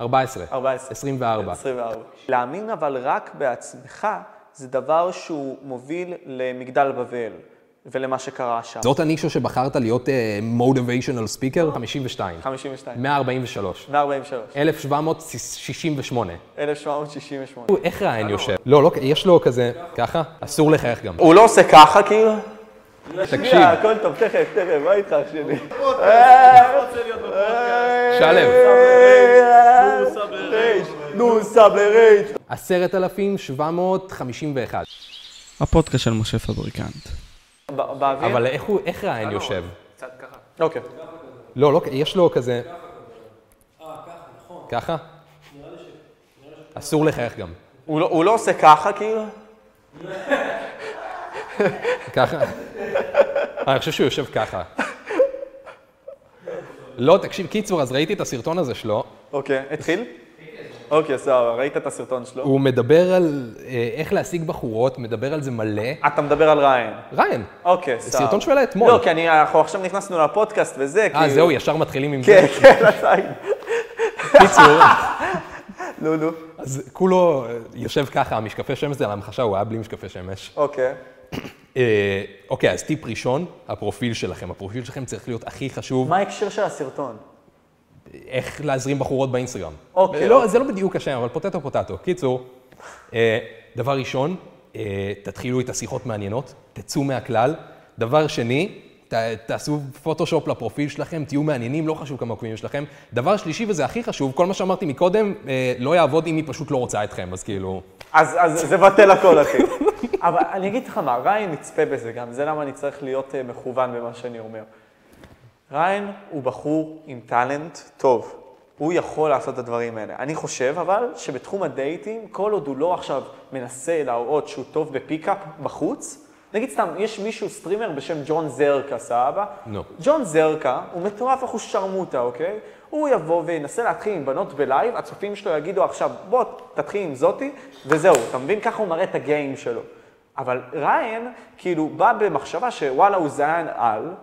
14. 14. 24. 24. להאמין אבל רק בעצמך, זה דבר שהוא מוביל למגדל בבל ולמה שקרה שם. זאת הנישה שבחרת להיות מוטיביישנל ספיקר? 52. 52. 143. 143. 1768. 1768. איך ראיין יושב? לא, לא, יש לו כזה, ככה? אסור לחייך גם. הוא לא עושה ככה כאילו? תקשיב, שנייה, הכל טוב, תכף, תכף, מה איתך אח שלי? שלו. נו, סאבלר רייג'. 10,751. הפודקאסט של משה פבריקנט. באוויר? אבל איך הוא, איך ראיין יושב? אוקיי. לא, לא, יש לו כזה... ככה? אסור לחייך גם. לא- הוא לא עושה ככה כאילו? ככה? אני חושב שהוא יושב ככה. לא, תקשיב, קיצור, אז ראיתי את הסרטון הזה שלו, אוקיי, התחיל? אוקיי, סבבה, ראית את הסרטון שלו? הוא מדבר על אה, איך להשיג בחורות, מדבר על זה מלא. אתה מדבר על ריין. ריין, אוקיי, סבבה. סרטון שהוא העלה אתמול. לא, כי אני- אנחנו עכשיו נכנסנו לפודקאסט וזה, אה, זהו, ישר מתחילים עם כן, זה. כן, לצייד. קיצור, נו, נו. אז כולו אה, יושב ככה, המשקפי שמש זה על המחשה, הוא היה בלי משקפי שמש. אוקיי. אה, אוקיי, אז טיפ ראשון, הפרופיל שלכם. הפרופיל שלכם צריך להיות הכי חשוב, מה ההקשר של הסרטון? איך להזרים בחורות באינסטגרם. אוקיי, לא, אוקיי. זה לא בדיוק השם, אבל פוטטו פוטטו. קיצור, אה, דבר ראשון, אה, תתחילו את השיחות מעניינות, תצאו מהכלל. דבר שני, ת, תעשו פוטושופ לפרופיל שלכם, תהיו מעניינים, לא חשוב כמה עוקבים יש לכם. דבר שלישי, וזה הכי חשוב, כל מה שאמרתי מקודם, אה, לא יעבוד אם היא פשוט לא רוצה אתכם, אז כאילו... אז, אז זה בטל הכל, אחי. אבל אני אגיד לך מה, ריין יצפה בזה גם, זה למה אני צריך להיות מכוון במה שאני אומר. ריין הוא בחור עם טאלנט טוב. הוא יכול לעשות את הדברים האלה. אני חושב אבל שבתחום הדייטים, כל עוד הוא לא עכשיו מנסה להראות שהוא טוב ב pickup בחוץ, נגיד סתם, יש מישהו, סטרימר בשם ג'ון זרקה, סבבה? נו. ג'ון זרקה הוא מטורף אחוז שרמוטה, אוקיי? הוא יבוא וינסה להתחיל עם בנות בלייב, הצופים שלו יגידו עכשיו, בוא, תתחיל עם זאתי, וזהו, אתה מבין? ככה הוא מראה את ה game שלו. אבל ריין, כאילו, בא במחשבה שוואלה, הוא זיין על,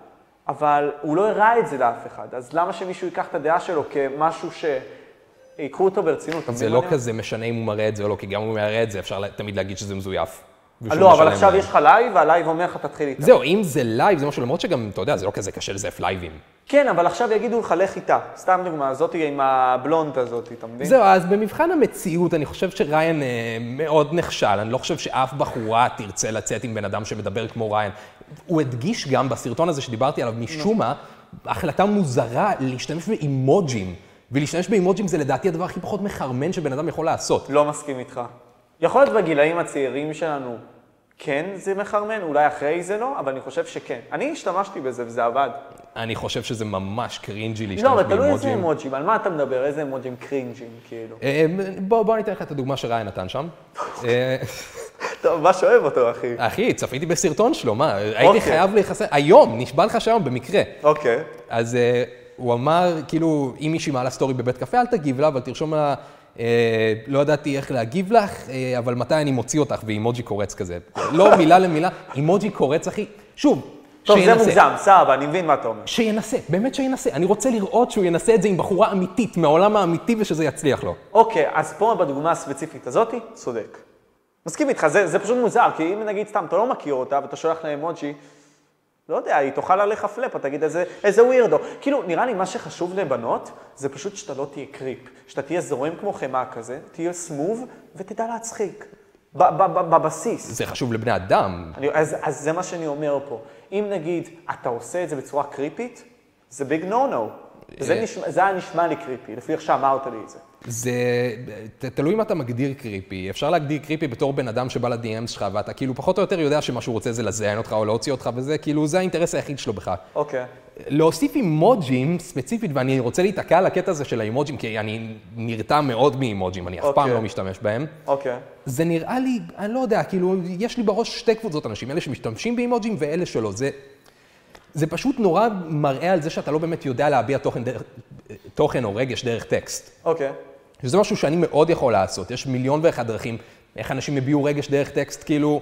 אבל הוא לא הראה את זה לאף אחד. אז למה שמישהו ייקח את הדעה שלו כמשהו שיקחו אותו ברצינות? זה לא כזה משנה אם הוא מראה את זה או לא, כי גם אם הוא יראה את זה, אפשר תמיד להגיד שזה מזויף. לא, אבל עכשיו להם. יש לך לייב, והלייב אומר לך, תתחיל איתה. זהו, אם זה לייב, זה משהו, למרות שגם, אתה יודע, זה לא כזה קשה לזייף לייבים. כן, אבל עכשיו יגידו לך, לך איתה. סתם דוגמה, זאתי עם הבלונד הזאת, אתה מבין? זהו, אז במבחן המציאות, אני חושב שריין אה, מאוד נכשל. אני לא חושב שאף בחורה תרצה לצאת עם בן אדם שמדבר כמו ריין. הוא הדגיש גם בסרטון הזה שדיברתי עליו, משום מה, החלטה מוזרה להשתמש באימוג'ים. ולהשתמש באימוג'ים זה לדעתי הדבר הכי פחות מחרמן שבן אדם יכול לעשות. לא מסכים איתך. יכול להיות בגילאים הצעירים שלנו, כן זה מחרמן, אולי אחרי זה לא, אבל אני חושב שכן. אני השתמשתי בזה וזה עבד. אני חושב שזה ממש קרינג'י להשתמש לא, אבל תלוי איזה באימוג'ים. אמוג'ים, על מה אתה מדבר? איזה אמוג'ים קרינג'ים, כאילו. אה, בוא, בוא אני אתן לך את הדוגמה שריין נתן שם. אה, טוב, מה שאוהב אותו, אחי. אחי, צפיתי בסרטון שלו, מה? הייתי אוקיי. חייב להיחשף, היום, נשבע לך שהיום, במקרה. אוקיי. אז הוא אמר, כאילו, אם מישהי מעלה סטורי בבית קפה, אל תגיב לה, אבל תרשום לה, לא ידעתי איך להגיב לך, uh, אבל מתי אני מוציא אותך, ואימוג'י קורץ כזה. לא מילה למילה, אימוג'י קורץ, אחי. שוב, טוב, זה שינסה. מוגזם, סבבה, אני מבין מה אתה אומר. שינסה, באמת שינסה. אני רוצה לראות שהוא ינסה את זה עם בחורה אמיתית, מהעולם האמיתי, ושזה יצליח לו. אוקיי, אז פה בדוגמה הספציפית הזאתי, צודק. מסכים איתך, זה, זה פשוט מוזר, כי אם נגיד סתם, אתה לא מכיר אותה ואתה שולח לה אמוג'י, לא יודע, היא תאכל עליך פלאפ, אתה תגיד איזה, איזה ווירדו. כאילו, נראה לי מה שחשוב לבנות, זה פשוט שאתה לא תהיה קריפ. שאתה תהיה זורם כמו חמאה כזה, תהיה סמוב ותדע להצחיק. בבסיס. זה חשוב לבני אדם. אני, אז, אז זה מה שאני אומר פה. אם נגיד, אתה עושה את זה בצורה קריפית, זה ביג נו נו. זה היה נשמע לי קריפי, לפי איך שאמרת לי את זה. זה תלוי אם אתה מגדיר קריפי. אפשר להגדיר קריפי בתור בן אדם שבא ל-DMs שלך, ואתה כאילו פחות או יותר יודע שמה שהוא רוצה זה לזיין אותך או להוציא אותך, וזה כאילו, זה האינטרס היחיד שלו בך. אוקיי. להוסיף אימוג'ים ספציפית, ואני רוצה להיתקע על הקטע הזה של האימוג'ים, כי אני נרתע מאוד מאימוג'ים, אני אף פעם אוקיי. לא משתמש בהם. אוקיי. זה נראה לי, אני לא יודע, כאילו, יש לי בראש שתי קבוצות אנשים, אלה שמשתמשים באימוג'ים ואלה שלא. זה, זה פשוט נורא מראה על זה שאתה לא באמת יודע להביע תוכן, דרך, תוכן או רגש דרך טקסט. אוקיי. שזה משהו שאני מאוד יכול לעשות. יש מיליון ואחד דרכים איך אנשים הביעו רגש דרך טקסט, כאילו,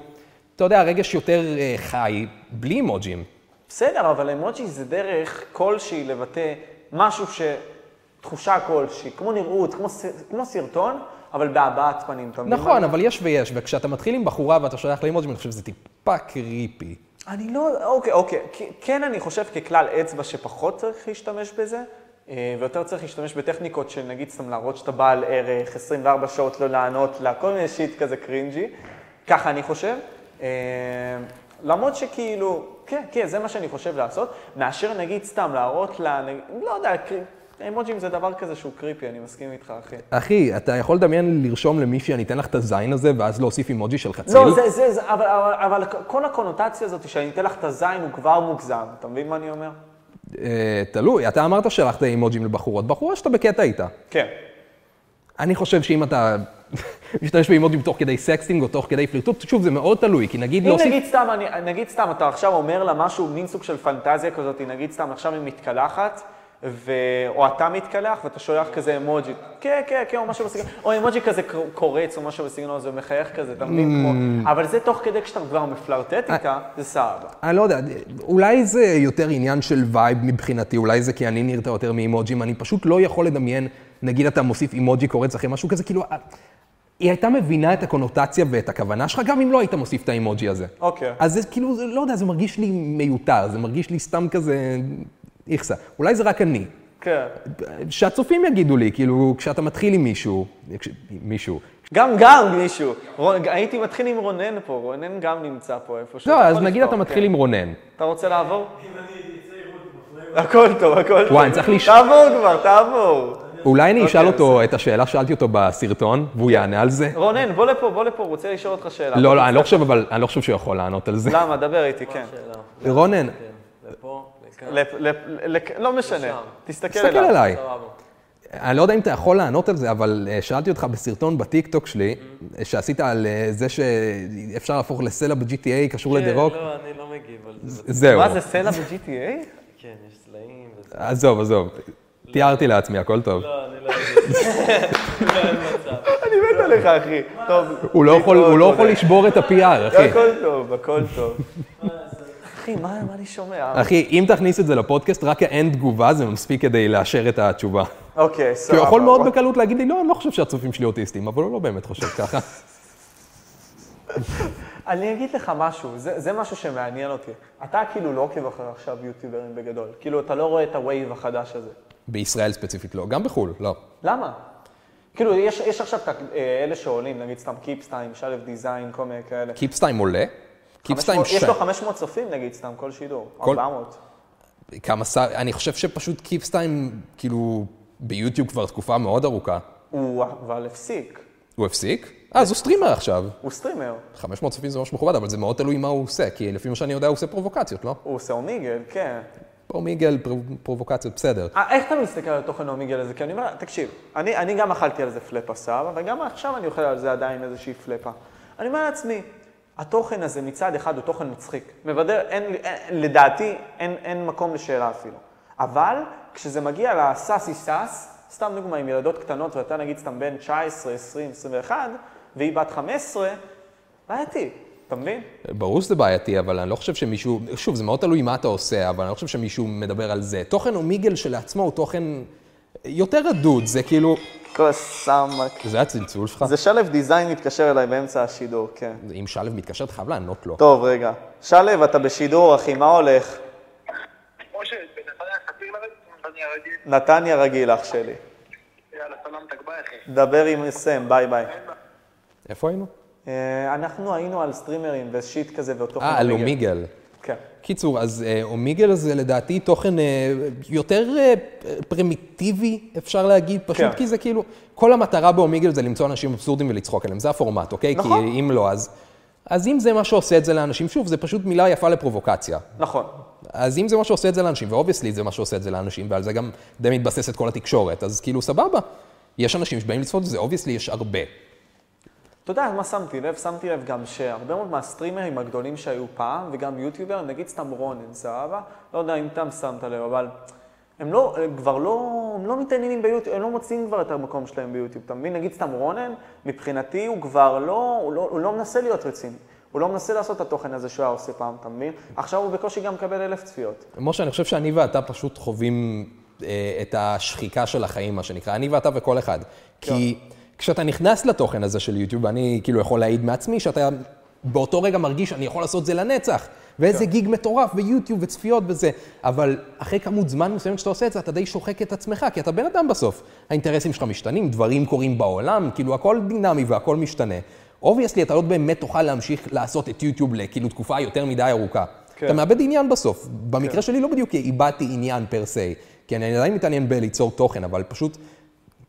אתה יודע, רגש יותר אה, חי, בלי אימוג'ים. בסדר, אבל אמוג'י זה דרך כלשהי לבטא משהו ש... תחושה כלשהי, כמו נראות, כמו, כמו סרטון, אבל בהבעת פנים, אתה מבין? נכון, אבל יש ויש, וכשאתה מתחיל עם בחורה ואתה שולח לאימוג'ים, אני חושב שזה טיפה קריפי. אני לא, אוקיי, אוקיי. כן, אני חושב ככלל אצבע שפחות צריך להשתמש בזה, ויותר צריך להשתמש בטכניקות של נגיד סתם להראות שאתה בעל ערך, 24 שעות לא לענות לה, כל מיני שיט כזה קרינג'י. ככה אני חושב. אה, למרות שכאילו, כן, כן, זה מה שאני חושב לעשות, מאשר נגיד סתם להראות לה, נגיד, לא יודע, אימוג'ים זה דבר כזה שהוא creepy, אני מסכים איתך, אחי. אחי, אתה יכול לדמיין לרשום למישהי, אני אתן לך את הזין הזה, ואז להוסיף אימוג'י של חציל? לא, זה, זה, זה, אבל, אבל, אבל כל הקונוטציה הזאת שאני אתן לך את הזין הוא כבר מוגזם, אתה מבין מה אני אומר? אה, תלוי, אתה אמרת שלחת אימוג'ים לבחורות, בחורה שאתה בקטע איתה. כן. אני חושב שאם אתה משתמש באימוג'ים תוך כדי סקסטינג או תוך כדי פלירטוט, שוב, זה מאוד תלוי, כי נגיד אם להוסיף... נגיד סתם, אני, נגיד סתם, אתה עכשיו אומר לה משהו, מין סוג של פנטזיה כזאת, נגיד סתם, עכשיו היא מתקלחת, ו... או אתה מתקלח ואתה שולח כזה אמוג'י, כן, כן, כן, או משהו בסגנון, או אמוג'י כזה קורץ או משהו בסגנון הזה, מחייך כזה, אתה מבין? כמו... אבל זה תוך כדי כשאתה כבר מפלרטט איתה, זה סבבה. אני לא יודע, אולי זה יותר עניין של vibe מבחינתי, אולי זה כי אני נרתע יותר מאימוג'ים, אני פשוט לא יכול לדמיין, נגיד אתה מוסיף אימוג'י קורץ אחרי משהו כזה, כאילו, היא הייתה מבינה את הקונוטציה ואת הכוונה שלך, גם אם לא היית מוסיף את האימוג'י הזה. אוקיי. אז זה כאילו, זה, לא יודע, זה מרגיש לי מיותר, זה מרגיש לי סתם כזה איכסה. אולי זה רק אני. כן. שהצופים יגידו לי, כאילו, כשאתה מתחיל עם מישהו, כש, מישהו, גם, גם מישהו. רון, הייתי מתחיל עם רונן פה, רונן גם נמצא פה איפשהו. לא, אז נגיד אתה מתחיל כן. עם רונן. אתה רוצה לעבור? הכל טוב, הכל טוב. וואי, אני צריך לש- תעבור כבר, תעבור. אולי אני אשאל אוקיי, אותו את השאלה ששאלתי אותו בסרטון, והוא יענה על זה. רונן, בוא לפה, בוא לפה, רוצה לשאול אותך שאלה. לא, לא, אני לא חושב, אבל אני לא חושב שהוא יכול לענות על זה. למה? דבר איתי, כן. רונן, לפה, לכאן, לפ- לפ- לק- לא משנה, תסתכל תסתכל אליי. עליי. סבבה. אני לא יודע אם אתה יכול לענות על זה, אבל אה, שאלתי אותך בסרטון בטיקטוק שלי, אה, שעשית על אה, זה שאפשר להפוך לסלע ב-GTA, קשור כן, לדה-רוק. לא, אני לא מגיב על זה. זהו. מה זה סלע ב-GTA? כן, יש סלעים וזה. עזוב, עזוב. תיארתי לעצמי, הכל טוב. לא, אני לא אגיד. אין מצב. אני מת עליך, אחי. טוב. הוא לא יכול- לא יכול לשבור את ה-PR, אחי. הכל טוב, הכל טוב. אחי, מה מה אני שומע? אחי, אם תכניס את זה לפודקאסט, רק האין תגובה זה מספיק כדי לאשר את התשובה. אוקיי, כי סבבה. הוא יכול מאוד בקלות להגיד לי, לא, אני לא חושב שהצופים שלי אוטיסטים, אבל הוא לא באמת חושב ככה. אני אגיד לך משהו, זה, זה משהו שמעניין אותי. אתה כאילו לא עוקב אחרי עכשיו יוטיוברים בגדול. כאילו, אתה לא רואה את ה vibe החדש הזה. בישראל ספציפית לא, גם בחו"ל, לא. למה? כאילו, יש, יש עכשיו את אה, אלה שעולים, נגיד סתם קיפסטיים, שליו דיזיין, כל מיני כאלה. קיפסטיים עולה? קיפסטיים 500 יש ש... לו 500 צופים, נגיד סתם, כל שידור. כל- 400. כמה ס... אני חושב שפשוט קיפסטיים, כאילו, ביוטיוב כבר תקופה מאוד ארוכה. הוא אבל הפסיק. הוא הפסיק? אה, אז הוא סטרימר עכשיו. הוא סטרימר. 500 צופים זה ממש מכובד, אבל זה מאוד תלוי מה הוא עושה, כי לפי מה שאני יודע הוא עושה פרובוקציות, לא? הוא עושה אומיגל, כן. אומיגל, פרו- פרובוקציות, בסדר. אה, איך אתה מסתכל על תוכן האומיגל הזה? כי אני אומר, תקשיב, אני, אני גם אכלתי על זה פלאפה סבבה, וגם עכשיו אני אוכל על זה עדיין איזושהי פלאפה. אני אומר לעצמי, התוכן הזה מצד אחד הוא תוכן מצחיק. מבדר, אין, אין, לדעתי אין, אין מקום לשאלה אפילו. אבל כשזה מגיע לסאסי סאס, סתם דוגמה עם ילדות קטנות, ואתה נגיד סתם בן 19, 20, 21, והיא בת 15, בעייתי, אתה מבין? ברור שזה בעייתי, אבל אני לא חושב שמישהו, שוב, זה מאוד תלוי מה אתה עושה, אבל אני לא חושב שמישהו מדבר על זה. תוכן אומיגל שלעצמו הוא תוכן יותר רדוד, זה כאילו... כוס אמק. זה הצלצול שלך? זה שליו דיזיין מתקשר אליי באמצע השידור, כן. אם שלו מתקשר, אתה חייב לענות לו. טוב, רגע. שלו, אתה בשידור, אחי, מה הולך? נתניה רגיל, אח שלי. יאללה, סלאם תקבע, אחי. דבר עם סם, ביי ביי. איפה היינו? אה, אנחנו היינו על סטרימרים ו shit כזה ואותו אה, על אומיגל. כן. קיצור, אז אה, אומיגל זה לדעתי תוכן אה, יותר אה, פרימיטיבי, אפשר להגיד, פשוט כן. כי זה כאילו, כל המטרה באומיגל זה למצוא אנשים אבסורדים ולצחוק עליהם, זה הפורמט, אוקיי? נכון. כי אם לא, אז... אז אם זה מה שעושה את זה לאנשים, שוב, זה פשוט מילה יפה לפרובוקציה. נכון. אז אם זה מה שעושה את זה לאנשים, ו obviously זה מה שעושה את זה לאנשים, ועל זה גם די מתבססת כל התקשורת, אז כאילו, סבבה. יש אנשים שבאים לצפות בזה, obviously יש הרבה. אתה יודע מה שמתי לב? שמתי לב גם שהרבה מאוד מהסטרימרים הגדולים שהיו פעם, וגם יוטיובר, נגיד סתם רונן, סבבה? לא יודע אם אתה שמת לב, אבל הם לא, הם כבר לא, הם לא מתעניינים ביוטיוב, הם לא מוצאים כבר את המקום שלהם ביוטיוב, אתה מבין? נגיד סתם רונן, מבחינתי הוא כבר לא, הוא לא, הוא לא מנסה להיות רציני. הוא לא מנסה לעשות את התוכן הזה שהוא היה עושה פעם, אתה מבין? עכשיו הוא בקושי גם מקבל אלף צפיות. משה, אני חושב שאני ואתה פשוט חווים אה, את השחיקה של החיים, מה שנקרא, אני ואתה וכל אחד. כי כשאתה נכנס לתוכן הזה של יוטיוב, אני כאילו יכול להעיד מעצמי, שאתה באותו רגע מרגיש שאני יכול לעשות זה לנצח. ואיזה gig מטורף, ויוטיוב וצפיות וזה. אבל אחרי כמות זמן מסוימת שאתה עושה את זה, אתה די שוחק את עצמך, כי אתה בן אדם בסוף. האינטרסים שלך משתנים, דברים קורים בעולם, כאילו הכל דינמי והכל משתנה. obviously, אתה לא באמת תוכל להמשיך לעשות את יוטיוב לכאילו תקופה יותר מדי ארוכה. כן. אתה מאבד עניין בסוף. במקרה שלי לא בדיוק איבדתי עניין per se, כי אני עדיין מתעניין בליצור תוכן, אבל פשוט,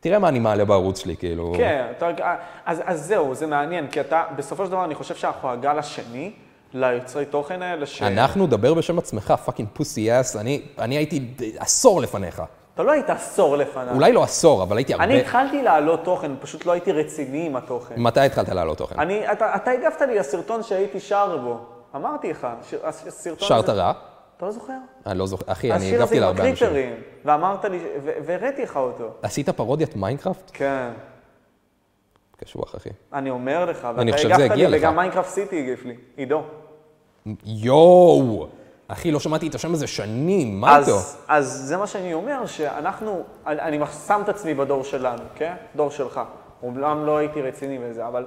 תראה מה אני מעלה בערוץ שלי, כאילו... כן, אתה, אז, אז זהו, זה מעניין, כי אתה, בסופו של דבר אני חושב שאנחנו הגל השני ליוצרי תוכן האלה, ש... אנחנו, דבר בשם עצמך, fucking pussy ass, אני, אני הייתי עשור לפניך. אתה לא היית עשור לפניו. אולי לא עשור, אבל הייתי הרבה... אני התחלתי להעלות תוכן, פשוט לא הייתי רציני עם התוכן. מתי התחלת להעלות תוכן? אני, אתה, אתה הגבת לי לסרטון שהייתי שר בו. אמרתי לך, הסרטון שרת הזה... רע? אתה לא זוכר? אני לא זוכר. אחי, אני השיר הזה הגבתי עם להרבה אנשים. הקליטרים, ואמרת לי, והראיתי לך אותו. עשית פרודיית מיינקראפט? כן. קשוח, אחי. אני אומר לך, ואתה הגבת לי. וגם Minecraft City הגיב לי, עידו. יואו! אחי, לא שמעתי את השם הזה שנים, מה איתו? אז, אז זה מה שאני אומר, שאנחנו, אני שם את עצמי בדור שלנו, כן? דור שלך. אומנם לא הייתי רציני בזה, אבל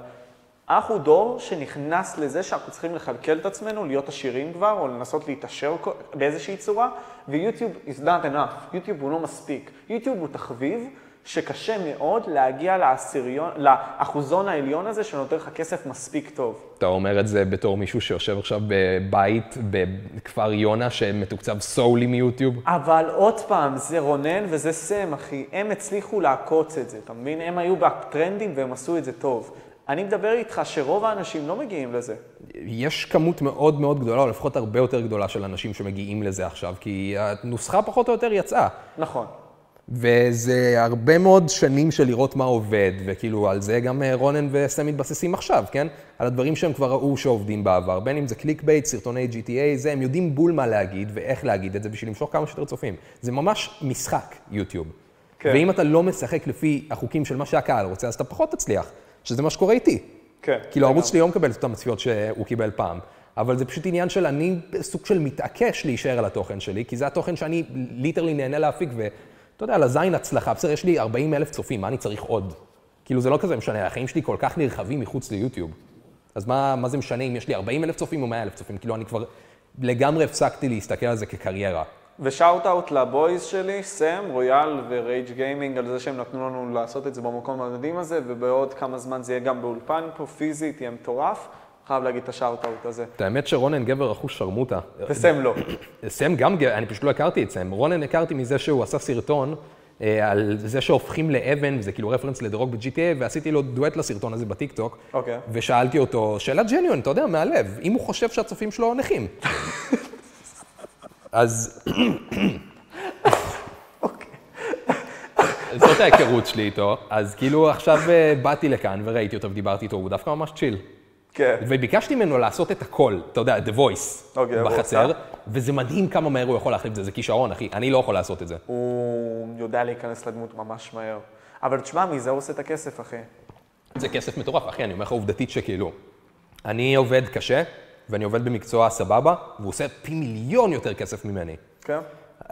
אנחנו דור שנכנס לזה שאנחנו צריכים לכלכל את עצמנו, להיות עשירים כבר, או לנסות להתעשר באיזושהי צורה, ויוטיוב is not enough, יוטיוב הוא לא מספיק. יוטיוב הוא תחביב שקשה מאוד להגיע לעשיריון, לאחוזון העליון הזה שנותן לך כסף מספיק טוב. אתה אומר את זה בתור מישהו שיושב עכשיו בבית בכפר יונה שמתוקצב סולי מיוטיוב? אבל עוד פעם, זה רונן וזה סם, אחי. הם הצליחו לעקוץ את זה, אתה מבין? הם היו בטרנדים והם עשו את זה טוב. אני מדבר איתך שרוב האנשים לא מגיעים לזה. יש כמות מאוד מאוד גדולה, או לפחות הרבה יותר גדולה של אנשים שמגיעים לזה עכשיו, כי הנוסחה פחות או יותר יצאה. נכון. וזה הרבה מאוד שנים של לראות מה עובד, וכאילו על זה גם אה, רונן וסם מתבססים עכשיו, כן? על הדברים שהם כבר ראו שעובדים בעבר, בין אם זה clickbait, סרטוני GTA, זה, הם יודעים בול מה להגיד ואיך להגיד את זה בשביל למשוך כמה שיותר צופים. זה ממש משחק, יוטיוב. כן. ואם אתה לא משחק לפי החוקים של מה שהקהל רוצה, אז אתה פחות תצליח, שזה מה שקורה איתי. כן. כאילו הערוץ שלי לא מקבל את אותן הצפיות שהוא קיבל פעם, אבל זה פשוט עניין של אני סוג של מתעקש להישאר על התוכן שלי, כי זה התוכן שאני ליטרלי נהנה להפיק, ואתה יודע, לזין הצלחה, בסדר, יש לי 40 אלף צופים, מה אני צריך עוד? כאילו זה לא כזה משנה, החיים שלי כל כך נרחבים מחוץ ליוטיוב. אז מה, מה זה משנה אם יש לי 40 אלף צופים או 100 אלף צופים? כאילו אני כבר לגמרי הפסקתי להסתכל על זה כקריירה. ו shout out ל boys שלי, סם, רויאל ו Rage Gaming, על זה שהם נתנו לנו לעשות את זה במקום המדהים הזה, ובעוד כמה זמן זה יהיה גם באולפן פה, פיזית, יהיה מטורף. חייב להגיד את ה shout out הזה. את האמת שרונן גבר אחוש שרמוטה. וסם לא. סם גם, גבר, אני פשוט לא הכרתי את סם. רונן הכרתי מזה שהוא עשה סרטון אה, על זה שהופכים לאבן, וזה כאילו רפרנס לדרוג ב-GTA, ועשיתי לו דואט לסרטון הזה בטיקטוק. אוקיי. ושאלתי אותו, שאלה genuine, אתה יודע, מהלב, אם הוא חושב שהצופים שלו נכים. אז... זאת ההיכרות שלי איתו, אז כאילו עכשיו אה, באתי לכאן וראיתי אותו ודיברתי איתו, הוא דווקא ממש צ'יל. כן. וביקשתי ממנו לעשות את הכל, אתה יודע, The Voice, אוקיי, הוא בחצר? וזה מדהים כמה מהר הוא יכול להחליף את זה, זה כישרון, אחי, אני לא יכול לעשות את זה. הוא יודע להיכנס לדמות ממש מהר. אבל תשמע, מזה הוא עושה את הכסף, אחי. זה כסף מטורף, אחי, אני אומר לך עובדתית שכאילו, אני עובד קשה, ואני עובד במקצוע סבבה, והוא עושה פי מיליון יותר כסף ממני. כן?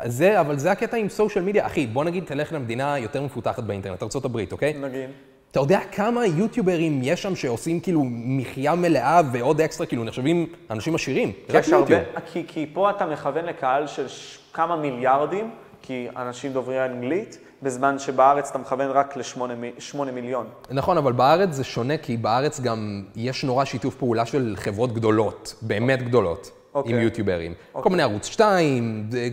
זה, אבל זה הקטע עם סושיאל מדיה. אחי, בוא נגיד, תלך למדינה יותר מפותחת באינטרנט, ארה"ב, אוקיי? נגיד. אתה יודע כמה יוטיוברים יש שם שעושים כאילו מחיה מלאה ועוד אקסטרה, כאילו נחשבים אנשים עשירים? רק יש הרבה, מיוטיוב. כי, כי פה אתה מכוון לקהל של ש... כמה מיליארדים, כי אנשים דוברי אנגלית, בזמן שבארץ אתה מכוון רק לשמונה מ- שמונה מיליון. נכון, אבל בארץ זה שונה, כי בארץ גם יש נורא שיתוף פעולה של חברות גדולות, באמת גדולות, אוקיי. עם יוטיוברים. כל מיני ערוץ 2, זה-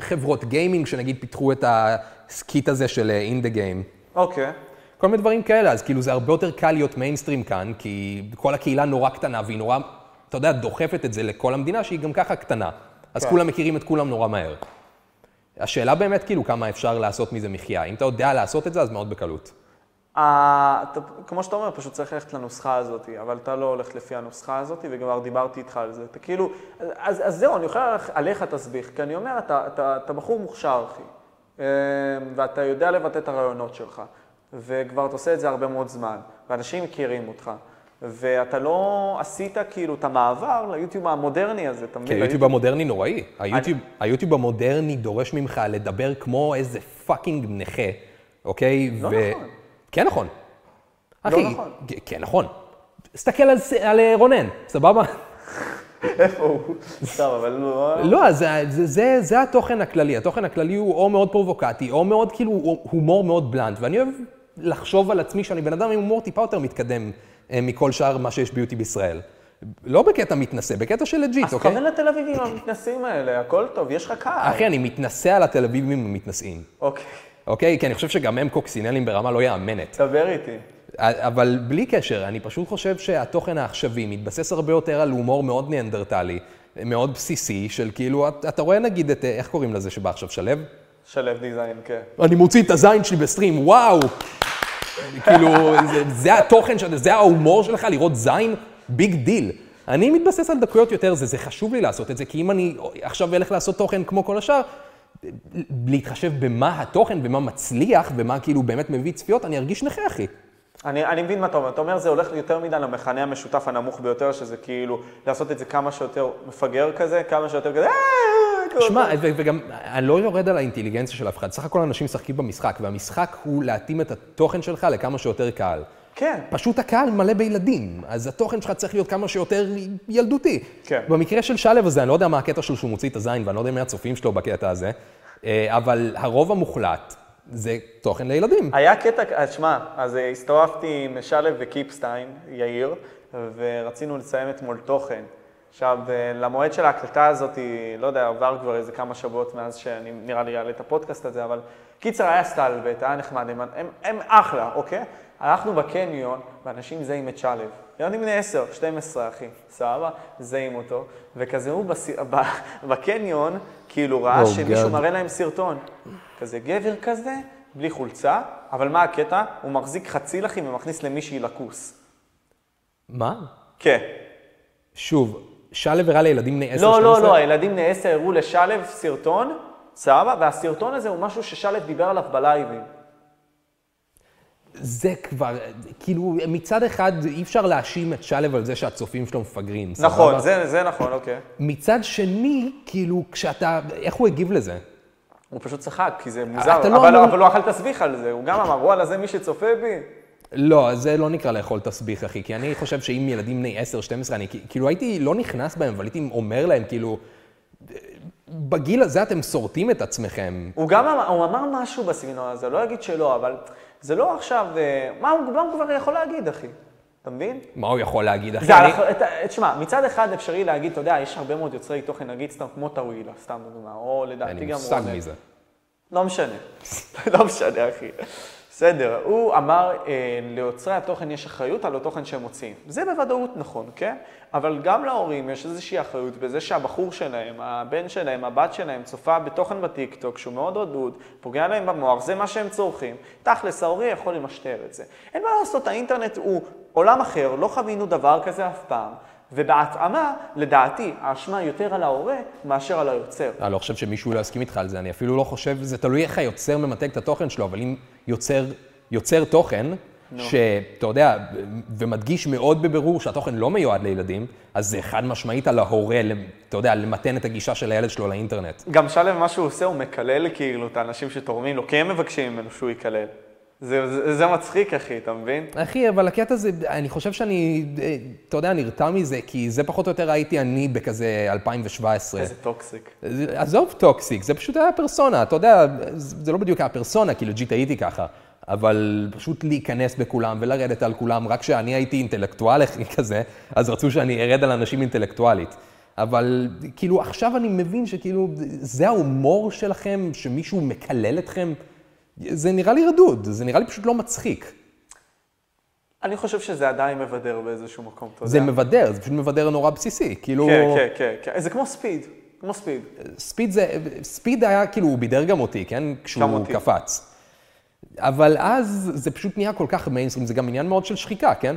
חברות gaming שנגיד פיתחו את ה skit הזה של in the game. אוקיי. כל מיני דברים כאלה, אז כאילו זה הרבה יותר קל להיות מיינסטרים כאן, כי כל הקהילה נורא קטנה והיא נורא, אתה יודע, דוחפת את זה לכל המדינה שהיא גם ככה קטנה. אז כן. כולם מכירים את כולם נורא מהר. השאלה באמת כאילו כמה אפשר לעשות מזה מחיה. אם אתה יודע לעשות את זה, אז מאוד בקלות. אתה, כמו שאתה אומר, פשוט צריך ללכת לנוסחה הזאת, אבל אתה לא הולך לפי הנוסחה הזאת, וכבר דיברתי איתך על זה. אתה כאילו, אז, אז זהו, אני יכול עליך- עליך תסביך, כי אני אומר, אתה, אתה, אתה בחור מוכשר, אחי, אה, ואתה יודע לבטא את הרעיונות שלך, וכבר אתה עושה את זה הרבה מאוד זמן, ואנשים מכירים אותך, ואתה לא עשית כאילו את המעבר ליוטיוב המודרני הזה, אתה כי מבין? היוטיוב המודרני נוראי. היוטיוב, היוטיוב המודרני דורש ממך לדבר כמו איזה fucking נכה, אוקיי? לא נכון. כן נכון. אחי, נכון. כן- כן נכון. תסתכל על, על אה, רונן, סבבה? איפה הוא? סתם, אבל לא... לא, זה, זה, זה, זה התוכן הכללי. התוכן הכללי הוא או מאוד פרובוקטי, או מאוד כאילו הומור מאוד blunt. ואני אוהב לחשוב על עצמי שאני בן אדם עם הומור טיפה יותר מתקדם אה, מכל שאר מה שיש ביוטיוב בישראל. לא בקטע מתנשא, בקטע של legit, אז אוקיי? תכוון לתל אביבים המתנשאים האלה, הכל טוב, יש לך קהל. אחי, אני מתנשא על התל אביבים המתנשאים. אוקיי, אוקיי? כי אני חושב שגם הם קוקסינלים ברמה לא יאמנת. דבר איתי. אבל בלי קשר, אני פשוט חושב שהתוכן העכשווי מתבסס הרבה יותר על הומור מאוד ניאנדרטלי, מאוד בסיסי, של כאילו, אתה רואה נגיד את, אה, איך קוראים לזה שבא עכשיו, שליו? שליו דיזיין, כן. אני מוציא את הזין שלי ב stream, וואו! כאילו, זה, זה התוכן, של- זה ההומור שלך, לראות זין, big deal. אני מתבסס על דקויות יותר, זה, זה חשוב לי לעשות את זה, כי אם אני עכשיו אלך לעשות תוכן כמו כל השאר, להתחשב במה התוכן, במה מצליח, ומה כאילו באמת מביא צפיות, אני ארגיש נכה, אחי. אני, אני מבין מה אתה אומר. אתה אומר זה הולך יותר מדי למכנה המשותף הנמוך ביותר, שזה כאילו לעשות את זה כמה שיותר מפגר כזה, כמה שיותר כזה, "אה, אה", שמע, וגם, אני לא יורד על האינטליגנציה של אף אחד. סך הכל אנשים משחקים במשחק, והמשחק הוא להתאים את התוכן שלך לכמה שיותר קהל. כן. פשוט הקהל מלא בילדים, אז התוכן שלך צריך להיות כמה שיותר ילדותי. כן. במקרה של שלו הזה, אני לא יודע מה הקטע שלו שהוא מוציא את הזין, ואני לא יודע מי הצופים שלו בקטע הזה, אה, אבל הרוב המוחלט זה תוכן לילדים. היה קטע, אז שמע, אז אה, הסתובבתי עם שלו וקיפסטיין, יאיר, ורצינו לסיים אתמול תוכן. עכשיו, אה, למועד של ההקלטה הזאת, לא יודע, עבר כבר איזה כמה שבועות מאז שאני נראה לי אעלה את הפודקאסט הזה, אבל קיצר, היה סטלבט, היה נחמד, הם, הם, הם אחלה, אוקיי? הלכנו בקניון, ואנשים זהים את שלו. ילדים בני 10, 12, אחי, סבבה? זהים אותו, וכזה הוא בס... ב... בקניון, כאילו ראה Oh, שמישהו God. מראה להם סרטון. כזה גבר כזה, בלי חולצה, אבל מה הקטע? הוא מחזיק חציל אחי ומכניס למישהי לכוס. מה? כן. שוב, שלו הראה לילדים בני 10-12? לא, לא, לא, הילדים בני 10 הראו לשלו סרטון, סבבה? והסרטון הזה הוא משהו ששלו דיבר עליו בלייבים. זה כבר, כאילו, מצד אחד אי אפשר להאשים את שלו על זה שהצופים שלו מפגרים, סבבה? נכון, זה, זה נכון, אוקיי. מצד שני, כאילו, כשאתה, איך הוא הגיב לזה? הוא פשוט צחק, כי זה מוזר, אתה לא אבל, אמור- אבל הוא אכל תסביך על זה, הוא גם אמר, וואלה, זה מי שצופה בי. לא, זה לא נקרא לאכול תסביך, אחי, כי אני חושב שאם ילדים בני 10-12, אני כאילו הייתי לא נכנס בהם, אבל הייתי אומר להם, כאילו, בגיל הזה אתם שורטים את עצמכם. הוא גם אמר, הוא אמר משהו בסגנון הזה, לא אגיד שלא, אבל זה לא עכשיו, אה, מה הוא, מה הוא כבר יכול להגיד, אחי? אתה מבין? מה הוא יכול להגיד, אחי? זה, אני- תשמע, מצד אחד אפשרי להגיד, אתה יודע, יש הרבה מאוד יוצרי תוכן, נגיד סתם כמו טאווילה, סתם דוגמה, או לדעתי אין לי גם מושג. מזה. לא משנה, לא משנה, אחי. בסדר, הוא אמר, אה, ליוצרי התוכן יש אחריות על התוכן שהם מוציאים. זה בוודאות נכון, כן? אבל גם להורים יש איזושהי אחריות בזה שהבחור שלהם, הבן שלהם, הבת שלהם, צופה בתוכן בטיקטוק שהוא מאוד רדוד, פוגע להם במוח, זה מה שהם צורכים. תכלס, ההורה יכול למשטר את זה. אין מה לעשות, האינטרנט הוא עולם אחר, לא חווינו דבר כזה אף פעם. ובהתאמה, לדעתי, האשמה יותר על ההורה מאשר על היוצר. אני לא חושב שמישהו לא יסכים איתך על זה, אני אפילו לא חושב, זה תלוי איך היוצר ממתג את התוכן שלו, אבל אם יוצר, יוצר תוכן, שאתה יודע, ומדגיש מאוד בבירור שהתוכן לא מיועד לילדים, אז זה חד משמעית על ההורה, אתה יודע, למתן את הגישה של הילד שלו לאינטרנט. גם שליו, מה שהוא עושה, הוא מקלל כאילו את האנשים שתורמים לו, כי הם מבקשים ממנו שהוא יקלל. זה, זה, זה מצחיק, אחי, אתה מבין? אחי, אבל הקטע זה, אני חושב שאני, אה, אתה יודע, נרתע מזה, כי זה פחות או יותר הייתי אני בכזה 2017. איזה toxic. עזוב toxic, זה פשוט היה פרסונה, אתה יודע, זה לא בדיוק היה פרסונה, כי legit הייתי ככה, אבל פשוט להיכנס בכולם ולרדת על כולם, רק כשאני הייתי אינטלקטואל כזה, אז רצו שאני ארד על אנשים אינטלקטואלית. אבל כאילו עכשיו אני מבין שכאילו זה ההומור שלכם, שמישהו מקלל אתכם, זה נראה לי רדוד, זה נראה לי פשוט לא מצחיק. אני חושב שזה עדיין מבדר באיזשהו מקום, אתה יודע. זה מבדר, זה פשוט מבדר נורא בסיסי, כאילו... כן, כן, כן, כן. זה כמו ספיד, כמו ספיד. ספיד זה, ספיד היה, כאילו, הוא בידר גם אותי, כן? כשהוא אותי. קפץ. אבל אז זה פשוט נהיה כל כך מיינסטרים, זה גם עניין מאוד של שחיקה, כן?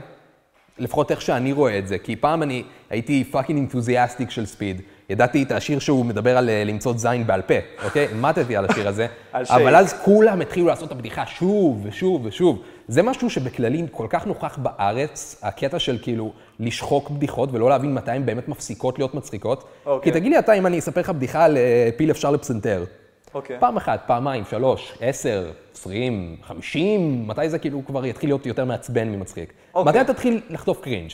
לפחות איך שאני רואה את זה, כי פעם אני הייתי fucking enthusiastic של Speed. ידעתי את השיר שהוא מדבר על אה, למצוץ זין בעל פה, אוקיי? מתתי על השיר הזה. אבל. אז כולם התחילו לעשות את הבדיחה שוב ושוב ושוב. זה משהו שבכללי כל כך נוכח בארץ, הקטע של כאילו לשחוק בדיחות ולא להבין מתי הן באמת מפסיקות להיות מצחיקות. אוקיי. כי תגיד לי אתה אם אני אספר לך בדיחה על אה, פיל אפשר לפסנתר. אוקיי. פעם אחת, פעמיים, שלוש, עשר, עשרים, חמישים, מתי זה כאילו כבר יתחיל להיות יותר מעצבן ממצחיק? אוקיי. מתי תתחיל לחטוף קרינג'?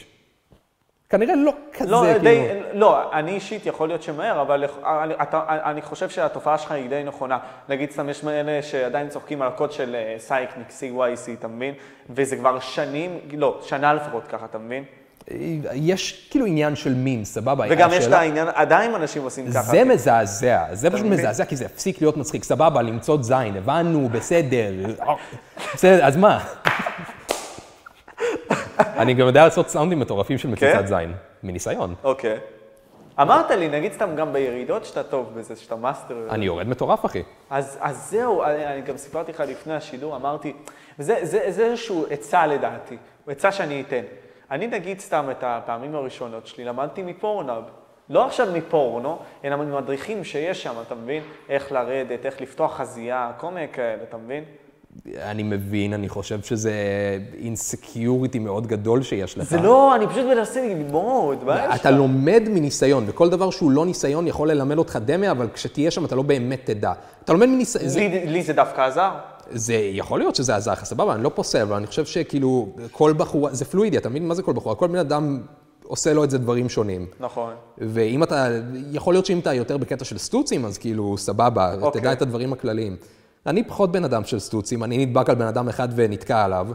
כנראה לא כזה, לא, כאילו... די, לא, אני אישית יכול להיות שמהר, אבל אני, אתה, אני חושב שהתופעה שלך היא די נכונה. נגיד סתם יש מאלה שעדיין צוחקים על הקוד של אה, סייקניק, CYC, אתה מבין? וזה כבר שנים, לא, שנה לפחות ככה, אתה מבין? יש כאילו עניין של מין, סבבה. וגם יש את העניין, עדיין אנשים עושים ככה. זה מזעזע, זה פשוט? מזעזע, כי זה הפסיק להיות מצחיק. סבבה, למצוץ זין, הבנו, בסדר. בסדר, אז מה? אני גם יודע לעשות סאונדים מטורפים של כן? מציצת זין, מניסיון. אוקיי. אמרת לי, נגיד סתם גם בירידות שאתה טוב בזה, שאתה מאסטר. אני יורד מטורף, אחי. אז, אז זהו, אני, אני גם סיפרתי לך לפני השידור, אמרתי, וזה זה, זה איזשהו עצה לדעתי, עצה שאני אתן. אני נגיד סתם את הפעמים הראשונות שלי, למדתי מפורנאב. לא עכשיו מפורנו, אלא ממדריכים שיש שם, אתה מבין? איך לרדת, איך לפתוח חזייה, כל מיני כאלה, אתה מבין? אני מבין, אני חושב שזה אינסקיוריטי מאוד גדול שיש לך. זה לא, אני פשוט מנסה ללמוד, מה יש אתה לך? לומד מניסיון, וכל דבר שהוא לא ניסיון יכול ללמד אותך דמה, אבל כשתהיה שם אתה לא באמת תדע. אתה לומד מניסיון, לי זה דווקא עזר. זה יכול להיות שזה עזר לך, סבבה, אני לא פוסל, אבל אני חושב שכאילו כל בחורה, זה פלואידי, אתה מבין מה זה כל בחורה? כל בן אדם עושה לו את זה דברים שונים. נכון. ואם אתה, יכול להיות שאם אתה יותר בקטע של סטוצים, אז כאילו, סבבה, אוקיי. תדע את הדברים הכלליים. אני פחות בן אדם של סטוצים, אני נדבק על בן אדם אחד ונתקע עליו,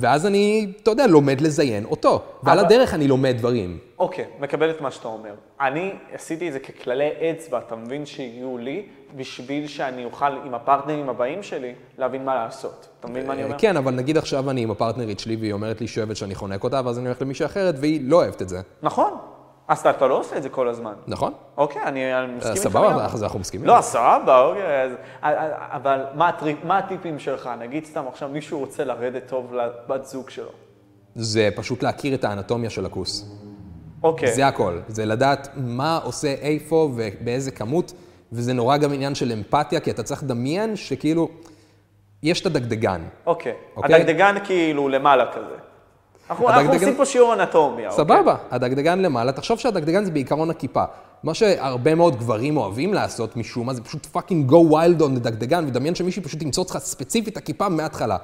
ואז אני, אתה יודע, לומד לזיין אותו. ועל אבל- הדרך אני לומד דברים. אוקיי, מקבל את מה שאתה אומר. אני עשיתי את זה ככללי אצבע, אתה מבין, שהגיעו לי, בשביל שאני אוכל עם הפרטנרים הבאים שלי להבין מה לעשות. אתה מבין מה אני אומר? כן, אבל נגיד עכשיו אני עם הפרטנרית שלי, והיא אומרת לי שהיא אוהבת שאני חונק אותה, ואז אני הולך למישהי אחרת, והיא לא אוהבת את זה. נכון. אז אתה, אתה לא עושה את זה כל הזמן. נכון? אוקיי, אני, אני מסכים איתך. סבבה, לגמרי. אז אנחנו מסכימים. לא, סבבה, אוקיי. אז, אבל מה, הטריפ, מה הטיפים שלך? נגיד סתם עכשיו מישהו רוצה לרדת טוב לבת זוג שלו. זה פשוט להכיר את האנטומיה של הכוס. אוקיי. זה הכל. זה לדעת מה עושה איפה ובאיזה כמות, וזה נורא גם עניין של אמפתיה, כי אתה צריך לדמיין שכאילו, יש את הדגדגן. אוקיי. אוקיי? הדגדגן כאילו למעלה כזה. אנחנו, אנחנו הדגדגן- עושים פה שיעור אנטומיה, אוקיי? סבבה, הדגדגן למעלה, תחשוב שהדגדגן זה בעיקרון הכיפה. מה שהרבה מאוד גברים אוהבים לעשות משום מה, זה פשוט fucking go wild on דגדגן, ודמיין שמישהי פשוט ימצוץ אותך ספציפית את הכיפה מההתחלה.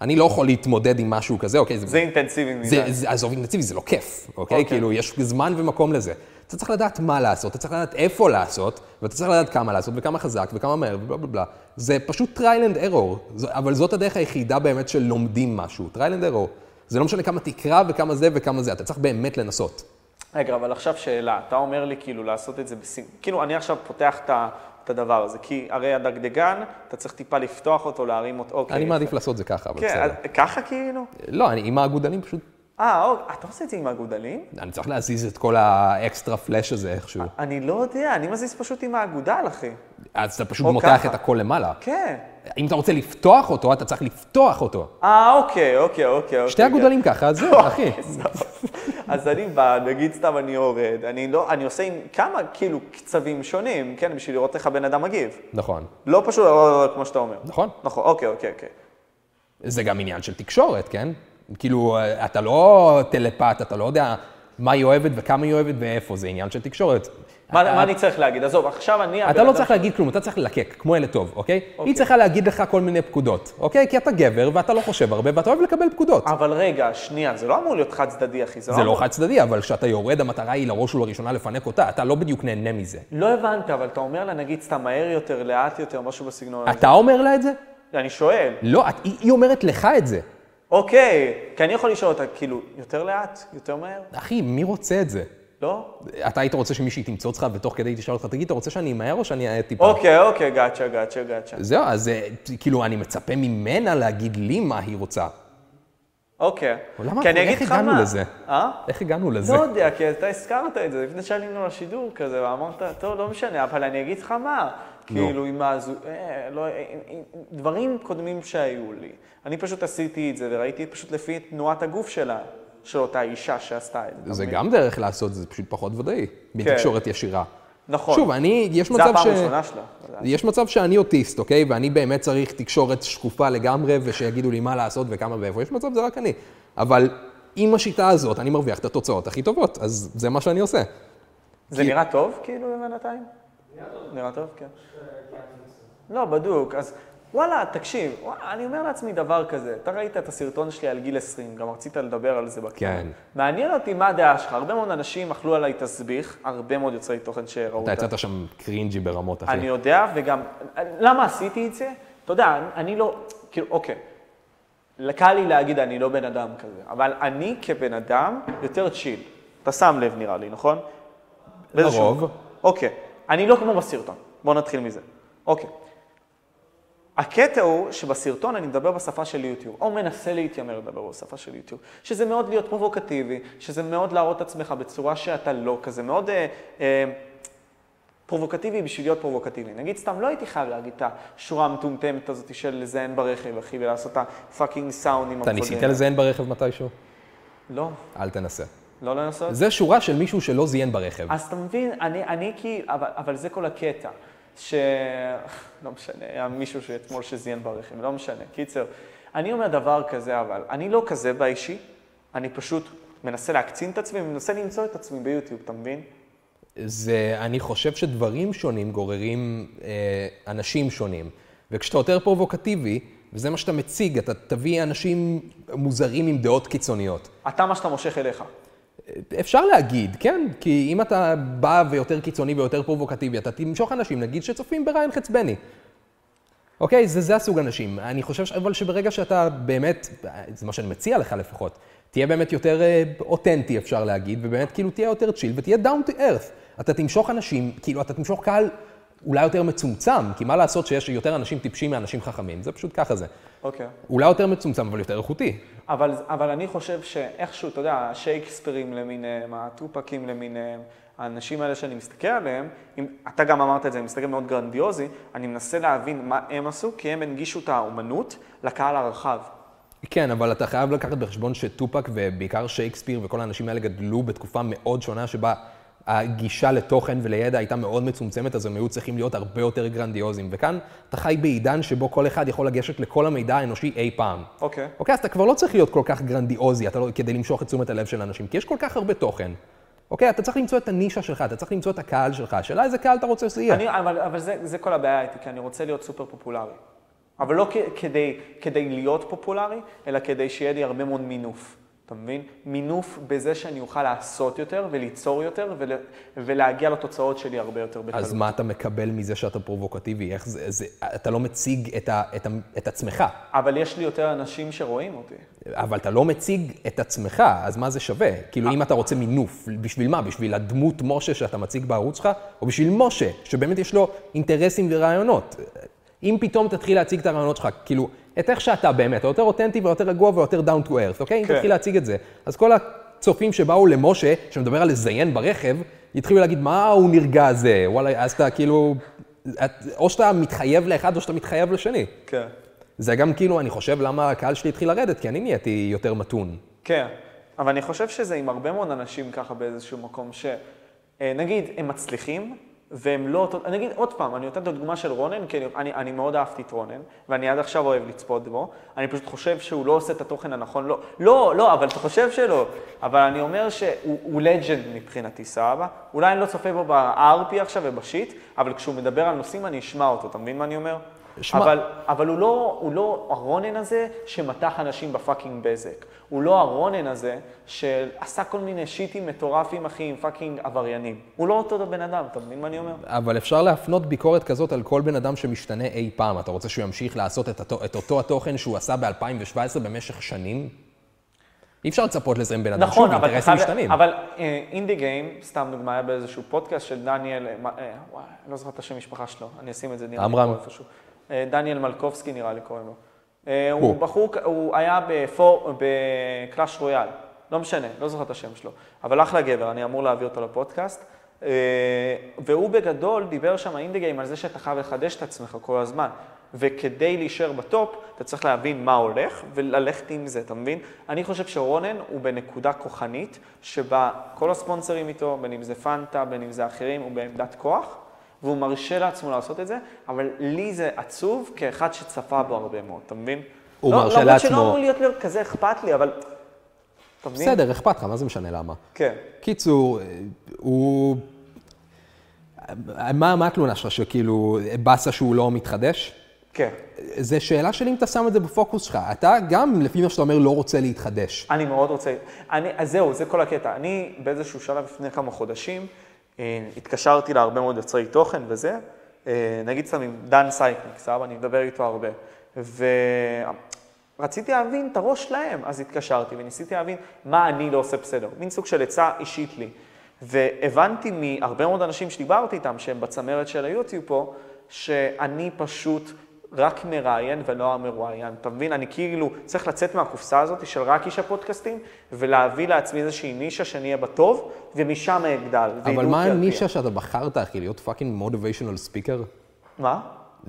אני לא יכול להתמודד עם משהו כזה, אוקיי? זה אינטנסיבי מדי. זה, זה, עזוב אינטנסיבי, זה לא כיף, אוקיי? אוקיי. כאילו, יש זמן ומקום לזה. אתה צריך לדעת מה לעשות, אתה צריך לדעת איפה לעשות, ואתה צריך לדעת כמה לעשות, וכמה חזק, וכמה מהר, ובלה בלה בלה. זה פשוט trial and error, ז- אבל זאת הדרך היחידה באמת של לומדים משהו, trial and error. זה לא משנה כמה תקרא וכמה זה וכמה זה, אתה צריך באמת לנסות. רגע, אבל עכשיו שאלה, אתה אומר לי כאילו לעשות את זה בסים... כאילו, אני עכשיו פותח את ה- את הדבר הזה, כי הרי הדגדגן, אתה צריך טיפה לפתוח אותו, להרים אותו, אוקיי. אני. מעדיף לעשות זה ככה, אבל כן, בסדר. אז ככה כאילו? לא, אני עם האגודלים פשוט, אה, אוקיי, אתה עושה את זה עם האגודלים? אני צריך להזיז את כל האקסטרה פלאש הזה איכשהו. אני לא יודע, אני מזיז פשוט עם האגודל, אחי. אז אתה פשוט מותח ככה. את הכל למעלה. כן. אם אתה רוצה לפתוח אותו, אתה צריך לפתוח אותו. אה, אוקיי, אוקיי, אוקיי. שתי אוקיי, אגודלים ככה, אז זהו, אחי. אז אני בא, נגיד סתם אני יורד, אני לא, אני עושה עם כמה כאילו קצבים שונים, כן, בשביל לראות איך הבן אדם מגיב. נכון. לא פשוט אה, כמו שאתה אומר. נכון. נכון, אוקיי, אוקיי, אוקיי. זה גם עניין של תקשורת, כן? כאילו, אתה לא טלפת, אתה לא יודע מה היא אוהבת וכמה היא אוהבת ואיפה, זה עניין של תקשורת. מה, אני צריך להגיד? עזוב, עכשיו אני... אתה לא צריך להגיד כלום, אתה צריך ללקק, כמו ילד טוב, אוקיי? היא צריכה להגיד לך כל מיני פקודות, אוקיי? כי אתה גבר ואתה לא חושב הרבה ואתה אוהב לקבל פקודות. אבל רגע, שנייה, זה לא אמור להיות חד צדדי, אחי. זה לא חד צדדי, אבל כשאתה יורד, המטרה היא לראש ולראשונה לפנק אותה, אתה לא בדיוק נהנה מזה. לא הבנת, אבל אתה אומר לה, נגיד, סתם מהר יותר, לאט יותר, משהו בסגנון הזה. אתה אומר לה את זה? אני שואל. לא, היא אומרת לך את זה. אוקיי, כי אני יכול לשאול אותה, כאילו, יותר לאט? יותר מהר? אחי, מי רוצה את זה? לא? אתה היית רוצה שמישהי תמצא אותך ותוך כדי תשאל אותך, תגיד, אתה רוצה שאני אמהר או שאני אהיה טיפה? אוקיי, אוקיי, גאצ'ה, גאצ'ה, גאצ'ה. זהו, אז אה, כאילו, אני מצפה ממנה להגיד לי מה היא רוצה. אוקיי. למה כי אני אגיד איך לך הגענו מה. לזה? אה? איך הגענו לזה? לא יודע, כי אתה הזכרת את זה לפני שעלינו לשידור כזה, ואמרת, טוב, לא משנה, אבל אני אגיד לך מה. כאילו, עם הזו... אה, לא, אה, דברים קודמים שהיו לי. אני פשוט עשיתי את זה, וראיתי פשוט לפי תנועת הגוף שלה, של אותה אישה שעשתה את זה. זה? גם דרך לעשות, זה פשוט פחות ודאי, מתקשורת ישירה. נכון. שוב, אני, יש זה מצב הפעם ש... הראשונה שלה. יש מצב שאני אוטיסט, אוקיי? ואני באמת צריך תקשורת שקופה לגמרי, ושיגידו לי מה לעשות וכמה ואיפה. יש מצב, זה רק אני. אבל עם השיטה הזאת, אני מרוויח את התוצאות הכי טובות, אז זה מה שאני עושה. זה כי- נראה טוב, כאילו, בינתיים? נראה טוב, כן. לא, בדוק. אז וואלה, תקשיב, וואלה, אני אומר לעצמי דבר כזה. אתה ראית את הסרטון שלי על גיל 20, גם רצית לדבר על זה בכלל. כן. מעניין אותי מה הדעה שלך. הרבה מאוד אנשים אכלו עליי תסביך, הרבה מאוד יוצרי תוכן שראו אתה אותה. יצאת שם קרינג'י ברמות, אחי. אני יודע, וגם, למה עשיתי את זה? אתה יודע, אני לא, כאילו, אוקיי, קל לי להגיד אני לא בן אדם כזה, אבל אני כבן אדם יותר צ'יל. אתה שם לב נראה לי, נכון? לרוב. אוקיי, אני לא כמו בסרטון, בואו נתחיל מזה. אוקיי. הקטע הוא שבסרטון אני מדבר בשפה של יוטיוב, או מנסה להתיימר לדבר בשפה של יוטיוב, שזה מאוד להיות פרובוקטיבי, שזה מאוד להראות את עצמך בצורה שאתה לא כזה, מאוד אה, אה, פרובוקטיבי בשביל להיות פרובוקטיבי. נגיד סתם, לא הייתי חייב להגיד את השורה המטומטמת הזאת של לזיין ברכב, אחי, ולעשות את הפאקינג סאונדים אתה ניסית לזיין ברכב מתישהו? לא, אל תנסה. לא לנסות? זה שורה של מישהו שלא זיין ברכב. אז אתה מבין, אני, אני כי, אבל, אבל זה כל הקטע, ש... לא משנה, היה מישהו שאתמול שזיין ברכב, לא משנה. קיצר, אני אומר דבר כזה, אבל אני לא כזה באישי, אני פשוט מנסה להקצין את עצמי ומנסה למצוא את עצמי ביוטיוב, אתה מבין? זה, אני חושב שדברים שונים גוררים אה, אנשים שונים. וכשאתה יותר פרובוקטיבי, וזה מה שאתה מציג, אתה תביא אנשים מוזרים עם דעות קיצוניות. אתה מה שאתה מושך אליך. אפשר להגיד, כן, כי אם אתה בא ויותר קיצוני ויותר פרובוקטיבי, אתה תמשוך אנשים, נגיד, שצופים בריין חצבני. אוקיי? זה, זה הסוג אנשים. אני חושב, ש- אבל שברגע שאתה באמת, זה מה שאני מציע לך לפחות, תהיה באמת יותר אה, אותנטי, אפשר להגיד, ובאמת כאילו תהיה יותר צ'יל ותהיה down to earth. אתה תמשוך אנשים, כאילו אתה תמשוך קהל אולי יותר מצומצם, כי מה לעשות שיש יותר אנשים טיפשים מאנשים חכמים, זה פשוט ככה זה. אוקיי. אולי יותר מצומצם, אבל יותר איכותי. אבל, אבל אני חושב שאיכשהו, אתה יודע, השייקספירים למיניהם, הטופקים למיניהם, האנשים האלה שאני מסתכל עליהם, אם, אתה גם אמרת את זה, אני מסתכל מאוד גרנדיוזי, אני מנסה להבין מה הם עשו, כי הם הנגישו את האומנות לקהל הרחב. כן, אבל אתה חייב לקחת בחשבון שטופק ובעיקר שייקספיר וכל האנשים האלה גדלו בתקופה מאוד שונה שבה הגישה לתוכן ולידע הייתה מאוד מצומצמת, אז הם היו צריכים להיות הרבה יותר גרנדיוזיים. וכאן אתה חי בעידן שבו כל אחד יכול לגשת לכל המידע האנושי אי פעם. אוקיי. אוקיי, אז אתה כבר לא צריך להיות כל כך גרנדיוזי לא, כדי למשוך את תשומת הלב של אנשים, כי יש כל כך הרבה תוכן. אוקיי, אתה צריך למצוא את הנישה שלך, אתה צריך למצוא את הקהל שלך, השאלה איזה קהל אתה רוצה שזה יהיה. אני, אבל, אבל זה, זה כל הבעיה איתי, כי אני רוצה להיות סופר פופולרי. אבל לא כ, כדי, כדי להיות פופולרי, אלא כדי שיהיה לי הרבה מאוד מינוף. אתה מבין? מינוף בזה שאני אוכל לעשות יותר וליצור יותר ול, ולהגיע לתוצאות שלי הרבה יותר בקלות. אז מה אתה מקבל מזה שאתה פרובוקטיבי? איך זה, זה, אתה לא מציג את, ה, את, ה, את עצמך. אבל יש לי יותר אנשים שרואים אותי. אבל אתה לא מציג את עצמך, אז מה זה שווה? כאילו, אם אתה רוצה מינוף, בשביל מה? בשביל הדמות משה שאתה מציג בערוץ שלך, או בשביל משה, שבאמת יש לו אינטרסים ורעיונות? אם פתאום תתחיל להציג את הרעיונות שלך, כאילו, את איך שאתה באמת, אתה יותר אותנטי ויותר רגוע ויותר down to earth, אוקיי? אם כן. תתחיל להציג את זה, אז כל הצופים שבאו למשה, שמדבר על לזיין ברכב, יתחילו להגיד, מה הוא נרגע זה? וואלה, אז אתה כאילו, את, או שאתה מתחייב לאחד או שאתה מתחייב לשני. כן. זה גם כאילו, אני חושב למה הקהל שלי התחיל לרדת, כי אני נהייתי יותר מתון. כן, אבל אני חושב שזה עם הרבה מאוד אנשים ככה באיזשהו מקום, שנגיד הם מצליחים, והם לא אותו, נגיד עוד פעם, אני נותן את הדוגמה של רונן, כי אני, אני, אני מאוד אהבתי את רונן, ואני עד עכשיו אוהב לצפות בו, אני פשוט חושב שהוא לא עושה את התוכן הנכון, לא, לא, לא, אבל אתה חושב שלא, אבל אני אומר שהוא הוא legend מבחינתי, סבבה? אולי אני לא צופה בו ב-RP עכשיו וב shit, אבל כשהוא מדבר על נושאים אני אשמע אותו, אתה מבין מה אני אומר? שמע. אבל, אבל הוא לא, הוא לא הרונן הזה שמתח אנשים ב fucking בזק. הוא לא הרונן הזה שעשה כל מיני שיטים מטורפים, אחי, עם fucking עבריינים. הוא לא אותו בן אדם, אתה מבין מה אני אומר? אבל אפשר להפנות ביקורת כזאת על כל בן אדם שמשתנה אי פעם. אתה רוצה שהוא ימשיך לעשות את, אותו, את אותו התוכן שהוא עשה ב-2017 במשך שנים? אי אפשר לצפות לזה עם בן אדם. נכון, שוב, אינטרסים משתנים. אבל אה, אינדי גיים, סתם דוגמה, היה באיזשהו פודקאסט של דניאל, אה, אה, וואי, אני לא זוכר את השם משפחה שלו, אני אשים את זה נראה לי. פה איפשהו. אה, דניאל מלקובסקי נראה לי קוראים לו. אה, הוא. בחור, הוא היה בקלאש רויאל, לא משנה, לא זוכר את השם שלו, אבל אחלה גבר, אני אמור להביא אותו לפודקאסט. אה, והוא בגדול דיבר שם, אינדי גיים, על זה שאתה חייב לחדש את עצמך כל הזמן. וכדי להישאר בטופ, אתה צריך להבין מה הולך וללכת עם זה, אתה מבין? אני חושב שרונן הוא בנקודה כוחנית, שבה כל הספונסרים איתו, בין אם זה פנטה, בין אם זה אחרים, הוא בעמדת כוח, והוא מרשה לעצמו לעשות את זה, אבל לי זה עצוב כאחד שצפה בו הרבה מאוד, אתה מבין? הוא לא, מרשה למרות שלא לעצמו- אמור להיות, להיות כזה אכפת לי, אבל... בסדר, אכפת לך, מה זה משנה למה? כן. קיצור, אה, הוא... מה, מה התלונה שלך, שכאילו באסה שהוא לא מתחדש? כן. זו שאלה של אם אתה שם את זה בפוקוס שלך. אתה גם, לפי מה שאתה אומר, לא רוצה להתחדש. אני מאוד רוצה, אני, אז זהו, זה כל הקטע. אני באיזשהו שלב לפני כמה חודשים, אה, התקשרתי להרבה מאוד יוצרי תוכן וזה, אה, נגיד סתם עם דן סייקניק, סבבה? אני מדבר איתו הרבה. ורציתי להבין את הראש שלהם, אז התקשרתי וניסיתי להבין מה אני לא עושה בסדר. מין סוג של עצה אישית לי. והבנתי מהרבה מאוד אנשים שדיברתי איתם, שהם בצמרת של היוטיוב פה, שאני פשוט רק מראיין ולא המרואיין. אתה מבין? אני כאילו צריך לצאת מהקופסה הזאת של רק איש הפודקאסטים, ולהביא לעצמי איזושהי נישה שאני אהיה בטוב, ומשם אגדל. אבל מה הנישה. שאתה בחרת, אחי? להיות fucking motivational speaker? מה?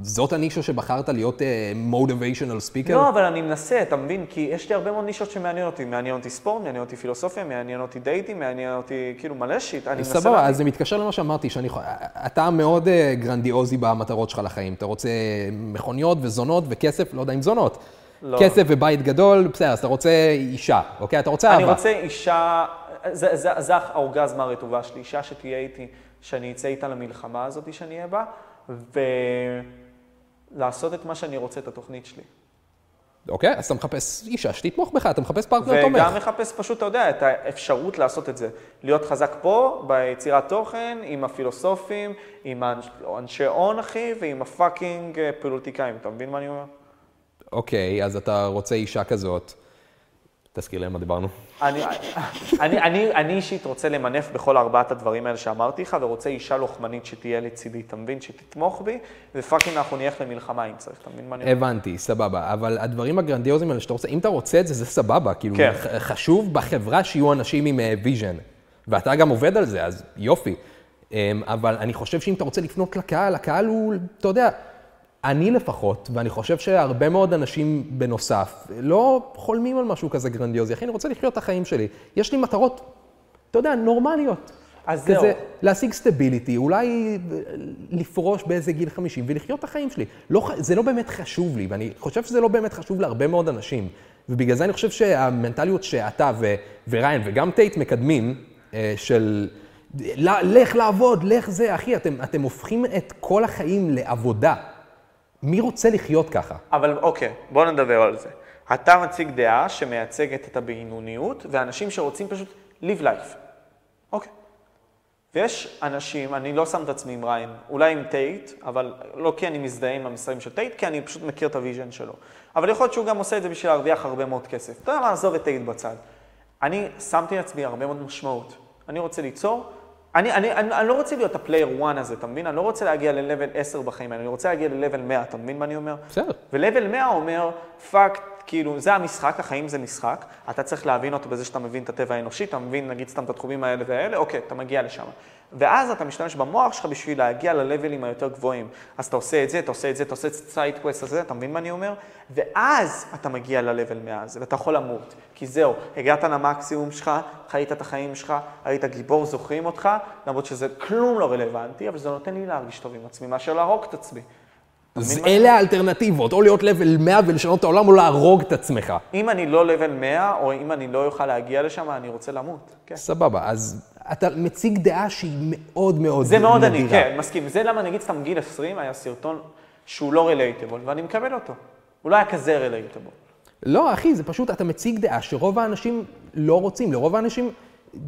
זאת הנישה שבחרת להיות motivational speaker? לא, אבל אני מנסה, אתה מבין? כי יש לי הרבה מאוד נישות שמעניין אותי. מעניין אותי ספורט, מעניין אותי פילוסופיה, מעניין אותי דייטים, מעניין אותי כאילו מלא shit. אני מנסה סבבה. אז זה מתקשר למה שאמרתי, שאני יכול... אתה מאוד אה, גרנדיוזי במטרות שלך לחיים. אתה רוצה מכוניות וזונות וכסף, לא יודע אם זונות. לא. כסף ובית גדול, בסדר, אז אתה רוצה אישה, אוקיי? אתה רוצה אני אהבה. רוצה אישה, זה, זה, זה האורגזמה הרטובה שלי, אישה שתהיה איתי, שאני אצא איתה למלחמה הזאת שאני אהיה בה, ולעשות את מה שאני רוצה, את התוכנית שלי. אוקיי, אז אתה מחפש אישה שתתמוך בך, אתה מחפש פרטנר תומך. וגם מחפש פשוט, אתה יודע, את האפשרות לעשות את זה. להיות חזק פה, ביצירת תוכן, עם הפילוסופים, עם אנשי הון, אחי, ועם ה fucking אה, פוליטיקאים. אתה מבין מה אני אומר? אוקיי, אז אתה רוצה אישה כזאת. תזכיר להם מה דיברנו. אני, אני, אני, אני אישית רוצה למנף בכל ארבעת הדברים האלה שאמרתי לך, ורוצה אישה לוחמנית שתהיה לצידי, אתה מבין? שתתמוך בי, ו fucking אנחנו נלך למלחמה אם צריך, אתה מבין מה אני אומר? הבנתי, סבבה. אבל הדברים הגרנדיוזיים האלה שאתה רוצה, אם אתה רוצה את זה, זה סבבה. כאילו, כן. חשוב בחברה שיהיו אנשים עם vision. ואתה גם עובד על זה, אז יופי. אמ, אבל אני חושב שאם אתה רוצה לפנות לקהל, הקהל הוא, אתה יודע, אני לפחות, ואני חושב שהרבה מאוד אנשים בנוסף, לא חולמים על משהו כזה גרנדיוזי. אחי, אני רוצה לחיות את החיים שלי. יש לי מטרות, אתה יודע, נורמליות. אז כזה, זהו. להשיג stability, אולי לפרוש באיזה גיל 50 ולחיות את החיים שלי. לא, זה לא באמת חשוב לי, ואני חושב שזה לא באמת חשוב להרבה מאוד אנשים. ובגלל זה אני חושב שהמנטליות שאתה ו- וריין וגם טייט מקדמים, אה, של לך לעבוד, לך זה, אחי, אתם, אתם הופכים את כל החיים לעבודה. מי רוצה לחיות ככה? אבל אוקיי, בוא נדבר על זה. אתה מציג דעה שמייצגת את הבינוניות, ואנשים שרוצים פשוט live life. אוקיי. ויש אנשים, אני לא שם את עצמי עם ריין, אולי עם טייט, אבל לא כי אני מזדהה עם המסרים של טייט, כי אני פשוט מכיר את ה vision שלו. אבל יכול להיות שהוא גם עושה את זה בשביל להרוויח הרבה מאוד כסף. אתה יודע מה, עזוב את טייט בצד. אני שמתי לעצמי הרבה מאוד משמעות. אני רוצה ליצור, אני, אני, אני, אני לא רוצה להיות ה player 1 הזה, אתה מבין? אני לא רוצה להגיע ל-level 10 בחיים אני רוצה להגיע ל-level 100, אתה מבין מה אני אומר? בסדר. ו-level 100 אומר, Fuck, כאילו, זה המשחק, החיים זה משחק, אתה צריך להבין אותו בזה שאתה מבין את הטבע האנושי, אתה מבין, נגיד, סתם את התחומים האלה והאלה, אוקיי, אתה מגיע לשם. ואז אתה משתמש במוח שלך בשביל להגיע ללבלים היותר גבוהים. אז אתה עושה את זה, אתה עושה את זה, אתה עושה את side quest הזה, אתה מבין מה אני אומר? ואז אתה מגיע ל level 100 הזה, ואתה יכול למות. כי זהו, הגעת למקסימום שלך, חיית את החיים שלך, היית גיבור, זוכרים אותך, למרות שזה כלום לא רלוונטי, אבל זה נותן לי להרגיש טוב עם עצמי, מאשר להרוג את עצמי. אז אלה האלטרנטיבות, או להיות level 100 ולשנות את העולם, או להרוג את עצמך. אם אני לא level 100, או אם אני לא אוכל להגיע לשם, אני רוצה למות. כן. סבבה, אז אתה מציג דעה שהיא מאוד מאוד זה מאוד אני, נדירה. כן, מסכים. זה למה נגיד סתם גיל 20 היה סרטון שהוא לא relatable, ואני מקבל אותו. הוא לא היה כזה relatable. לא, אחי, זה פשוט, אתה מציג דעה שרוב האנשים לא רוצים. לרוב האנשים,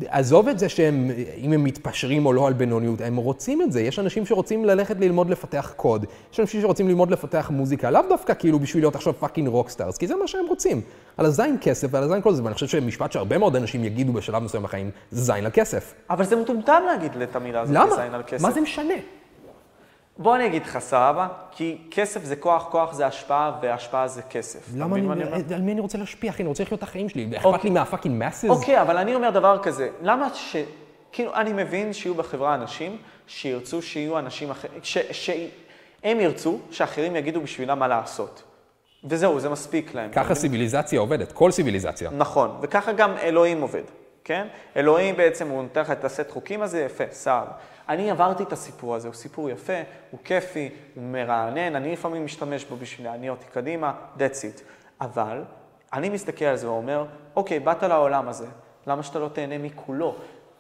עזוב את זה שהם, אם הם מתפשרים או לא על בינוניות, הם רוצים את זה. יש אנשים שרוצים ללכת ללמוד לפתח קוד. יש אנשים שרוצים ללמוד לפתח מוזיקה, לאו דווקא כאילו בשביל להיות עכשיו fucking rockstars, כי זה מה שהם רוצים. על הזין כסף ועל הזין כל זה, ואני חושב שמשפט שהרבה מאוד אנשים יגידו בשלב מסוים בחיים, זין על כסף. אבל זה מטומטם להגיד את המילה הזאת, למה? זין על כסף. מה זה משנה? בוא אני אגיד לך, סבבה? כי כסף זה כוח, כוח זה השפעה, והשפעה זה כסף. למה אני, מה אומר? על מי אני רוצה להשפיע, אחי? אני רוצה לחיות את החיים שלי. אכפת אוקיי. לי מה fucking masses? אוקיי, אבל אני אומר דבר כזה, למה ש... כאילו, אני מבין שיהיו בחברה אנשים שירצו שיהיו אנשים אחרים, ש... ש... הם ירצו שאחרים יגידו בשבילם מה לעשות. וזהו, זה מספיק להם. ככה סיביליזציה עובדת, כל סיביליזציה. נכון, וככה גם אלוהים עובד, כן? אלוהים בעצם, הוא נותן לך את הסט חוקים הזה, יפה, סבבה. אני עברתי את הסיפור הזה, הוא סיפור יפה, הוא כיפי, הוא מרענן, אני לפעמים משתמש בו בשביל להניע אותי קדימה, that's it. אבל אני מסתכל על זה ואומר, אוקיי, באת לעולם הזה, למה שאתה לא תהנה מכולו?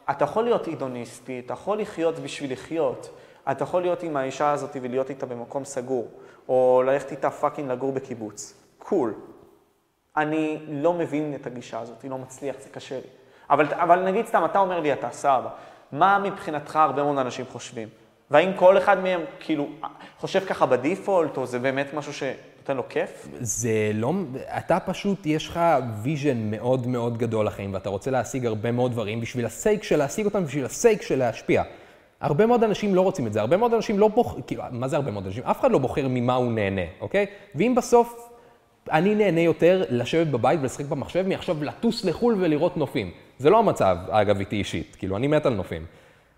אתה יכול להיות הדוניסטי, אתה יכול לחיות בשביל לחיות, אתה יכול להיות עם האישה הזאת ולהיות איתה במקום סגור, או ללכת איתה fucking לגור בקיבוץ. cool. אני לא מבין את הגישה הזאת, לא מצליח, זה קשה לי. אבל, אבל נגיד סתם, אתה אומר לי, אתה סבא, מה מבחינתך הרבה מאוד אנשים חושבים? והאם כל אחד מהם כאילו חושב ככה ב default, או זה באמת משהו שנותן לו כיף? זה לא, אתה פשוט, יש לך vision מאוד מאוד גדול לחיים, ואתה רוצה להשיג הרבה מאוד דברים בשביל ה sake של להשיג אותם, בשביל ה sake של להשפיע. הרבה מאוד אנשים לא רוצים את זה, הרבה מאוד אנשים לא בוחרים, כאילו, מה זה הרבה מאוד אנשים? אף אחד לא בוחר ממה הוא נהנה, אוקיי? ואם בסוף אני נהנה יותר לשבת בבית ולשחק במחשב מעכשיו לטוס לחו"ל ולראות נופים. זה לא המצב, אגב, איתי אישית, כאילו, אני מת על נופים.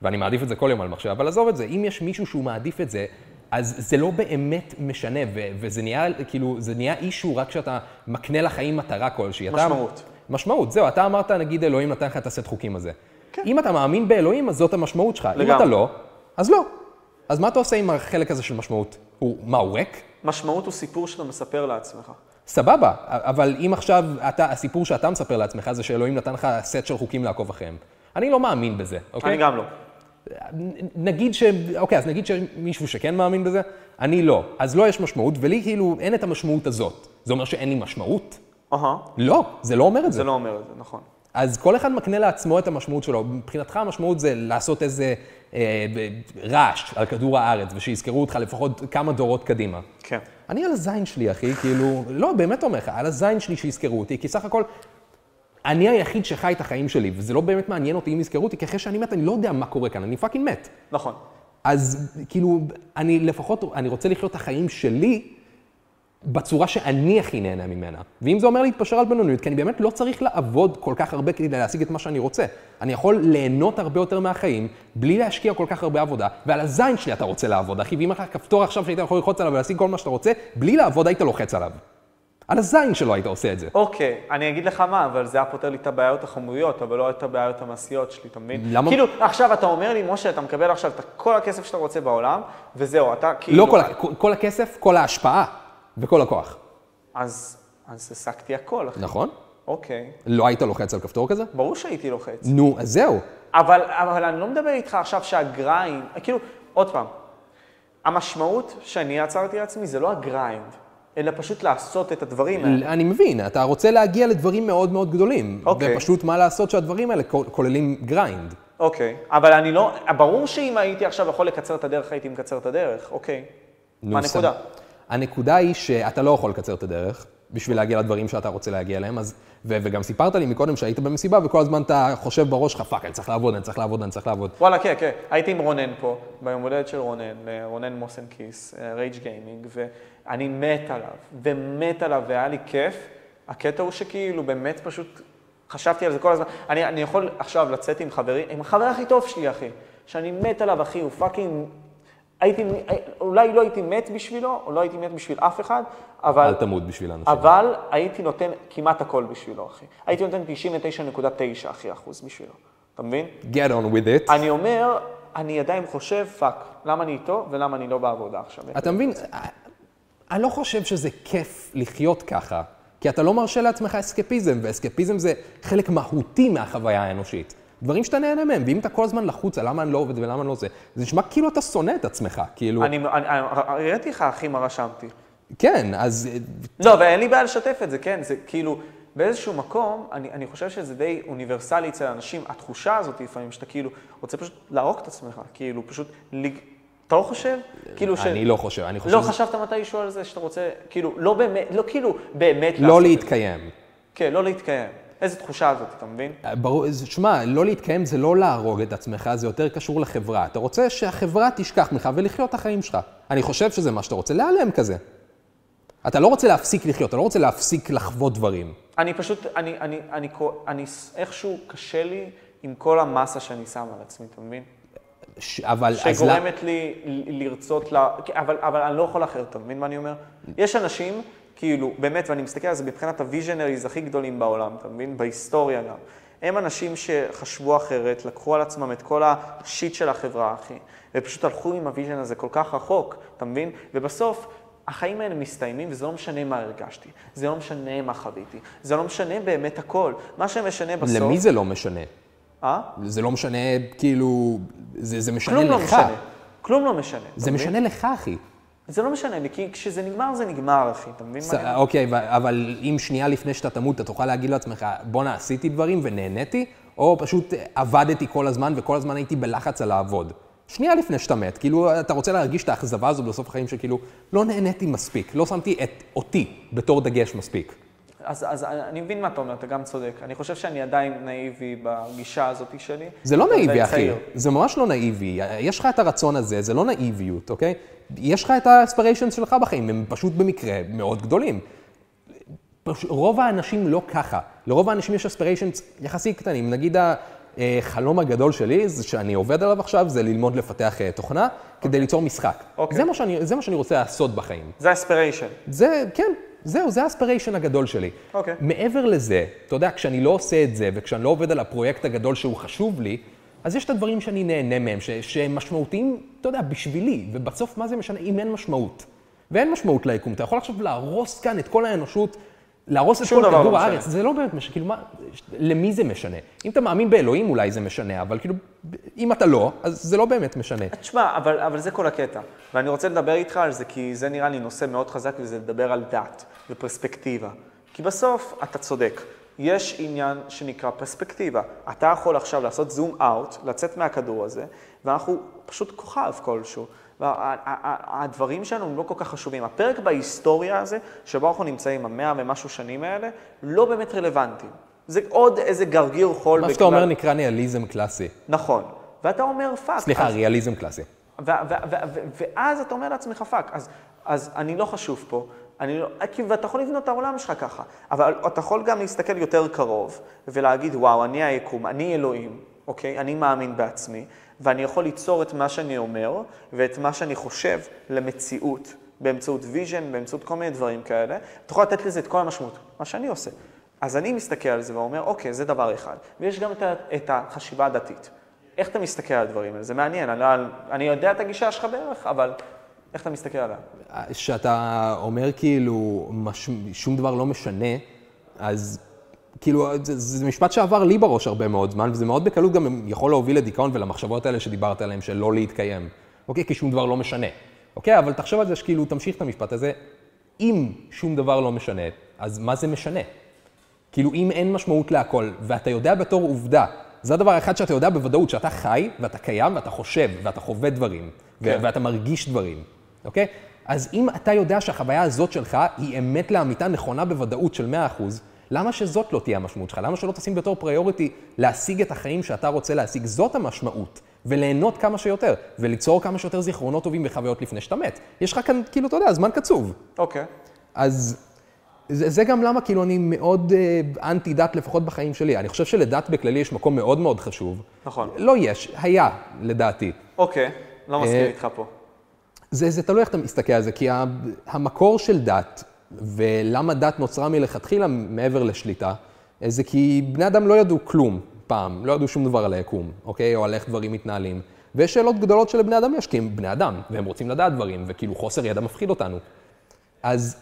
ואני מעדיף את זה כל יום על מחשב, אבל עזוב את זה, אם יש מישהו שהוא מעדיף את זה, אז זה לא באמת משנה, ו- וזה נהיה, כאילו, זה נהיה אישו רק כשאתה מקנה לחיים מטרה כלשהי. אתה- משמעות. משמעות, זהו, אתה אמרת, נגיד, אלוהים נתן לך את הסט חוקים הזה. כן. אם אתה מאמין באלוהים, אז זאת המשמעות שלך. אם לגמרי. אתה לא, אז לא. אז מה אתה עושה עם החלק הזה של משמעות? הוא, מה, הוא ריק? משמעות הוא סיפור שאתה מספר לעצמך. סבבה, אבל אם עכשיו אתה, הסיפור שאתה מספר לעצמך זה שאלוהים נתן לך סט של חוקים לעקוב אחריהם. אני לא מאמין בזה, אוקיי? אני גם לא. נגיד ש... אוקיי, אז נגיד שמישהו שכן מאמין בזה, אני לא. אז לא יש משמעות, ולי כאילו אין את המשמעות הזאת. זה אומר שאין לי משמעות? אהה, לא, זה לא אומר את זה. זה לא אומר את זה, נכון. אז כל אחד מקנה לעצמו את המשמעות שלו. מבחינתך המשמעות זה לעשות איזה אה, רעש על כדור הארץ, ושיזכרו אותך לפחות כמה דורות קדימה. כן. אני על הזין שלי, אחי, כאילו, לא, באמת אומר לך, על הזין שלי שיזכרו אותי, כי סך הכל, אני היחיד שחי את החיים שלי, וזה לא באמת מעניין אותי אם יזכרו אותי, כי אחרי שאני מת, אני לא יודע מה קורה כאן, אני fucking מת. נכון. אז כאילו, אני לפחות, אני רוצה לחיות את החיים שלי בצורה שאני הכי נהנה ממנה. ואם זה אומר להתפשר על בינוניות, כי אני באמת לא צריך לעבוד כל כך הרבה כדי להשיג את מה שאני רוצה. אני יכול ליהנות הרבה יותר מהחיים, בלי להשקיע כל כך הרבה עבודה, ועל הזין שלי אתה רוצה לעבוד, אחי, ואם לך כפתור עכשיו שהיית יכול ללחוץ עליו ולהשיג כל מה שאתה רוצה, בלי לעבוד היית לוחץ עליו. על הזין שלו היית עושה את זה. אוקיי, אני אגיד לך מה, אבל זה היה פותר לי את הבעיות החמוריות, אבל לא את הבעיות המעשיות שלי, אתה מבין? למה? כאילו, עכשיו אתה אומר לי, משה, אתה מקבל עכשיו את כל הכסף שאתה רוצה בעולם, וזהו, אתה כאילו... לא כל- כל הכסף, כל ההשפעה וכל הכוח. אז, אז השגתי הכל, אחי. נכון? אוקיי. לא היית לוחץ על כפתור כזה? ברור שהייתי לוחץ. נו, אז זהו. אבל, אבל אני לא מדבר איתך עכשיו שה grind, כאילו, עוד פעם, המשמעות שאני יצרתי לעצמי זה לא ה grind, אלא פשוט לעשות את הדברים האלה. אני מבין, אתה רוצה להגיע לדברים מאוד מאוד גדולים. אוקיי. ופשוט מה לעשות שהדברים האלה כול- כוללים grind. אוקיי, אבל אני לא, ברור שאם הייתי עכשיו יכול לקצר את הדרך, הייתי מקצר את הדרך, אוקיי. נו, מה הנקודה? הנקודה היא שאתה לא יכול לקצר את הדרך בשביל להגיע לדברים שאתה רוצה להגיע אליהם, אז, ו, וגם סיפרת לי מקודם שהיית במסיבה וכל הזמן אתה חושב בראש שלך, fuck, אני צריך לעבוד, אני צריך לעבוד, אני צריך לעבוד. וואלה, כן, כן. הייתי עם רונן פה, ביום הולדת של רונן, רונן מוסן כיס, Rage Gaming, ואני מת עליו, ומת עליו, והיה לי כיף. הקטע הוא שכאילו, באמת פשוט חשבתי על זה כל הזמן. אני, אני יכול עכשיו לצאת עם חברי, עם החבר הכי טוב שלי, אחי, שאני מת עליו, אחי, הוא fucking... הייתי, אולי לא הייתי מת בשבילו, או לא הייתי מת בשביל אף אחד, אבל... אל תמות בשביל האנשים. אבל הייתי נותן כמעט הכל בשבילו, אחי. הייתי נותן 99.9 אחי אחוז בשבילו. אתה מבין? Get on with it. אני אומר, אני עדיין חושב, fuck, למה אני איתו ולמה אני לא בעבודה עכשיו? אתה מבין, אני לא חושב שזה כיף לחיות ככה, כי אתה לא מרשה לעצמך אסקפיזם, ואסקפיזם זה חלק מהותי מהחוויה האנושית. דברים שאתה נהנה מהם, ואם אתה כל הזמן לחוץ על למה אני לא עובד ולמה אני לא זה, זה נשמע כאילו אתה שונא את עצמך, כאילו... אני, הראיתי לך, אחי, מה רשמתי. כן, אז לא, ואין לי בעיה לשתף את זה, כן, זה כאילו, באיזשהו מקום, אני, אני חושב שזה די אוניברסלי אצל אנשים, התחושה הזאת לפעמים, שאתה כאילו רוצה פשוט להרוג את עצמך, כאילו, פשוט. אתה לא חושב? כאילו ש... אני לא חושב, אני חושב... לא שזה- חשבת מתישהו על זה שאתה רוצה, כאילו, לא באמת, לא כאילו באמת לא זה. להתקיים. כן, לא להתקיים. איזה תחושה הזאת, אתה מבין? ברור, זה- שמע, לא להתקיים זה לא להרוג את עצמך, זה יותר קשור לחברה. אתה רוצה שהחברה תשכח ממך ולחיות את החיים שלך. אני חושב שזה מה שאתה רוצה, להיעלם כזה. אתה לא רוצה להפסיק לחיות, אתה לא רוצה להפסיק לחוות דברים. אני פשוט, אני, אני, אני, אני, אני איכשהו קשה לי עם כל המסה שאני שם על עצמי, אתה מבין? ש- אבל... אז שגורמת לי ל- לרצות, ל... אבל, אבל אני לא יכול אחרת, אתה מבין מה אני אומר? יש אנשים, כאילו, באמת, ואני מסתכל על זה מבחינת ה visionaries הכי גדולים בעולם, אתה מבין? בהיסטוריה גם. הם אנשים שחשבו אחרת, לקחו על עצמם את כל ה shit של החברה, אחי, ופשוט הלכו עם ה vision הזה כל כך רחוק, אתה מבין? ובסוף, החיים האלה מסתיימים, וזה לא משנה מה הרגשתי, זה לא משנה מה חוויתי, זה לא משנה באמת הכל. מה שמשנה בסוף... למי זה לא משנה? אה? זה לא משנה, כאילו, זה, זה משנה כלום לא לך. משנה. כלום לא משנה. זה? משנה לך, אחי. זה לא משנה לי, כי כשזה נגמר, זה נגמר, אחי, אתה מבין מה אני? אוקיי, אבל אם שנייה לפני שאתה תמות, אתה תוכל להגיד לעצמך, בואנה, עשיתי דברים ונהניתי, או פשוט עבדתי כל הזמן וכל הזמן הייתי בלחץ על לעבוד. שנייה לפני שאתה מת, כאילו, אתה רוצה להרגיש את האכזבה הזו בסוף החיים, שכאילו, לא נהניתי מספיק, לא שמתי את אותי בתור דגש מספיק. אז, אז אני מבין מה אתה אומר, אתה גם צודק. אני חושב שאני עדיין נאיבי בגישה הזאת שלי. זה לא נאיבי, אחי. צעיר. זה ממש לא נאיבי. יש לך את הרצון הזה, זה לא נאיביות, אוקיי? יש לך את האספיריישנס שלך בחיים, הם פשוט במקרה מאוד גדולים. פש... רוב האנשים לא ככה. לרוב האנשים יש אספיריישנס יחסית קטנים. נגיד החלום הגדול שלי, זה שאני עובד עליו עכשיו, זה ללמוד לפתח אה, תוכנה כדי ליצור משחק. אוקיי. זה, מה שאני, זה מה שאני רוצה לעשות בחיים. זה אספיריישן. זה, כן, זהו, זה האספיריישן הגדול שלי. אוקיי. מעבר לזה, אתה יודע, כשאני לא עושה את זה, וכשאני לא עובד על הפרויקט הגדול שהוא חשוב לי, אז יש את הדברים שאני נהנה מהם, ש- שהם משמעותיים, אתה יודע, בשבילי, ובסוף מה זה משנה אם אין משמעות? ואין משמעות ליקום. אתה יכול עכשיו להרוס כאן את כל האנושות, להרוס את כל דבר כדור לא הארץ, משנה. זה לא באמת משנה, כאילו מה, למי זה משנה? אם אתה מאמין באלוהים אולי זה משנה, אבל כאילו, אם אתה לא, אז זה לא באמת משנה. תשמע, אבל, אבל זה כל הקטע. ואני רוצה לדבר איתך על זה, כי זה נראה לי נושא מאוד חזק, וזה לדבר על דת ופרספקטיבה. כי בסוף, אתה צודק. יש עניין שנקרא פרספקטיבה. אתה יכול עכשיו לעשות zoom out, לצאת מהכדור הזה, ואנחנו פשוט כוכב כלשהו. והדברים שלנו הם לא כל כך חשובים. הפרק בהיסטוריה הזה, שבו אנחנו נמצאים, המאה ומשהו שנים האלה, לא באמת רלוונטיים. זה עוד איזה גרגיר חול מה שאתה אומר נקרא ניהיליזם קלאסי. נכון. ואתה אומר, fuck. סליחה, אז- ריאליזם קלאסי. ואז אתה אומר לעצמך, fuck, אז, אז אני לא חשוב פה, אני לא, כי- ואתה יכול לבנות את העולם שלך ככה, אבל אתה יכול גם להסתכל יותר קרוב ולהגיד, וואו, אני היקום, אני אלוהים, אוקיי? אני מאמין בעצמי, ואני יכול ליצור את מה שאני אומר ואת מה שאני חושב למציאות, באמצעות vision, באמצעות כל מיני דברים כאלה. אתה יכול לתת לזה את כל המשמעות, מה שאני עושה. אז אני מסתכל על זה ואומר, אוקיי, זה דבר אחד. ויש גם את, את החשיבה הדתית. איך אתה מסתכל על הדברים האלה? זה מעניין, אני, אני יודע את הגישה שלך בערך, אבל איך אתה מסתכל עליה? שאתה אומר כאילו מש... שום דבר לא משנה, אז כאילו זה, זה משפט שעבר לי בראש הרבה מאוד זמן, וזה מאוד בקלות גם יכול להוביל לדיכאון ולמחשבות האלה שדיברת עליהן, של לא להתקיים. אוקיי? כי שום דבר לא משנה. אוקיי? אבל תחשוב על זה שכאילו, תמשיך את המשפט הזה, אם שום דבר לא משנה, אז מה זה משנה? כאילו, אם אין משמעות להכל, ואתה יודע בתור עובדה, זה הדבר האחד שאתה יודע בוודאות, שאתה חי, ואתה קיים, ואתה חושב, ואתה חווה דברים, כן. ו- ואתה מרגיש דברים, אוקיי? אז אם אתה יודע שהחוויה הזאת שלך היא אמת לאמיתה נכונה בוודאות של 100%, למה שזאת לא תהיה המשמעות שלך? למה שלא תשים בתור פריוריטי להשיג את החיים שאתה רוצה להשיג? זאת המשמעות. וליהנות כמה שיותר, וליצור כמה שיותר זיכרונות טובים וחוויות לפני שאתה מת. יש לך כאן, כאילו, אתה יודע, זמן קצוב. אוקיי. אז זה, זה גם למה כאילו אני מאוד אה, אנטי דת, לפחות בחיים שלי. אני חושב שלדת בכללי יש מקום מאוד מאוד חשוב. נכון. לא יש, היה, לדעתי. אוקיי, לא מסכים אה, איתך פה. זה, זה תלוי איך אתה מסתכל על זה, כי המקור של דת, ולמה דת נוצרה מלכתחילה מעבר לשליטה, אה, זה כי בני אדם לא ידעו כלום פעם, לא ידעו שום דבר על היקום, אוקיי? או על איך דברים מתנהלים. ויש שאלות גדולות שלבני אדם יש, כי הם בני אדם, והם רוצים לדעת דברים, וכאילו חוסר ידע מפחיד אותנו. אז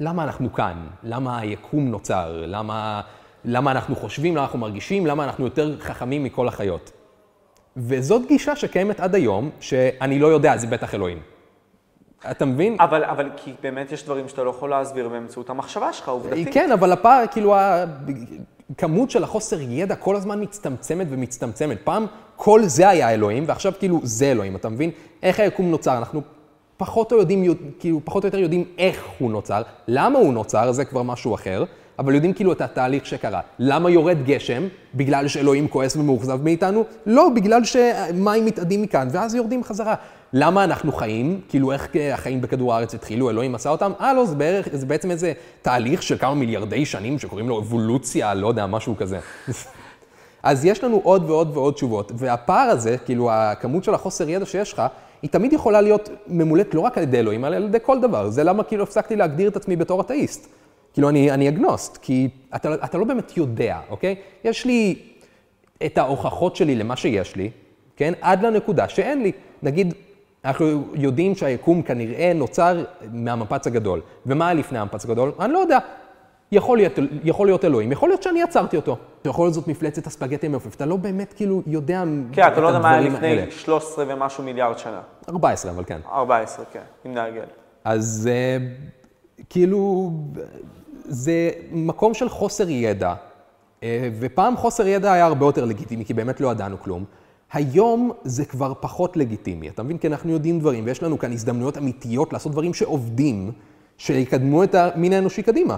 למה אנחנו כאן? למה היקום נוצר? למה, למה אנחנו חושבים, למה אנחנו מרגישים, למה אנחנו יותר חכמים מכל החיות? וזאת גישה שקיימת עד היום, שאני לא יודע, זה בטח אלוהים. אתה מבין? אבל, אבל כי באמת יש דברים שאתה לא יכול להסביר באמצעות המחשבה שלך, עובדתית. כן, אבל הפער, כאילו, הכמות של החוסר ידע כל הזמן מצטמצמת ומצטמצמת. פעם כל זה היה אלוהים, ועכשיו כאילו זה אלוהים, אתה מבין? איך היקום נוצר? אנחנו פחות או, יודעים, כאילו, פחות או יותר יודעים איך הוא נוצר, למה הוא נוצר, זה כבר משהו אחר, אבל יודעים כאילו את התהליך שקרה. למה יורד גשם? בגלל שאלוהים כועס ומאוכזב מאיתנו? לא, בגלל שמים מתאדים מכאן, ואז יורדים חזרה. למה אנחנו חיים? כאילו, איך החיים בכדור הארץ התחילו? אלוהים עשה אותם? אה, לא, זה, בערך, זה בעצם איזה תהליך של כמה מיליארדי שנים שקוראים לו אבולוציה, לא יודע, משהו כזה. אז יש לנו עוד ועוד ועוד תשובות, והפער הזה, כאילו הכמות של החוסר ידע שיש לך, היא תמיד יכולה להיות ממולאת לא רק על ידי אלוהים, אלא על ידי כל דבר. זה למה כאילו הפסקתי להגדיר את עצמי בתור אתאיסט. כאילו, אני, אני אגנוסט, כי אתה, אתה לא באמת יודע, אוקיי? יש לי את ההוכחות שלי למה שיש לי, כן? עד לנקודה שאין לי. נגיד, אנחנו יודעים שהיקום כנראה נוצר מהמפץ הגדול. ומה היה לפני המפץ הגדול? אני לא יודע. יכול להיות, יכול להיות אלוהים, יכול להיות שאני עצרתי אותו. יכול להיות זאת מפלצת הספגטי המעופף, אתה לא באמת כאילו יודע כן, אתה לא יודע מה היה הדברים האלה. לפני 13 ומשהו מיליארד שנה. 14, אבל כן. 14, כן, אם נעגל. אז אה, כאילו, זה מקום של חוסר ידע, אה, ופעם חוסר ידע היה הרבה יותר לגיטימי, כי באמת לא ידענו כלום. היום זה כבר פחות לגיטימי, אתה מבין? כי אנחנו יודעים דברים, ויש לנו כאן הזדמנויות אמיתיות לעשות דברים שעובדים, שיקדמו את המין האנושי קדימה.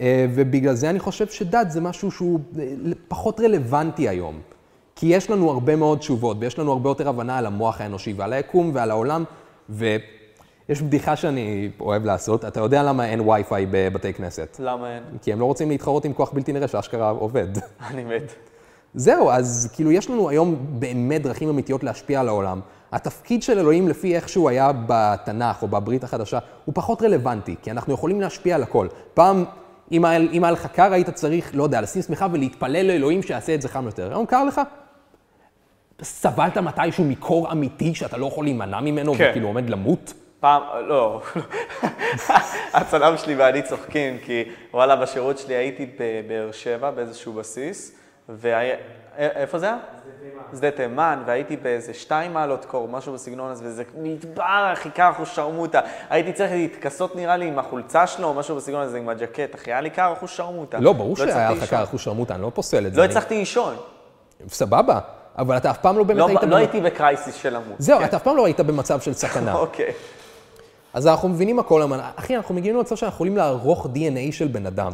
אה, ובגלל זה אני חושב שדת זה משהו שהוא אה, פחות רלוונטי היום. כי יש לנו הרבה מאוד תשובות, ויש לנו הרבה יותר הבנה על המוח האנושי ועל היקום ועל העולם, ויש בדיחה שאני אוהב לעשות, אתה יודע למה אין וי-פיי בבתי כנסת? למה אין? כי הם לא רוצים להתחרות עם כוח בלתי נראה שאשכרה עובד. אני מת. זהו, אז כאילו יש לנו היום באמת דרכים אמיתיות להשפיע על העולם. התפקיד של אלוהים, לפי איך שהוא היה בתנ"ך או בברית החדשה, הוא פחות רלוונטי, כי אנחנו יכולים להשפיע על הכל. פעם, אם היה לך קר, היית צריך, לא יודע, לשים שמיכה ולהתפלל לאלוהים שיעשה את זה חם יותר. היום קר לך? סבלת מתישהו מקור אמיתי שאתה לא יכול להימנע ממנו כן. וכאילו עומד למות? פעם, לא, הצלם שלי ואני צוחקים, כי וואלה, בשירות שלי הייתי בבאר שבע, באיזשהו בסיס, ואיפה זה היה? שדה תימן, והייתי באיזה שתיים מעלות קור, משהו בסגנון הזה, וזה מדבר, אחי, קר, אחו שרמוטה. הייתי צריך להתכסות נראה לי עם החולצה שלו, או משהו בסגנון הזה, עם הג'קט, אחי, היה לי קר, אחו שרמוטה. לא, ברור שהיה הצלחתי לך לישון. קר אחוז שרמוטה, אני לא פוסל את זה. לא הצלחתי לישון. סבבה, אבל אתה אף פעם לא באמת לא היית... לא במ- הייתי בקרייסיס של למות. זהו, כן. אתה אף פעם לא היית במצב של סכנה. אוקיי. אז אנחנו מבינים הכל, אבל אחי, אנחנו מגיעים למצב שאנחנו יכולים לערוך DNA של בן אדם.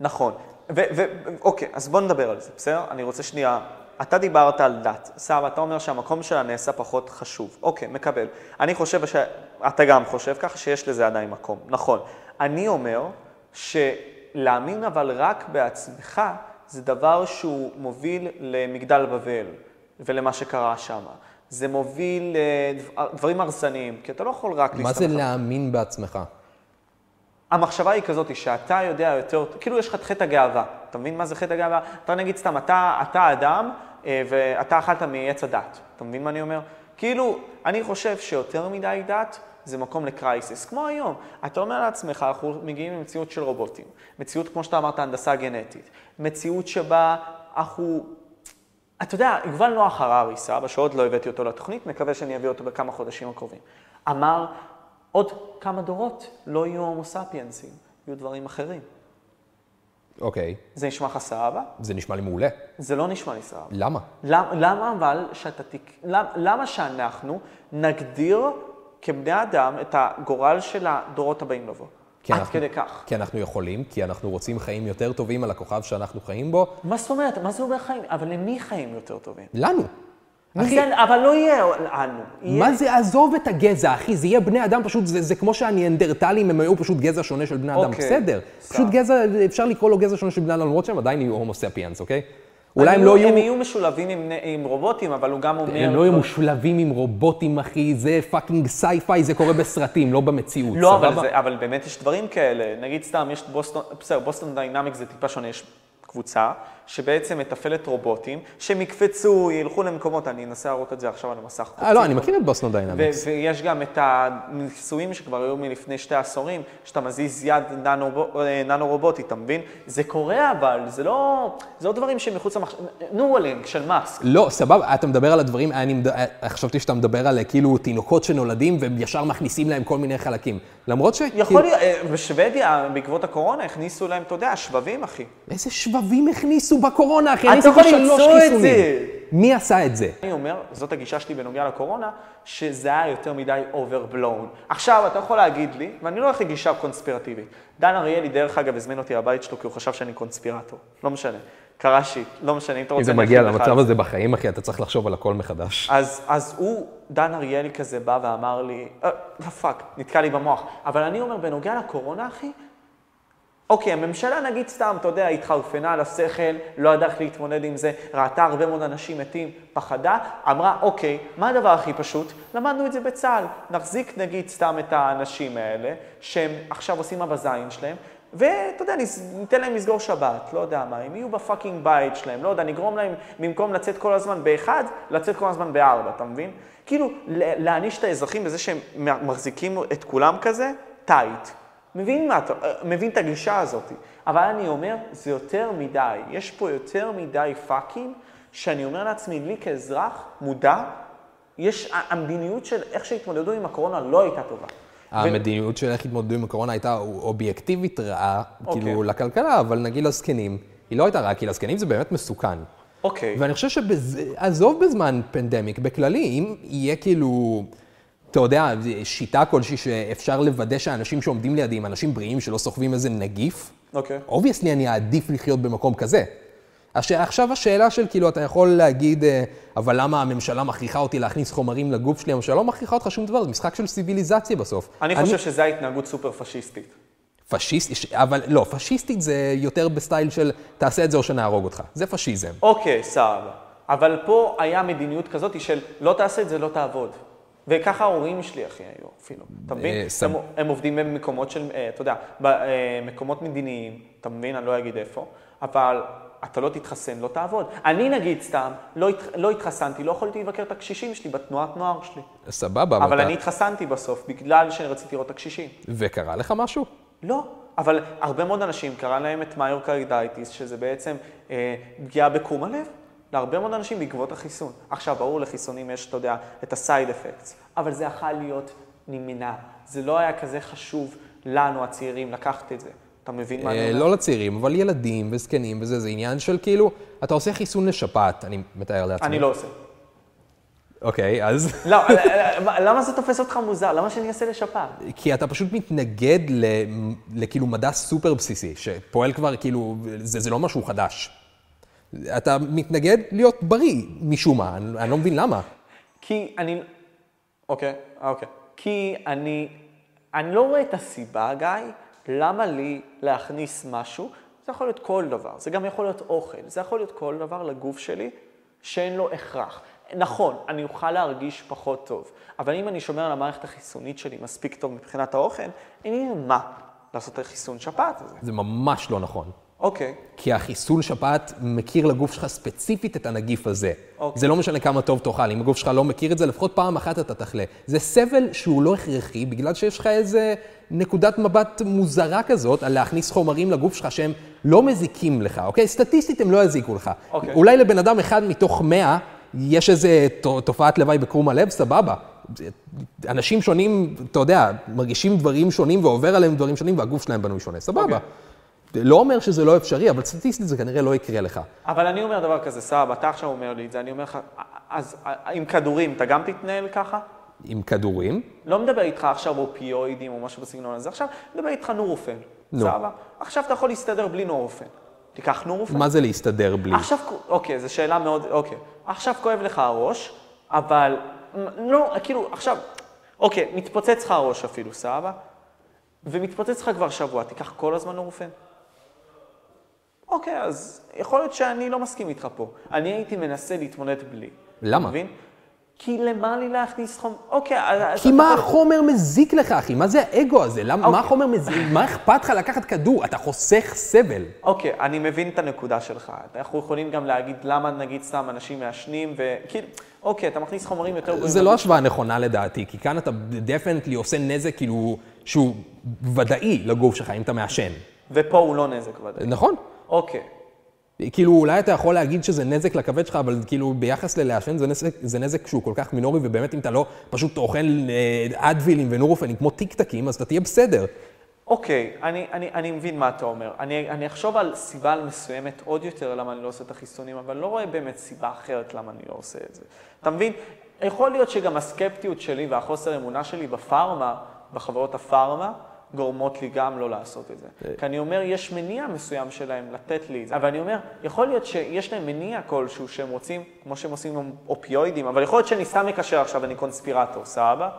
נכון. ואוקיי, אז בוא נדבר על זה, בסדר? אני רוצה שנייה... אתה דיברת על דת, סבא, אתה אומר שהמקום שלה נעשה פחות חשוב. אוקיי, מקבל. אני חושב שאתה גם חושב ככה שיש לזה עדיין מקום. נכון. אני אומר שלהאמין אבל רק בעצמך זה דבר שהוא מוביל למגדל בבל ולמה שקרה שם. זה מוביל לדברים הרסניים, כי אתה לא יכול רק מה זה להסתמך להאמין בעצמך? המחשבה היא כזאת, שאתה יודע יותר, כאילו יש לך את חטא הגאווה. אתה מבין מה זה חטא הגאווה? אתה נגיד סתם, אתה, אתה אדם, אה, ואתה אכלת מעץ הדת. אתה מבין מה אני אומר? כאילו, אני חושב שיותר מדי דת זה מקום לקרייסיס. כמו היום, אתה אומר לעצמך, אנחנו מגיעים למציאות של רובוטים. מציאות, כמו שאתה אמרת, הנדסה גנטית. מציאות שבה אנחנו... אתה יודע, יובל נוח הררי, סבא, שעוד לא הבאתי אותו לתוכנית, מקווה שאני אביא אותו בכמה חודשים הקרובים. אמר, עוד כמה דורות לא יהיו הומו ספיינסים, יהיו דברים אחרים. אוקיי, זה נשמע לך סבבה? זה נשמע לי מעולה. זה לא נשמע לי סבבה. למה? למה, למה אבל שאתה תק... למה, למה שאנחנו נגדיר כבני אדם את הגורל של הדורות הבאים לבוא? עד אנחנו- כדי כך. כי אנחנו יכולים, כי אנחנו רוצים חיים יותר טובים על הכוכב שאנחנו חיים בו, מה זאת אומרת? מה זה אומר חיים? אבל למי חיים יותר טובים? לנו. אבל לא יהיה לנו. יהיה... מה זה, עזוב את הגזע, אחי, זה יהיה בני אדם פשוט, זה, זה כמו שהניאנדרטלים הם היו פשוט גזע שונה של בני אדם, אוקיי, בסדר. פשוט גזע, אפשר לקרוא לו גזע שונה של בני אדם, למרות שהם עדיין יהיו הומו ספיאנס, אוקיי? אולי הם לא יהיו... הם יהיו משולבים עם, עם רובוטים, אבל הוא גם אומר... הם לא יהיו משולבים עם רובוטים, אחי, זה fucking sci-fi, זה קורה בסרטים, לא במציאות, לא, אבל, סבבה? זה, אבל באמת יש דברים כאלה. נגיד סתם, יש בוסטון, בסדר, Boston Dynamic זה טיפה שונה, יש קבוצה שבעצם מתפעלת רובוטים, שהם יקפצו, ילכו למקומות, אני אנסה להראות את זה עכשיו על המסך. אה, לא, אני מכיר את Boston Dynamics. ויש גם את הניסויים שכבר היו מלפני שתי עשורים, שאתה מזיז יד ננו, רובוטית, אתה מבין? זה קורה אבל, זה לא, זה לא דברים שמחוץ למחשב, ניורלינק של מאסק. לא, סבבה, אתה מדבר על הדברים, אני. אה, חשבתי שאתה מדבר על אה, כאילו תינוקות שנולדים והם ישר מכניסים להם כל מיני חלקים. למרות ש... יכול להיות, אה, בשוודיה, בעקבות הקורונה, הכניסו להם, אתה יודע, שבבים, אחי. איזה שבבים הכניסו בקורונה, אחי? אני עשיתי שלוש למצוא את חיסונים. זה. מי עשה את זה? אני אומר, זאת הגישה שלי בנוגע לקורונה, שזה היה יותר מדי overblown. עכשיו, אתה יכול להגיד לי, ואני לא הולך לגישה קונספירטיבית. דן אריאלי, דרך אגב, הזמין אותי לבית שלו כי הוא חשב שאני קונספירטור. לא משנה. קרה shit, לא משנה, אם אתה רוצה... אם זה מגיע למצב. הזה בחיים, אחי, אתה צריך לחשוב על הכל מחדש. אז, אז הוא, דן אריאלי כזה בא ואמר לי, אה, fuck, נתקע לי במוח. אבל אני אומר, בנוגע לקורונה, אחי, אוקיי, הממשלה נגיד סתם, אתה יודע, התחרפנה על השכל, לא ידעה איך להתמודד עם זה, ראתה הרבה מאוד אנשים מתים, פחדה, אמרה, אוקיי, מה הדבר הכי פשוט? למדנו את זה בצה"ל. נחזיק נגיד סתם את האנשים האלה, שהם עכשיו עושים אבא זין שלהם, ואתה יודע, ניתן להם לסגור שבת, לא יודע מה, הם יהיו ב fucking בית שלהם, לא יודע, נגרום להם, במקום לצאת כל הזמן באחד, לצאת כל הזמן בארבע, אתה מבין? כאילו, להעניש את האזרחים בזה שהם מחזיקים את כולם כזה, tight. מבין מה, אתה- מבין את הגישה הזאת. אבל אני אומר, זה יותר מדי. יש פה יותר מדי פאקים, שאני אומר לעצמי, לי כאזרח מודע, יש, המדיניות של איך שהתמודדו עם הקורונה לא הייתה טובה. המדיניות של איך התמודדו עם הקורונה הייתה אובייקטיבית רעה, אוקיי. כאילו, לכלכלה, אבל נגיד לזקנים, היא לא הייתה רעה, כי לזקנים זה באמת מסוכן. אוקיי. ואני חושב שעזוב בזמן פנדמיק, בכללי, אם יהיה כאילו, אתה יודע, שיטה כלשהי שאפשר לוודא שהאנשים שעומדים לידי הם אנשים בריאים שלא סוחבים איזה נגיף, אוקיי. obviously אני אעדיף לחיות במקום כזה. עכשיו השאלה של כאילו, אתה יכול להגיד, אה, אבל למה הממשלה מכריחה אותי להכניס חומרים לגוף שלי? הממשלה לא מכריחה אותך שום דבר, זה משחק של סיביליזציה בסוף. אני חושב שזו התנהגות סופר פשיסטית. פשיסט, אבל לא, פשיסטית זה יותר בסטייל של תעשה את זה או שנהרוג אותך. זה פשיזם. אוקיי, סבבה. אבל פה היה מדיניות כזאת של לא תעשה את זה, לא תעבוד. וככה ההורים שלי, אחי, היו אפילו. אתה מבין? אה, סם- הם, הם עובדים במקומות של, אה, אתה יודע, במקומות מדיניים, אתה מבין? אני לא אגיד איפה, אבל אתה לא תתחסן, לא תעבוד. אני נגיד סתם, לא, הת- לא התחסנתי, לא יכולתי לבקר את הקשישים שלי בתנועת נוער שלי. סבבה, אבל אתה... אני התחסנתי בסוף, בגלל שרציתי לראות את הקשישים. וקרה לך משהו? לא, אבל הרבה מאוד אנשים קרא להם את מיוקרדיטיס, שזה בעצם אה, פגיעה בקרום הלב, להרבה מאוד אנשים בעקבות החיסון. עכשיו, ברור, לחיסונים יש, אתה יודע, את ה-side effects, אבל זה יכול להיות נמנע. זה לא היה כזה חשוב לנו, הצעירים, לקחת את זה. אתה מבין מה אני אה, אומר? לא לצעירים, אבל ילדים וזקנים וזה, זה עניין של כאילו, אתה עושה חיסון לשפעת, אני מתאר לעצמי. אני לא עושה. אוקיי, אז... לא, אה, למה זה תופס אותך מוזר? למה שאני אעשה לשפעת? כי אתה פשוט מתנגד לכאילו מדע סופר בסיסי, שפועל כבר כאילו, זה, זה לא משהו חדש. אתה מתנגד להיות בריא, משום מה, אני, אני לא מבין למה. כי אני... אוקיי, אוקיי. כי אני... אני לא רואה את הסיבה, גיא, למה לי להכניס משהו, זה יכול להיות כל דבר, זה גם יכול להיות אוכל, זה יכול להיות כל דבר לגוף שלי שאין לו הכרח. נכון, אני אוכל להרגיש פחות טוב, אבל אם אני שומר על המערכת החיסונית שלי מספיק טוב מבחינת האוכל, אין לי מה לעשות את החיסון שפעת הזה. זה ממש לא נכון. אוקיי, כי החיסון שפעת מכיר לגוף שלך ספציפית את הנגיף הזה. אוקיי. זה לא משנה כמה טוב תאכל, אם הגוף שלך לא מכיר את זה, לפחות פעם אחת אתה תחלה. זה סבל שהוא לא הכרחי, בגלל שיש לך איזה נקודת מבט מוזרה כזאת על להכניס חומרים לגוף שלך שהם לא מזיקים לך, אוקיי? סטטיסטית הם לא יזיקו לך. אוקיי. אולי לבן אדם אחד מתוך מאה יש איזה תופעת לוואי בקרום הלב, סבבה. אנשים שונים, אתה יודע, מרגישים דברים שונים ועובר עליהם דברים שונים והגוף שלהם בנוי שונה, סבבה. אוקיי. לא אומר שזה לא אפשרי, אבל סטטיסטית זה כנראה לא יקרה לך. אבל אני אומר דבר כזה, סבבה, אתה עכשיו אומר לי את זה, אני אומר לך, אז עם כדורים, אתה גם תתנהל ככה? עם כדורים, לא מדבר איתך עכשיו אופיואידים או משהו בסגנון הזה, עכשיו מדבר איתך נורופן, נו. סבבה? עכשיו אתה יכול להסתדר בלי נורופן. תיקח נורופן. מה זה להסתדר בלי? עכשיו, אוקיי, זו שאלה מאוד, אוקיי. עכשיו כואב לך הראש, אבל, לא, כאילו, עכשיו, אוקיי, מתפוצץ לך הראש אפילו, סבבה? ומתפוצץ לך כבר שבוע, תיקח כל הזמן נורופן? אוקיי, אז יכול להיות שאני לא מסכים איתך פה. אני הייתי מנסה להתמודד בלי. למה? מבין? כי למה לי להכניס חום... אוקיי, אז... כי מה החומר מזיק לך, אחי? מה זה האגו הזה? למה, מה אוקיי. החומר מזיק? מה אכפת לך לקחת כדור? אתה חוסך סבל. אוקיי, אני מבין את הנקודה שלך. אנחנו יכולים גם להגיד למה נגיד סתם אנשים מעשנים, וכאילו, אוקיי, אתה מכניס חומרים יותר גרועים. זה לא. השוואה נכונה לדעתי, כי כאן אתה דפנטלי עושה נזק כאילו שהוא ודאי לגוף שלך אם אתה מעשן. ופה הוא לא נזק ודאי. נכון. אוקיי. כאילו, אולי אתה יכול להגיד שזה נזק לכבד שלך, אבל כאילו, ביחס ללעשן זה נזק, זה נזק שהוא כל כך מינורי, ובאמת אם אתה לא פשוט אוכל אה, אדווילים ונורופנים כמו טיקטקים, אז אתה תהיה בסדר. אוקיי, אני, אני, אני מבין מה אתה אומר. אני, אני אחשוב על סיבה מסוימת עוד יותר למה אני לא עושה את החיסונים, אבל לא רואה באמת סיבה אחרת למה אני לא עושה את זה. אתה מבין? יכול להיות שגם הסקפטיות שלי והחוסר אמונה שלי בפארמה, בחברות הפארמה, גורמות לי גם לא לעשות את זה. כי אני אומר, יש מניע מסוים שלהם לתת לי את זה. אבל אני אומר, יכול להיות שיש להם מניע כלשהו שהם רוצים, כמו שהם עושים עם אופיואידים, אבל יכול להיות שאני סתם מקשר עכשיו, אני קונספירטור, סבבה?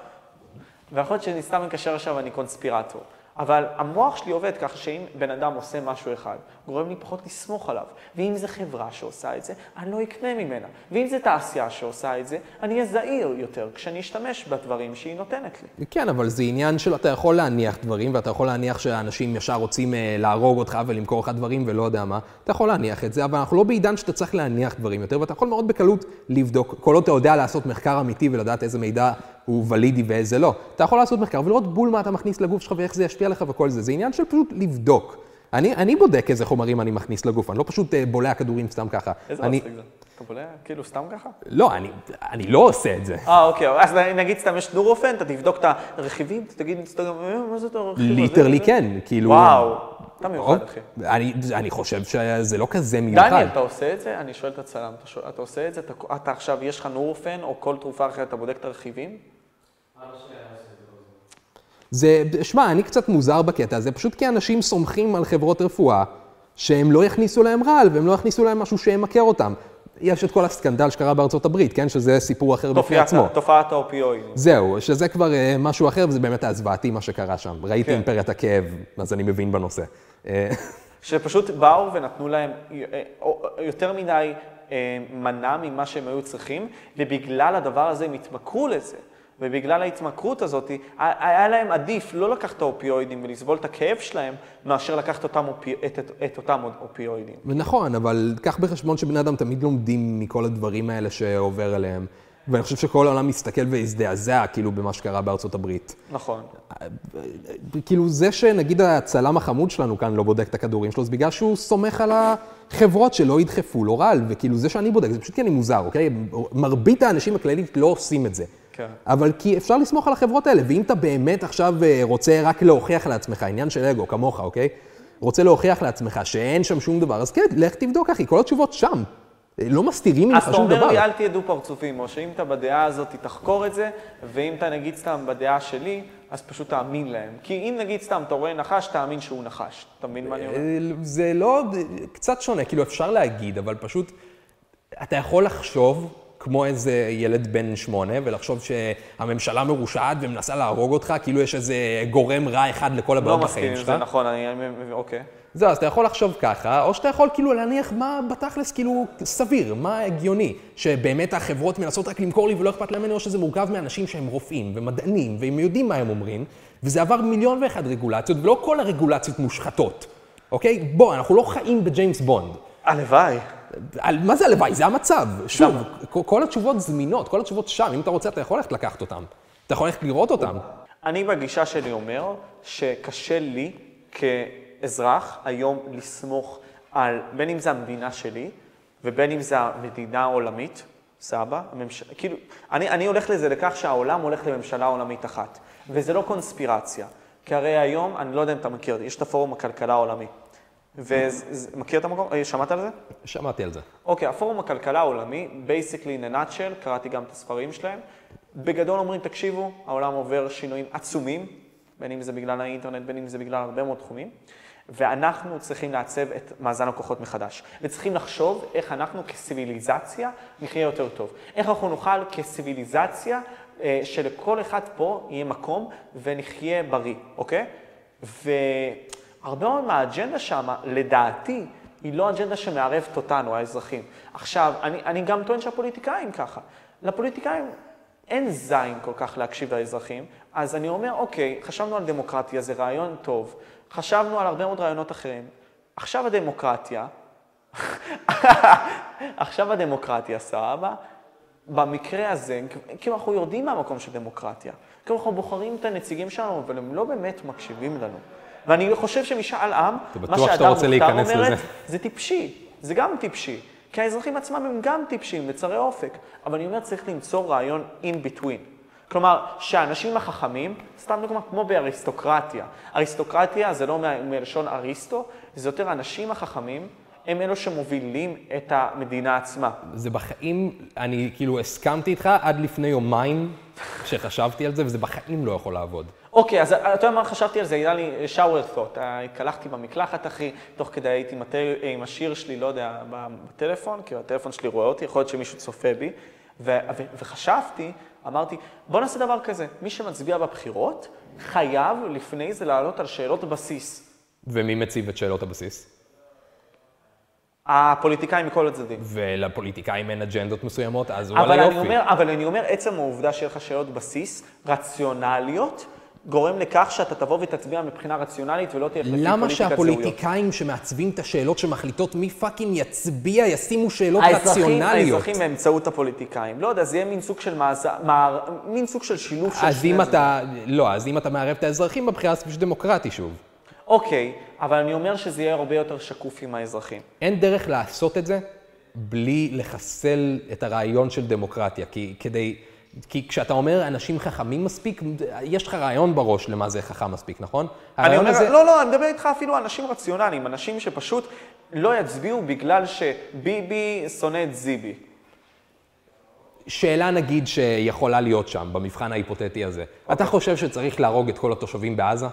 ויכול להיות שאני סתם מקשר עכשיו, אני קונספירטור. אבל המוח שלי עובד ככה שאם בן אדם עושה משהו אחד, גורם לי פחות לסמוך עליו. ואם זו חברה שעושה את זה, אני לא אקנה ממנה. ואם זו תעשייה שעושה את זה, אני אהיה זהיר יותר כשאני אשתמש בדברים שהיא נותנת לי. כן, אבל זה עניין של אתה יכול להניח דברים, ואתה יכול להניח שאנשים ישר רוצים אה, להרוג אותך ולמכור לך דברים ולא יודע מה. אתה יכול להניח את זה, אבל אנחנו לא בעידן שאתה צריך להניח דברים יותר, ואתה יכול מאוד בקלות לבדוק, כל עוד אתה יודע לעשות מחקר אמיתי ולדעת איזה מידע הוא ולידי ואיזה לא. אתה יכול לעשות מחקר ולראות בול מה אתה מכניס לגוף שלך ואיך זה ישפיע עליך וכל זה. זה עניין של פשוט לבדוק. אני, אני בודק איזה חומרים אני מכניס לגוף, אני לא פשוט אה, בולע כדורים סתם ככה. איזה אני, מצחיק זה? אתה בולע כאילו סתם ככה? לא, אני, אני לא עושה את זה. אה, אוקיי, אז נגיד סתם יש נורופן, אתה תבדוק את הרכיבים, תגיד אינסטגרם, "אה, מה זה את הרכיב הזה?" ליטרלי כן, כאילו... וואו, אתה מיוחד, אחי. אני, אני חושב שזה לא כזה מיוחד. דניאל, אתה עושה את זה? אני שואל את הצלם, אתה, שואל, אתה עושה את זה? אתה, אתה עכשיו, יש לך נורופן או כל תרופה אחרת, אתה בודק את הרכיבים? זה, שמע, אני קצת מוזר בקטע הזה, פשוט כי אנשים סומכים על חברות רפואה, שהם לא יכניסו להם רעל, והם לא יכניסו להם משהו שימכר אותם. יש את כל הסקנדל שקרה בארצות הברית, כן? שזה סיפור אחר בפני עצמו. תופעת האופיואידים. זהו, שזה כבר אה, משהו אחר, וזה באמת היה זוועתי מה שקרה שם. ראיתי כן. אימפריית הכאב, אז אני מבין בנושא. אה, שפשוט באו ונתנו להם אה, יותר מדי מנה ממה שהם היו צריכים, ובגלל הדבר הזה הם התמכרו לזה. ובגלל ההתמכרות הזאת, היה להם עדיף לא לקחת את האופיואידים ולסבול את הכאב שלהם, מאשר לקחת אותם אופי, את, את, את אותם אופיואידים. נכון, אבל קח בחשבון שבני אדם תמיד לומדים מכל הדברים האלה שעובר עליהם. ואני חושב שכל העולם מסתכל והזדעזע כאילו במה שקרה בארצות הברית. נכון. כאילו זה שנגיד הצלם החמוד שלנו כאן לא בודק את הכדורים שלו, זה בגלל שהוא סומך על החברות שלא ידחפו לו רעל, וכאילו זה שאני בודק, זה פשוט כי אני מוזר, אוקיי? מרבית האנשים הכללית לא עושים את זה. כן. אבל כי אפשר לסמוך על החברות האלה, ואם אתה באמת עכשיו אה, רוצה רק להוכיח לעצמך, עניין של אגו, כמוך, אוקיי? רוצה להוכיח לעצמך שאין שם שום דבר, אז כן, לך תבדוק, אחי, כל התשובות שם. אה, לא מסתירים ממך אז שום אתה אומר דבר. לי, אל תהיה דו-פרצופי, משה, אם אתה בדעה הזאת, תחקור את זה, ואם אתה נגיד סתם בדעה שלי, אז פשוט תאמין להם. כי אם נגיד סתם אתה רואה נחש, תאמין שהוא נחש. אתה מבין מה אני אומר? אה, זה לא, קצת שונה, כאילו אפשר להגיד, אבל פשוט, אתה יכול לחשוב כמו איזה ילד בן שמונה, ולחשוב שהממשלה מרושעת ומנסה להרוג אותך, כאילו יש איזה גורם רע אחד לכל לא הבעיות מסכים בחיים שלך. זה, נכון, אני... אני- אוקיי. זהו, אז אתה יכול לחשוב ככה, או שאתה יכול כאילו להניח מה בתכלס כאילו סביר, מה הגיוני, שבאמת החברות מנסות רק למכור לי ולא אכפת להם ממני, או שזה מורכב מאנשים שהם רופאים ומדענים, והם יודעים מה הם אומרים, וזה עבר מיליון ואחד רגולציות, ולא כל הרגולציות מושחתות, אוקיי? בוא, אנחנו לא חיים בג'יימס בונד. הלוואי. על, מה זה הלוואי? זה המצב. שוב, כל, כל התשובות זמינות, כל התשובות שם, אם אתה רוצה, אתה יכול ללכת לקחת אותן. אתה יכול ללכת לראות אותן. אני בגישה שלי אומר שקשה לי כאזרח היום לסמוך על, בין אם זה המדינה שלי ובין אם זה המדינה העולמית, סבא, הממש... כאילו, אני, אני הולך לזה לכך שהעולם הולך לממשלה עולמית אחת, וזה לא קונספירציה, כי הרי היום, אני לא יודע אם אתה מכיר, יש את הפורום הכלכלה העולמי. ומכיר את המקום? אה, שמעת על זה? שמעתי על זה. אוקיי, הפורום הכלכלה העולמי, basically in a nutshell, קראתי גם את הספרים שלהם, בגדול אומרים, תקשיבו, העולם עובר שינויים עצומים, בין אם זה בגלל האינטרנט, בין אם זה בגלל הרבה מאוד תחומים, ואנחנו צריכים לעצב את מאזן הכוחות מחדש. וצריכים לחשוב איך אנחנו כסיביליזציה נחיה יותר טוב. איך אנחנו נוכל כסיביליזציה, אה, שלכל אחד פה יהיה מקום ונחיה בריא, אוקיי? והרבה מאוד מהאג'נדה שם, לדעתי, היא לא אג'נדה שמערבת אותנו, האזרחים. עכשיו, אני, אני גם טוען שהפוליטיקאים ככה. לפוליטיקאים אין זין כל כך להקשיב לאזרחים, אז אני אומר, אוקיי, חשבנו על דמוקרטיה, זה רעיון טוב, חשבנו על הרבה מאוד רעיונות אחרים. עכשיו הדמוקרטיה, עכשיו הדמוקרטיה, סבבה? במקרה הזה, כאילו אנחנו יורדים מהמקום של דמוקרטיה. כאילו אנחנו בוחרים את הנציגים שלנו, אבל הם לא באמת מקשיבים לנו. ואני חושב שמשאל עם, מה שהדר רוצה מוכתר אומרת? זה טיפשי, זה גם טיפשי. כי האזרחים עצמם הם גם טיפשים וצרי אופק. אבל אני אומר, צריך למצוא רעיון in between. כלומר, שהאנשים החכמים, סתם דוגמא, כמו באריסטוקרטיה. אריסטוקרטיה זה לא מלשון אריסטו, זה יותר האנשים החכמים, הם אלו שמובילים את המדינה עצמה. זה בחיים, אני כאילו הסכמתי איתך עד לפני יומיים כשחשבתי על זה, וזה בחיים לא יכול לעבוד. אוקיי, אז אתה יודע מה חשבתי על זה? היה לי shower thought. אה, התקלחתי במקלחת, אחי, תוך כדי הייתי עם, השיר שלי, לא יודע, בטלפון, כי הטלפון שלי רואה אותי, יכול להיות שמישהו צופה בי. וחשבתי אמרתי, בוא נעשה דבר כזה, מי שמצביע בבחירות, חייב לפני זה לענות על שאלות בסיס. ומי מציב את שאלות הבסיס? הפוליטיקאים מכל הצדדים. ולפוליטיקאים אין אג'נדות מסוימות, אז וואלה יופי. אומר, אבל אני אומר, עצם העובדה שיהיה לך שאלות בסיס, רציונליות, גורם לכך שאתה תבוא ותצביע מבחינה רציונלית ולא תהיה לפי למה פוליטיקת זהויות. שהפוליטיקאים שמעצבים את השאלות שמחליטות מי fucking יצביע, ישימו שאלות האזרחים, רציונליות? האזרחים באמצעות הפוליטיקאים. לא יודע, זה יהיה מין סוג של מאזר, מער, מין סוג של שילוב של שני אם. אתה, לא, אז אם אתה מערב את האזרחים בבחירה, זה פשוט דמוקרטי שוב. אוקיי, אבל אני אומר שזה יהיה הרבה יותר שקוף עם האזרחים. אין דרך לעשות את זה בלי לחסל את הרעיון של דמוקרטיה. כי כדי... כי כשאתה אומר אנשים חכמים מספיק, יש לך רעיון בראש למה זה חכם מספיק, נכון? אני אומר, הזה- לא, לא, אני מדבר איתך אפילו אנשים רציונליים, אנשים שפשוט לא יצביעו בגלל שביבי שונא את זיבי. שאלה נגיד שיכולה להיות שם, במבחן ההיפותטי הזה. אתה חושב שצריך להרוג את כל התושבים בעזה?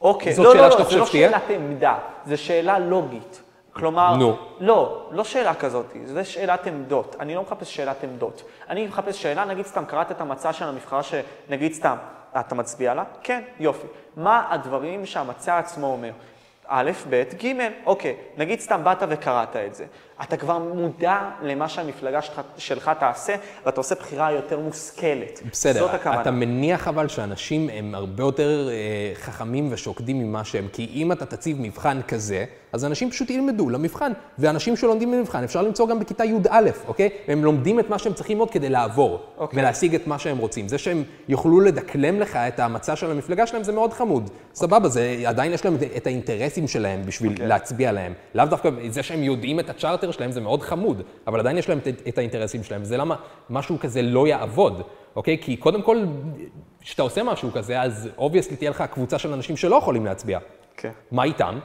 אוקיי, זאת לא, לא, לא, חושב לא? שאלת עמדה, זה שאלה לוגית. כלומר, נו. לא, לא שאלה כזאת, זה שאלת עמדות. אני לא מחפש שאלת עמדות. אני מחפש שאלה, נגיד סתם, קראת את המצע של המבחרה שנגיד סתם, אתה מצביע לה? כן, יופי. מה הדברים שהמצע עצמו אומר? א', ב', ג', אוקיי, נגיד סתם באת וקראת את זה. אתה כבר מודע למה שהמפלגה שלך, שלך תעשה, ואתה עושה בחירה יותר מושכלת. בסדר, זאת הכוונה. אתה מניח אבל שאנשים הם הרבה יותר אה, חכמים ושוקדים ממה שהם, כי אם אתה תציב מבחן כזה, אז אנשים פשוט ילמדו למבחן. ואנשים שלומדים למבחן אפשר למצוא גם בכיתה י"א, אוקיי? הם לומדים את מה שהם צריכים ללמוד כדי לעבור, אוקיי. ולהשיג את מה שהם רוצים. זה שהם יוכלו לדקלם לך את המצע של המפלגה שלהם זה מאוד חמוד. סבבה, זה עדיין יש להם את- האינטרסים שלהם בשביל אוקיי. להצביע להם. לאו דווקא זה שהם יודעים את הצ'רטר שלהם זה מאוד חמוד, אבל עדיין יש להם את, את האינטרסים שלהם. זה למה משהו כזה לא יעבוד, אוקיי? כי קודם כל, כשאתה עושה משהו כזה, אז obviously תהיה לך קבוצה של אנשים שלא יכולים להצביע. כן. מה איתם?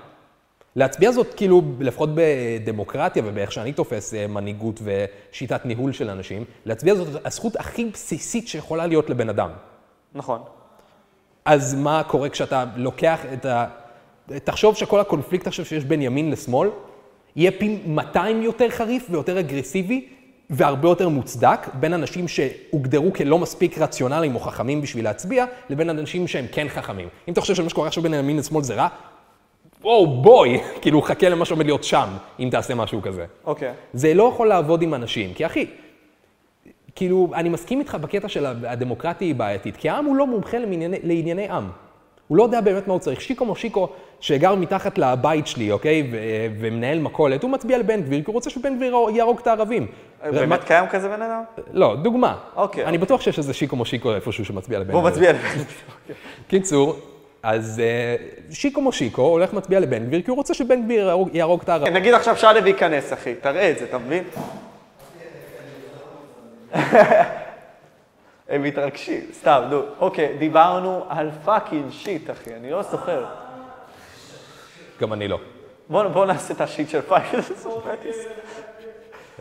להצביע זאת כאילו, לפחות בדמוקרטיה ובאיך שאני תופס אה, מנהיגות ושיטת ניהול של אנשים, להצביע זאת הזכות הכי בסיסית שיכולה להיות לבן אדם. נכון. אז מה קורה כשאתה לוקח את ה... תחשוב שכל הקונפליקט עכשיו שיש בין ימין לשמאל, יהיה פי 200 יותר חריף ויותר אגרסיבי והרבה יותר מוצדק בין אנשים שהוגדרו כלא מספיק רציונליים או חכמים בשביל להצביע, לבין אנשים שהם כן חכמים. אם אתה חושב שמה שקורה עכשיו בין ימין לשמאל זה רע, וואו, בואי, כאילו, חכה למה שעומד להיות שם, אם תעשה משהו כזה. אוקיי. זה לא יכול לעבוד עם אנשים, כי אחי, כאילו, אני מסכים איתך בקטע של הדמוקרטיה היא בעייתית, כי העם הוא לא מומחה לענייני, לענייני עם. הוא לא יודע באמת מה הוא צריך. שיקו מושיקו, שגר מתחת לבית שלי, אוקיי, ו- ומנהל מכולת, הוא מצביע לבן גביר, כי הוא רוצה שבן גביר יהרוג את הערבים. באמת קיים כזה בן אדם? לא, דוגמה. אוקיי, אני בטוח שיש איזה שיקו מושיקו איפשהו שמצביע לבן והוא גביר. מצביע לבן קיצור, אז אה, שיקו מושיקו הולך מצביע לבן גביר, כי הוא רוצה שבן גביר יהרוג- יהרוג את הערבים. נגיד עכשיו שלו ייכנס, אחי, תראה את זה, אתה מבין? הם מתרגשים, סתם, נו. אוקיי, דיברנו על fucking shit, אחי, אני לא זוכר. גם אני לא. בואו בוא נעשה את ה shit של fucking.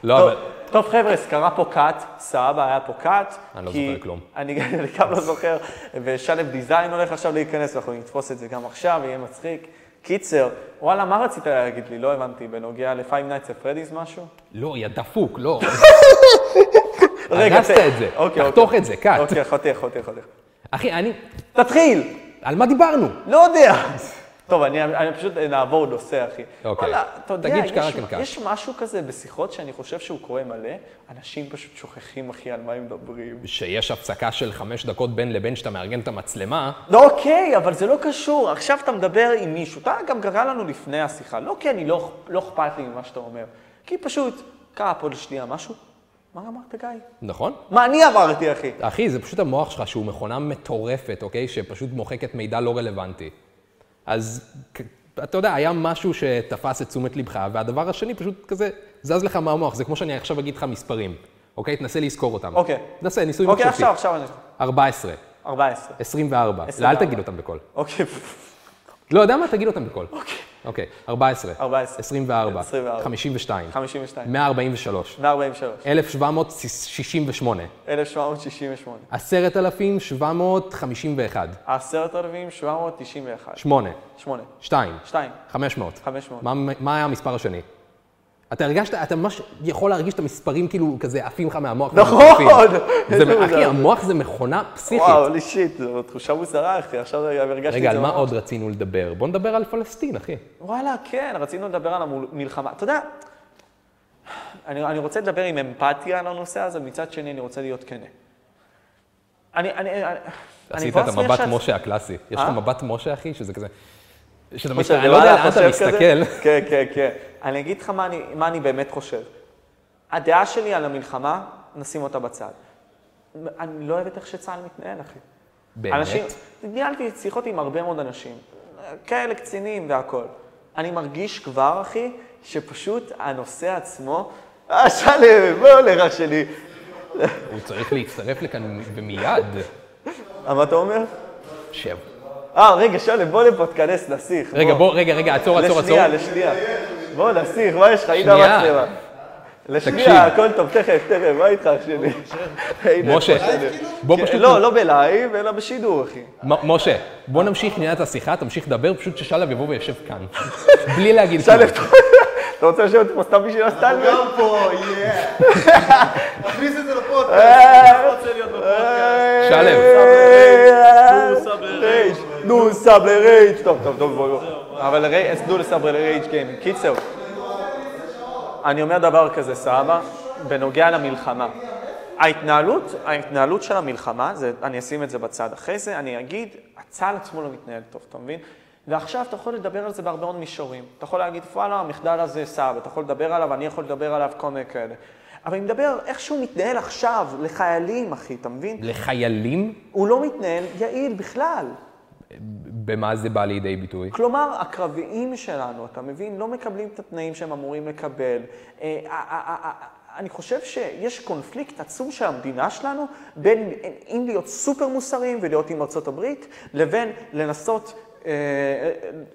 לא, אבל... טוב חבר'ה, קרה פה cut, סבבה, היה פה cut. אני לא זוכר כלום. אני אני גם לא זוכר, ושליו דיזיין הולך עכשיו להיכנס, ואנחנו נתפוס את זה גם עכשיו, יהיה מצחיק. קיצר, וואלה, מה רצית להגיד לי? לא הבנתי, בנוגע ל-Five Nights at Freddy's משהו? לא, יא דפוק, לא. רגע, הרסת את זה. אוקיי, תחתוך אוקיי. את זה, קאט. אוקיי, חותך, חותך, חותך. אחי, אני... תתחיל! על מה דיברנו? לא יודע. טוב, אני, אני פשוט נעבור נושא, אחי. אוקיי. וואלה, אתה יודע, תגיד שקרה יש, כאן. יש משהו כזה בשיחות שאני חושב שהוא קורה מלא, אנשים פשוט שוכחים, אחי, על מה הם מדברים. שיש הפסקה של חמש דקות בין לבין שאתה מארגן את המצלמה, לא, אוקיי, אבל זה לא קשור. עכשיו אתה מדבר עם מישהו, אתה גם קרא לנו לפני השיחה. לא כי אני לא, לא אכפת לי ממה שאתה אומר, כי פשוט קרה פה לשנייה משהו. מה אמרת, גיא? נכון? מה אני אמרתי, אחי? אחי, זה פשוט המוח שלך שהוא מכונה מטורפת, אוקיי? שפשוט מוחקת מידע לא רלוונטי. אז אתה יודע, היה משהו שתפס את תשומת לבך, והדבר השני פשוט כזה זז לך מהמוח. זה כמו שאני עכשיו אגיד לך מספרים, אוקיי? תנסה לזכור אותם. אוקיי. תנסה, ניסוי אוקיי, מחשבתי. עכשיו, עכשיו אני... 14, 14. 24. לא, 24. אל תגיד אותם בקול. אוקיי, לא יודע מה? תגיד אותם בקול. אוקיי. 14. 14. 24. 24. 52. 52. 143. 143. 1768. 1768. 10,751. 10,791. 8. 8. 2. 2. 500. 500. מה, מה היה המספר השני? אתה הרגשת, אתה ממש יכול להרגיש את המספרים כאילו כזה עפים לך מהמוח. נכון! זה, אחי. המוח זה מכונה פסיכית. וואו, לי שיט, זו תחושה מוזרה, אחי, עכשיו הרגשתי את זה רגע, על מה. עוד רצינו לדבר? בוא נדבר על פלסטין, אחי. וואלה, כן, רצינו לדבר על המלחמה. אתה יודע, אני, אני רוצה לדבר עם אמפתיה על הנושא הזה, מצד שני אני רוצה להיות כנה. אני, אני, אני, אני עשית את המבט משה הקלאסי. יש אה? לך מבט משה, אחי, שזה כזה... שאתה מסתכל, אני לא יודע לאן אתה? מסתכל. כן, כן, כן. אני אגיד לך מה אני, מה אני באמת חושב. הדעה שלי על המלחמה, נשים אותה בצד. אני לא אוהבת איך שצה"ל מתנהל, אחי. באמת? אנשים, ניהלתי שיחות עם הרבה מאוד אנשים, כאלה קצינים והכול. אני מרגיש כבר, אחי, שפשוט הנושא עצמו... אה, שלם, מה הולך אח שלי? הוא צריך להצטרף לכאן ומיד. אה, מה אתה אומר? שב. אה, רגע, שלם, בוא לפה, תכנס, נסיך. רגע, בוא, רגע, רגע, עצור, עצור, עצור. לשנייה, לשנייה. בוא, נסיך, מה יש לך? הנה. המצלמה. לשנייה, הכל טוב, תכף, תכף, מה איתך, אח שלי? משה. בוא כן, פשוט... לא, לא בלייב, אלא בשידור, אחי. משה, בוא נמשיך שנייה את השיחה, תמשיך לדבר, פשוט ששליו יבוא ויושב כאן. בלי להגיד כלום. אתה רוצה לשבת פה סתם בשביל ה settlement? גם פה, yeah. תכניס את זה לפודקאסט. אה, נו, סאב לרייג'. טוב, טוב, טוב, בוא, בוא. אבל רייג', נו לסאב לרייג' גיימינג. קיצר, אני אומר דבר כזה, סבא, בנוגע למלחמה. ההתנהלות, ההתנהלות של המלחמה, זה, אני אשים את זה בצד. אחרי זה אני אגיד, הצה"ל עצמו לא מתנהל טוב, אתה מבין? ועכשיו אתה יכול לדבר על זה בהרבה מאוד מישורים. אתה יכול להגיד, וואלה, המחדל הזה סבא, אתה יכול לדבר עליו, אני יכול לדבר עליו כל מיני כאלה. אבל אני מדבר איך שהוא מתנהל עכשיו לחיילים, אחי, אתה מבין? לחיילים, הוא לא מתנהל יעיל בכלל. במה זה בא לידי ביטוי? כלומר, הקרביים שלנו, אתה מבין, לא מקבלים את התנאים שהם אמורים לקבל. אה, אה, אה, אני חושב שיש קונפליקט עצום של המדינה שלנו בין אם להיות סופר מוסריים ולהיות עם ארצות הברית, לבין לנסות אה,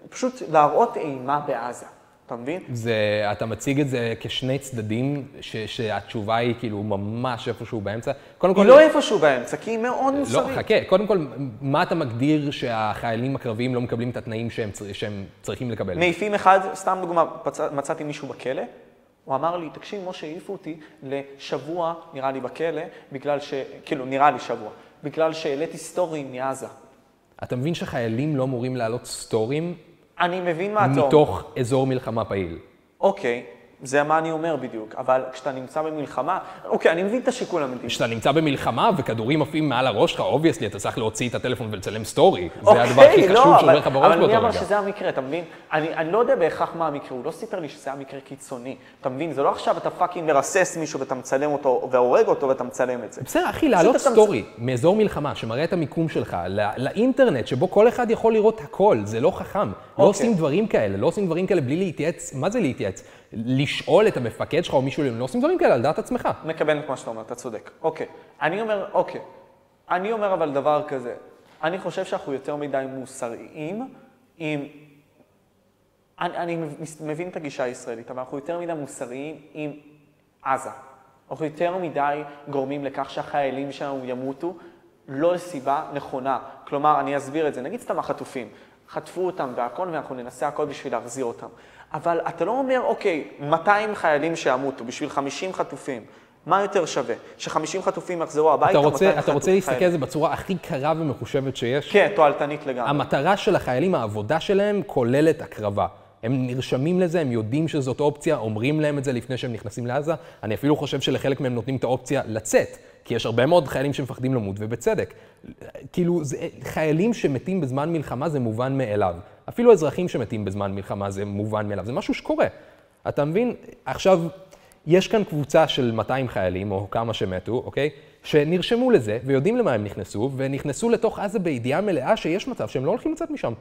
פשוט להראות אימה בעזה. אתה מבין? זה, אתה מציג את זה כשני צדדים, ש, שהתשובה היא כאילו ממש איפשהו באמצע. קודם כל... היא לא איפשהו באמצע, כי היא מאוד לא, מוסרית. חכה, קודם כל, מה אתה מגדיר שהחיילים הקרביים לא מקבלים את התנאים שהם, שהם צריכים לקבל? מעיפים אחד, סתם דוגמה, פצ... מצאתי מישהו בכלא, הוא אמר לי, תקשיב, משה, העיפו אותי לשבוע, נראה לי בכלא, בגלל ש... כאילו, נראה לי שבוע, בגלל שהעליתי סטורים מעזה. אתה מבין שחיילים לא אמורים להעלות סטורים אני מבין מה אתה אומר. מתוך אזור מלחמה פעיל? אוקיי, זה מה אני אומר בדיוק, אבל כשאתה נמצא במלחמה, אוקיי, אני מבין את השיקול המדיני. כשאתה נמצא במלחמה וכדורים עפים מעל הראש שלך, obviously, אתה צריך להוציא את הטלפון ולצלם סטורי. זה הדבר הכי חשוב לא, שעובר אבל- לך בראש אבל מי באותו אמר רגע. שזה המקרה, אתה מבין? אני, אני לא יודע בהכרח מה המקרה, הוא לא סיפר לי שזה היה מקרה קיצוני. אתה מבין? זה לא עכשיו אתה fucking מרסס מישהו ואתה מצלם אותו, והורג אותו ואתה מצלם את זה. בסדר, אחי, להעלות אתה מצ- סטורי מאזור מלחמה שמראה את המיקום שלך לא- לאינטרנט, שבו כל אחד יכול לראות הכל, זה לא חכם. לא אוקיי. עושים דברים כאלה, לא עושים דברים כאלה בלי להתייעץ, מה זה להתייעץ? לשאול את המפקד שלך או מישהו, לא עושים דברים כאלה על דעת עצמך. מקבל את מה שאתה אומר, אתה צודק. אוקיי. אני אומר, אוקיי. אני אומר אבל דבר כזה, אני חושב שאנחנו יותר מדי מוסריים עם... אני, אני מבין את הגישה הישראלית, אבל אנחנו יותר מדי מוסריים עם עזה. אנחנו יותר מדי גורמים לכך שהחיילים שלנו ימותו לא לסיבה נכונה. כלומר, אני אסביר את זה. נגיד סתם החטופים. חטפו אותם והכל, ואנחנו ננסה הכל בשביל להחזיר אותם. אבל אתה לא אומר, אוקיי, 200 חיילים שימותו בשביל 50 חטופים. מה יותר שווה? ש-50 חטופים יחזרו הביתה, אתה 200 רוצה, אתה רוצה חטופים להסתכל על חיילים. זה בצורה הכי קרה ומחושבת שיש? כן, תועלתנית לגמרי. המטרה של החיילים, העבודה שלהם, כוללת הקרבה. הם נרשמים לזה, הם יודעים שזאת אופציה, אומרים להם את זה לפני שהם נכנסים לעזה. אני אפילו חושב שלחלק מהם נותנים את האופציה לצאת, כי יש הרבה מאוד חיילים שמפחדים למות, ובצדק. כאילו, זה, חיילים שמתים בזמן מלחמה זה מובן מאליו. אפילו אזרחים שמתים בזמן מלחמה זה מובן מאליו, זה משהו שקורה. אתה מבין? עכשיו, יש כאן קבוצה של 200 חיילים, או כמה שמתו, אוקיי? שנרשמו לזה, ויודעים למה הם נכנסו, ונכנסו לתוך עזה בידיעה מלאה שיש מצב שהם לא הולכים לצאת משם.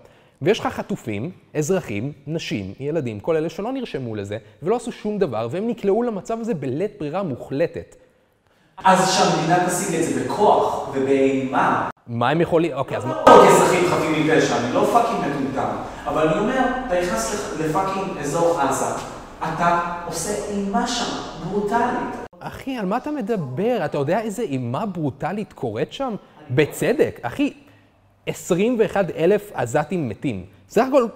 ויש לך חטופים, אזרחים, נשים, ילדים, כל אלה שלא נרשמו לזה, ולא עשו שום דבר, והם נקלעו למצב הזה בלית ברירה מוחלטת. אז שהמדינה תשיג את זה בכוח ובאימה. מה הם יכולים... אוקיי, אז מה... לא כאזרחים חפים מפשע, אני לא fucking מטומטם. אבל אני אומר, אתה נכנס לפ- ל fucking אזור עזה, אתה עושה אימה שם, ברוטלית. אחי, על מה אתה מדבר? אתה יודע איזה אימה ברוטלית קורית שם? בצדק. אחי, 21 אלף עזתים מתים. סך הכל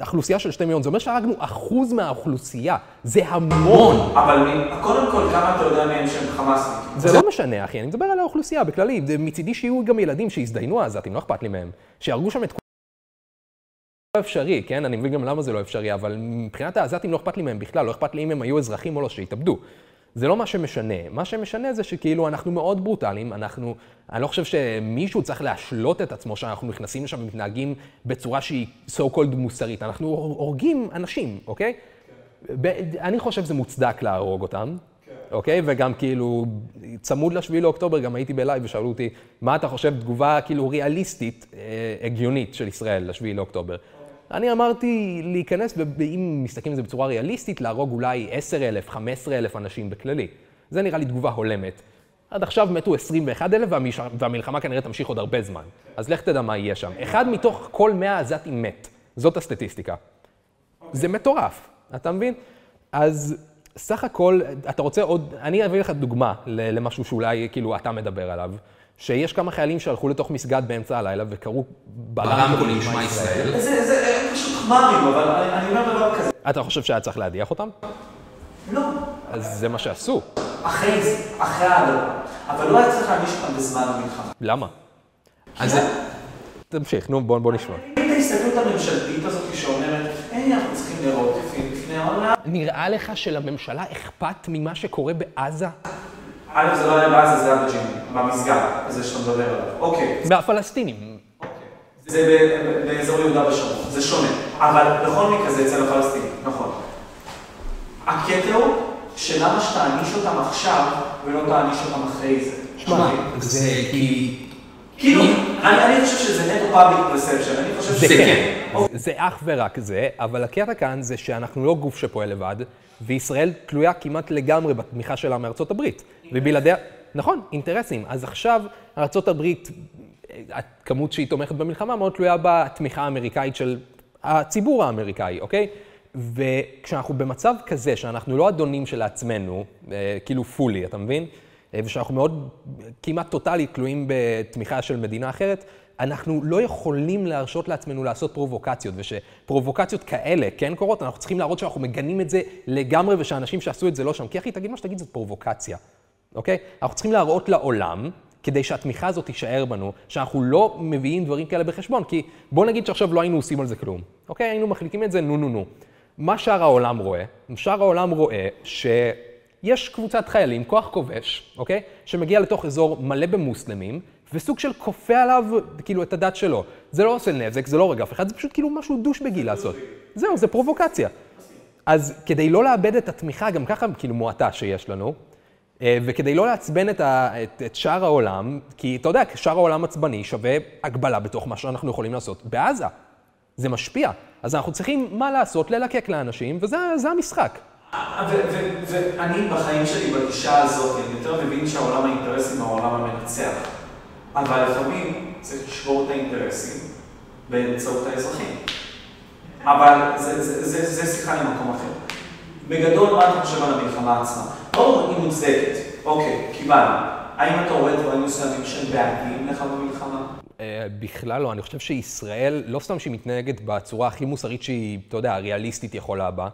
אוכלוסייה של 2 מיליון, זה אומר שהרגנו אחוז מהאוכלוסייה, זה המון. אבל קודם כל, כמה אתה יודע מהם שהם חמאסניקים? זה לא משנה, אחי, אני מדבר על האוכלוסייה בכללי. זה מצידי שיהיו גם ילדים שיזדיינו העזתים, לא אכפת לי מהם. שיהרגו שם את כולם. לא אפשרי, כן? אני מבין גם למה זה לא אפשרי, אבל מבחינת העזתים לא אכפת לי מהם בכלל, לא אכפת לי אם הם היו אזרחים או לא, שיתאבדו. זה לא מה שמשנה. מה שמשנה זה שכאילו אנחנו מאוד ברוטליים, אנחנו, אני לא חושב שמישהו צריך להשלות את עצמו שאנחנו נכנסים לשם ומתנהגים בצורה שהיא so called מוסרית. אנחנו הורגים אנשים, אוקיי? ב- אני חושב שזה מוצדק להרוג אותם, אוקיי? וגם כאילו, צמוד לשביעי לאוקטובר, גם הייתי בלייב ושאלו אותי, מה אתה חושב תגובה כאילו ריאליסטית, אה, הגיונית של ישראל לשביעי לאוקטובר? אני אמרתי להיכנס, ואם מסתכלים על זה בצורה ריאליסטית, להרוג אולי 10,000, 15,000 אנשים בכללי. זה נראה לי תגובה הולמת. עד עכשיו מתו 21,000 והמש- והמלחמה כנראה תמשיך עוד הרבה זמן. אז לך תדע מה יהיה שם. אחד מתוך כל 100 עזתים מת. זאת הסטטיסטיקה. זה מטורף, אתה מבין? אז סך הכל, אתה רוצה עוד, אני אביא לך דוגמה ל- למשהו שאולי כאילו אתה מדבר עליו, שיש כמה חיילים שהלכו לתוך מסגד באמצע הלילה וקראו ברמקולים שמע ישראל. זה, זה, פשוט חמרים, אבל אני, אומר דבר כזה. אתה חושב שהיה צריך להדיח אותם? לא, אז זה מה שעשו. אחרי זה, אחרי הדבר. אבל לא היה צריך להעניש אותם בזמן המלחמה. למה? אז זה... תמשיך, נו, בוא, נשמע. את ההסתכלות הממשלתית הזאת שאומרת, היי, אנחנו צריכים לראות יפים לפני העולם. נראה לך שלממשלה אכפת ממה שקורה בעזה? א', זה לא היה בעזה, זה היה בג'יני, במסגד, הזה שאתה מדבר עליו. אוקיי, מהפלסטינים. זה ב- ב- באזור יהודה ושומרון, זה שונה. אבל בכל מקרה זה אצל הפלסטינים, נכון. הקטע הוא שלמה שתעניש אותם עכשיו ולא תעניש אותם אחרי זה. שמע, זה כי... כאילו, אני אני חושב שזה נטו public perception, אני חושב זה שזה כן. זה אך ורק זה, אבל הקטע כאן זה שאנחנו לא גוף שפועל לבד, וישראל תלויה כמעט לגמרי בתמיכה שלה מארצות הברית. ובלעדיה... נכון, אינטרסים. אז עכשיו ארצות הברית, הכמות שהיא תומכת במלחמה מאוד תלויה בתמיכה האמריקאית של הציבור האמריקאי, אוקיי? וכשאנחנו במצב כזה, שאנחנו לא אדונים של עצמנו, אה, כאילו פולי, אתה מבין? אה, ושאנחנו מאוד, כמעט טוטאלית, תלויים בתמיכה של מדינה אחרת, אנחנו לא יכולים להרשות לעצמנו לעשות פרובוקציות, ושפרובוקציות כאלה כן קורות, אנחנו צריכים להראות שאנחנו מגנים את זה לגמרי, ושאנשים שעשו את זה לא שם. כי אחי, תגיד מה שתגיד, זאת פרובוקציה, אוקיי? אנחנו צריכים להראות לעולם, כדי שהתמיכה הזאת תישאר בנו, שאנחנו לא מביאים דברים כאלה בחשבון, כי בוא נגיד שעכשיו לא היינו עושים על זה כלום, אוקיי? היינו מחליטים את זה, נו נו נו. מה שאר העולם רואה? שאר העולם רואה שיש קבוצת חיילים, כוח כובש, אוקיי? שמגיע לתוך אזור מלא במוסלמים, וסוג של כופה עליו כאילו את הדת שלו. זה לא עושה נזק, זה לא הורג אף אחד, זה פשוט כאילו משהו דושבגי לעשות. זהו, זה פרובוקציה. אז כדי לא לאבד את התמיכה, גם ככה כאילו מועטה שיש לנו, וכדי לא לעצבן את, ה, את, את שאר העולם, כי אתה יודע, שאר העולם עצבני שווה הגבלה בתוך מה שאנחנו יכולים לעשות בעזה. זה משפיע. אז אנחנו צריכים, מה לעשות? ללקק לאנשים, וזה זה המשחק. ו- ואני בחיים שלי בגישה הזאת, אני יותר מבין שהעולם האינטרסים הוא העולם המנצח. אבל לפעמים צריך לשבור את האינטרסים באמצעות האזרחים. אבל זה שיחה למקום אחר. בגדול, מה אתה חושב על המלחמה עצמה? ברור, היא מוצדקת. אוקיי, קיבלנו. האם אתה רואה דברים מסוימים שהם בעייתיים לך במלחמה? אה, בכלל לא, אני חושב שישראל, לא סתם שהיא מתנהגת בצורה הכי מוסרית שהיא, אתה יודע, ריאליסטית יכולה בה,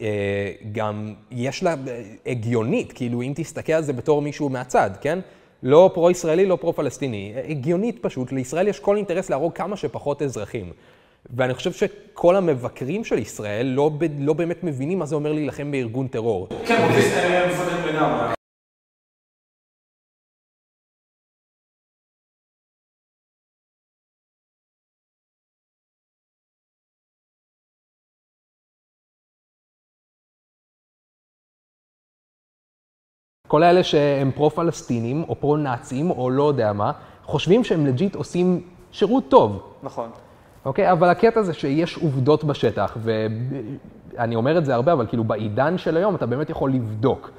אה, גם יש לה אה, הגיונית, כאילו אם תסתכל על זה בתור מישהו מהצד, כן? לא פרו-ישראלי, לא פרו-פלסטיני. הגיונית פשוט, לישראל יש כל אינטרס להרוג כמה שפחות אזרחים. ואני חושב שכל המבקרים של ישראל לא, ב- לא באמת מבינים מה זה אומר להילחם בארגון טרור. כן, הם מפגרים לגמרי. כל האלה שהם פרו-פלסטינים, או פרו-נאצים, או לא יודע מה, חושבים שהם לג'יט עושים שירות טוב. נכון. אוקיי, אבל הקטע זה שיש עובדות בשטח, ואני אומר את זה הרבה, אבל כאילו בעידן של היום אתה באמת יכול לבדוק.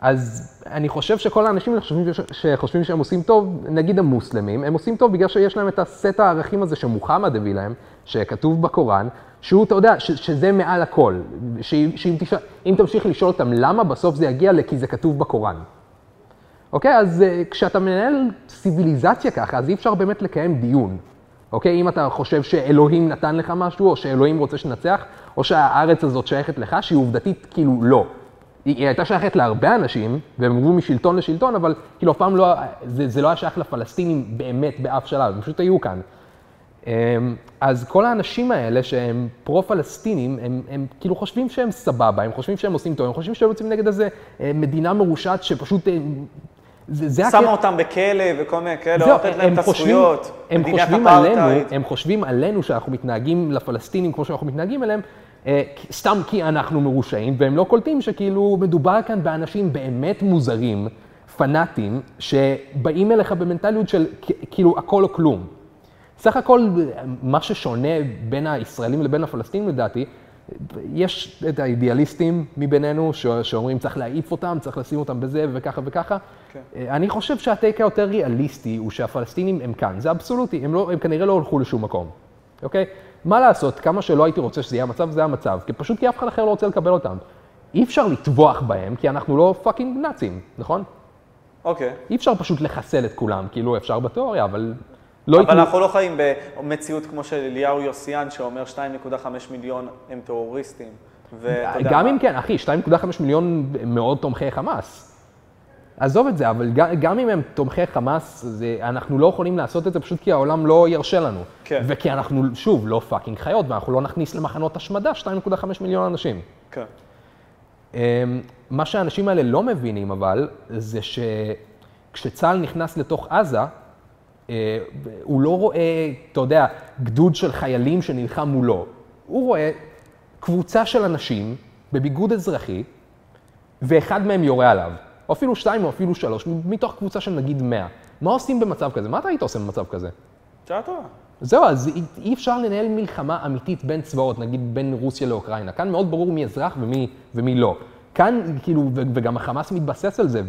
אז אני חושב שכל האנשים שחושבים, שחושבים שהם עושים טוב, נגיד המוסלמים, הם עושים טוב בגלל שיש להם את הסט הערכים הזה שמוחמד הביא להם, שכתוב בקוראן, שהוא, אתה יודע, ש, שזה מעל הכל. ש, שאם תשאל, תמשיך לשאול אותם למה, בסוף זה יגיע לכי זה כתוב בקוראן. אוקיי, אז uh, כשאתה מנהל ציוויליזציה ככה, אז אי אפשר באמת לקיים דיון. אוקיי? אם אתה חושב שאלוהים נתן לך משהו, או שאלוהים רוצה שננצח, או שהארץ הזאת שייכת לך, שהיא עובדתית כאילו לא. היא, היא הייתה שייכת להרבה אנשים, והם עברו משלטון לשלטון, אבל כאילו אף פעם לא, זה, זה לא היה שייך לפלסטינים באמת באף שלב, הם פשוט היו כאן. אמ, אז כל האנשים האלה שהם פרו-פלסטינים, הם, הם כאילו חושבים שהם סבבה, הם חושבים שהם עושים טוב, הם חושבים שהם יוצאים נגד איזה אה, מדינה מרושעת שפשוט... זה, זה שמה הקטע- אותם בכלא וכל מיני כאלה, לא נותנת להם הם את הזכויות. הם חושבים. עלינו, הם חושבים עלינו שאנחנו מתנהגים לפלסטינים כמו שאנחנו מתנהגים אליהם, אה, סתם כי אנחנו מרושעים, והם לא קולטים שכאילו מדובר כאן באנשים באמת מוזרים, פנאטים, שבאים אליך במנטליות של כאילו הכל או כלום. סך הכל, מה ששונה בין הישראלים לבין הפלסטינים לדעתי, יש את האידיאליסטים מבינינו ש- שאומרים צריך להעיף אותם, צריך לשים אותם בזה וככה וככה. כן. אני חושב שה take היותר ריאליסטי הוא שהפלסטינים הם כאן, זה אבסולוטי, הם, לא, הם כנראה לא הלכו לשום מקום, אוקיי? מה לעשות, כמה שלא הייתי רוצה שזה יהיה המצב, זה המצב, כי פשוט כי אף אחד אחר לא רוצה לקבל אותם. אי אפשר לטבוח בהם, כי אנחנו לא fucking נאצים, נכון? אוקיי. אי אפשר פשוט לחסל את כולם, כאילו אפשר בתיאוריה, אבל לא אבל אנחנו לא חיים במציאות כמו של אליהו יוסיאן, שאומר 2.5 מיליון הם טרוריסטים. ואתה גם? אם כן, אחי, 2.5 מיליון מאוד תומכי חמאס. עזוב את זה, אבל גם, גם אם הם תומכי חמאס, זה, אנחנו לא יכולים לעשות את זה פשוט כי העולם לא ירשה לנו. כן. וכי אנחנו, שוב, לא fucking חיות, ואנחנו לא נכניס למחנות השמדה 2.5 מיליון אנשים. כן. אמ, מה שהאנשים האלה לא מבינים אבל, זה שכשצה"ל נכנס לתוך עזה, הוא לא רואה, אתה יודע, גדוד של חיילים שנלחם מולו. הוא רואה קבוצה של אנשים בביגוד אזרחי, ואחד מהם יורה עליו. או אפילו שתיים או אפילו שלוש, מתוך קבוצה של נגיד מאה. מה עושים במצב כזה? מה אתה היית עושה במצב כזה? שאלה טובה. זהו, אז אי- אי אפשר לנהל מלחמה אמיתית בין צבאות, נגיד בין רוסיה לאוקראינה. כאן מאוד ברור מי אזרח ומי, ומי לא. כאן, כאילו, וגם החמאס מתבסס על זה,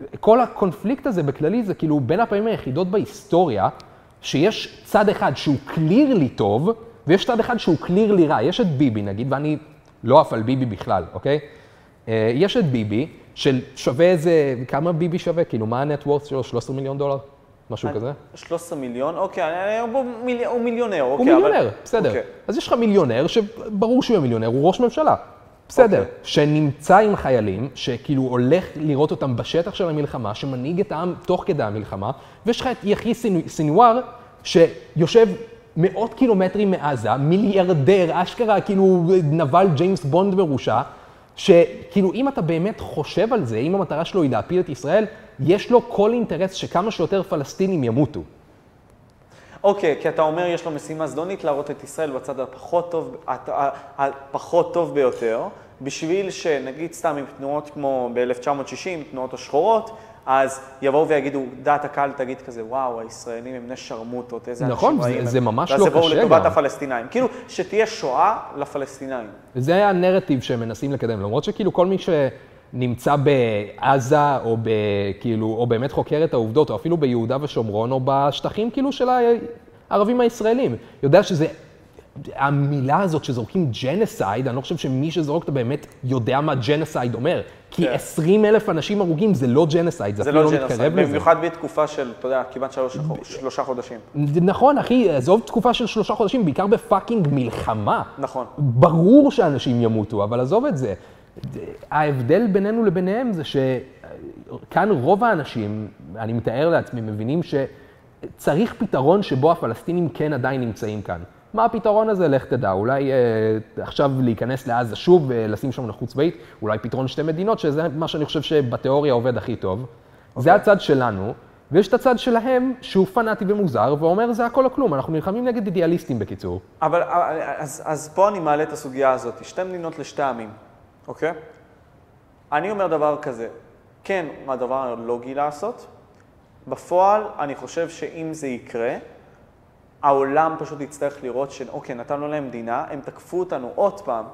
וכל הקונפליקט הזה בכללי זה כאילו בין הפעמים היחידות בהיסטוריה, שיש צד אחד שהוא קלירלי טוב, ויש צד אחד שהוא קלירלי רע. יש את ביבי, נגיד, ואני לא עף על ביבי בכלל, אוקיי? אה, יש את ביבי, של שווה איזה, כמה ביבי שווה? כאילו, מה הנטוורס שלו? 13 מיליון דולר? משהו כזה? 13 מיליון, אוקיי, הוא מיל- הוא מיליונר, הוא אוקיי. אבל- מיליונר, בסדר. אוקיי. אז יש לך מיליונר, שברור שהוא יהיה מיליונר, הוא ראש ממשלה. בסדר. אוקיי. שנמצא עם חיילים, שכאילו הולך לראות אותם בשטח של המלחמה, שמנהיג את העם תוך כדי המלחמה, ויש לך את סינ- סינואר, שיושב מאות קילומטרים מעזה, מיליארדר, אשכרה, כאילו נבל ג'יימס בונד מרושע, שכאילו אם אתה באמת חושב על זה, אם המטרה שלו היא להפיל את ישראל, יש לו כל אינטרס שכמה שיותר פלסטינים ימותו. אוקיי, כי אתה אומר יש לו משימה זדונית להראות את ישראל בצד הפחות טוב, הפחות טוב ביותר, בשביל שנגיד סתם עם תנועות כמו ב-1960, תנועות השחורות, אז יבואו ויגידו, דעת הקהל תגיד כזה, וואו, הישראלים הם בני שרמוטות, איזה נכון, אנשים זה- רעים הם." זה ממש ואז לא יבואו קשה לטובת גם. הפלסטינאים. כאילו, שתהיה שואה לפלסטינאים. זה היה הנרטיב שהם מנסים לקדם, למרות שכאילו כל מי שנמצא בעזה, או ב, כאילו, או באמת חוקר את העובדות, או אפילו ביהודה ושומרון, או בשטחים כאילו של הערבים הישראלים, יודע שזה, המילה הזאת שזורקים genocide, אני לא חושב שמי שזורק אותה באמת יודע מה genocide אומר. כי כן. 20 אלף אנשים הרוגים זה לא genocide, זה זה אפילו לא לא מתקרב לזה. במיוחד בתקופה של, אתה יודע, כמעט שלוש- שלושה חודשים. נכון, אחי, עזוב תקופה של שלושה חודשים, בעיקר ב fucking מלחמה. נכון. ברור שאנשים ימותו, אבל עזוב את זה. ההבדל בינינו לביניהם זה שכאן רוב האנשים, אני מתאר לעצמי, מבינים שצריך פתרון שבו הפלסטינים כן עדיין נמצאים כאן. מה הפתרון הזה? לך תדע. אולי אה, עכשיו להיכנס לעזה שוב ולשים שם נחות צבאית, אולי פתרון שתי מדינות, שזה מה שאני חושב שבתיאוריה עובד הכי טוב. זה הצד שלנו, ויש את הצד שלהם, שהוא פנאטי ומוזר, ואומר זה הכל או כלום, אנחנו נלחמים נגד אידיאליסטים בקיצור. אבל אז, אז פה אני מעלה את הסוגיה הזאת, שתי מדינות לשתי עמים, אוקיי? אני אומר דבר כזה, כן, הדבר הלוגי לעשות, בפועל אני חושב שאם זה יקרה, העולם פשוט יצטרך לראות שאוקיי, נתנו להם מדינה, הם תקפו אותנו עוד פעם,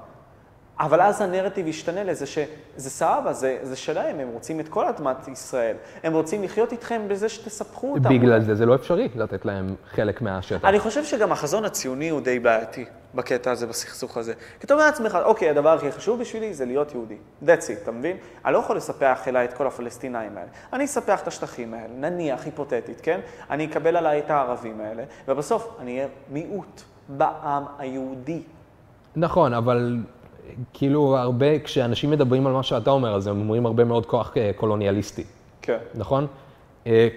אבל אז הנרטיב ישתנה לזה שזה סבבה, זה, זה שלהם, הם רוצים את כל אדמת ישראל. הם רוצים לחיות איתכם בזה שתספחו אותם. בגלל זה זה לא אפשרי לתת להם חלק מהשטח. אני חושב שגם החזון הציוני הוא די בעייתי בקטע הזה, בסכסוך הזה. כי אתה אומר לעצמך, אוקיי, הדבר הכי חשוב בשבילי זה להיות יהודי. That's it, אתה מבין? אני לא יכול לספח אליי את כל הפלסטינאים האלה. אני אספח את השטחים האלה, נניח, היפותטית, כן? אני אקבל עליי את הערבים האלה, ובסוף אני אהיה מיעוט בעם היהודי. נכון, אבל כאילו הרבה, כשאנשים מדברים על מה שאתה אומר, אז הם אומרים הרבה מאוד כוח אה, קולוניאליסטי, כן. נכון? אה,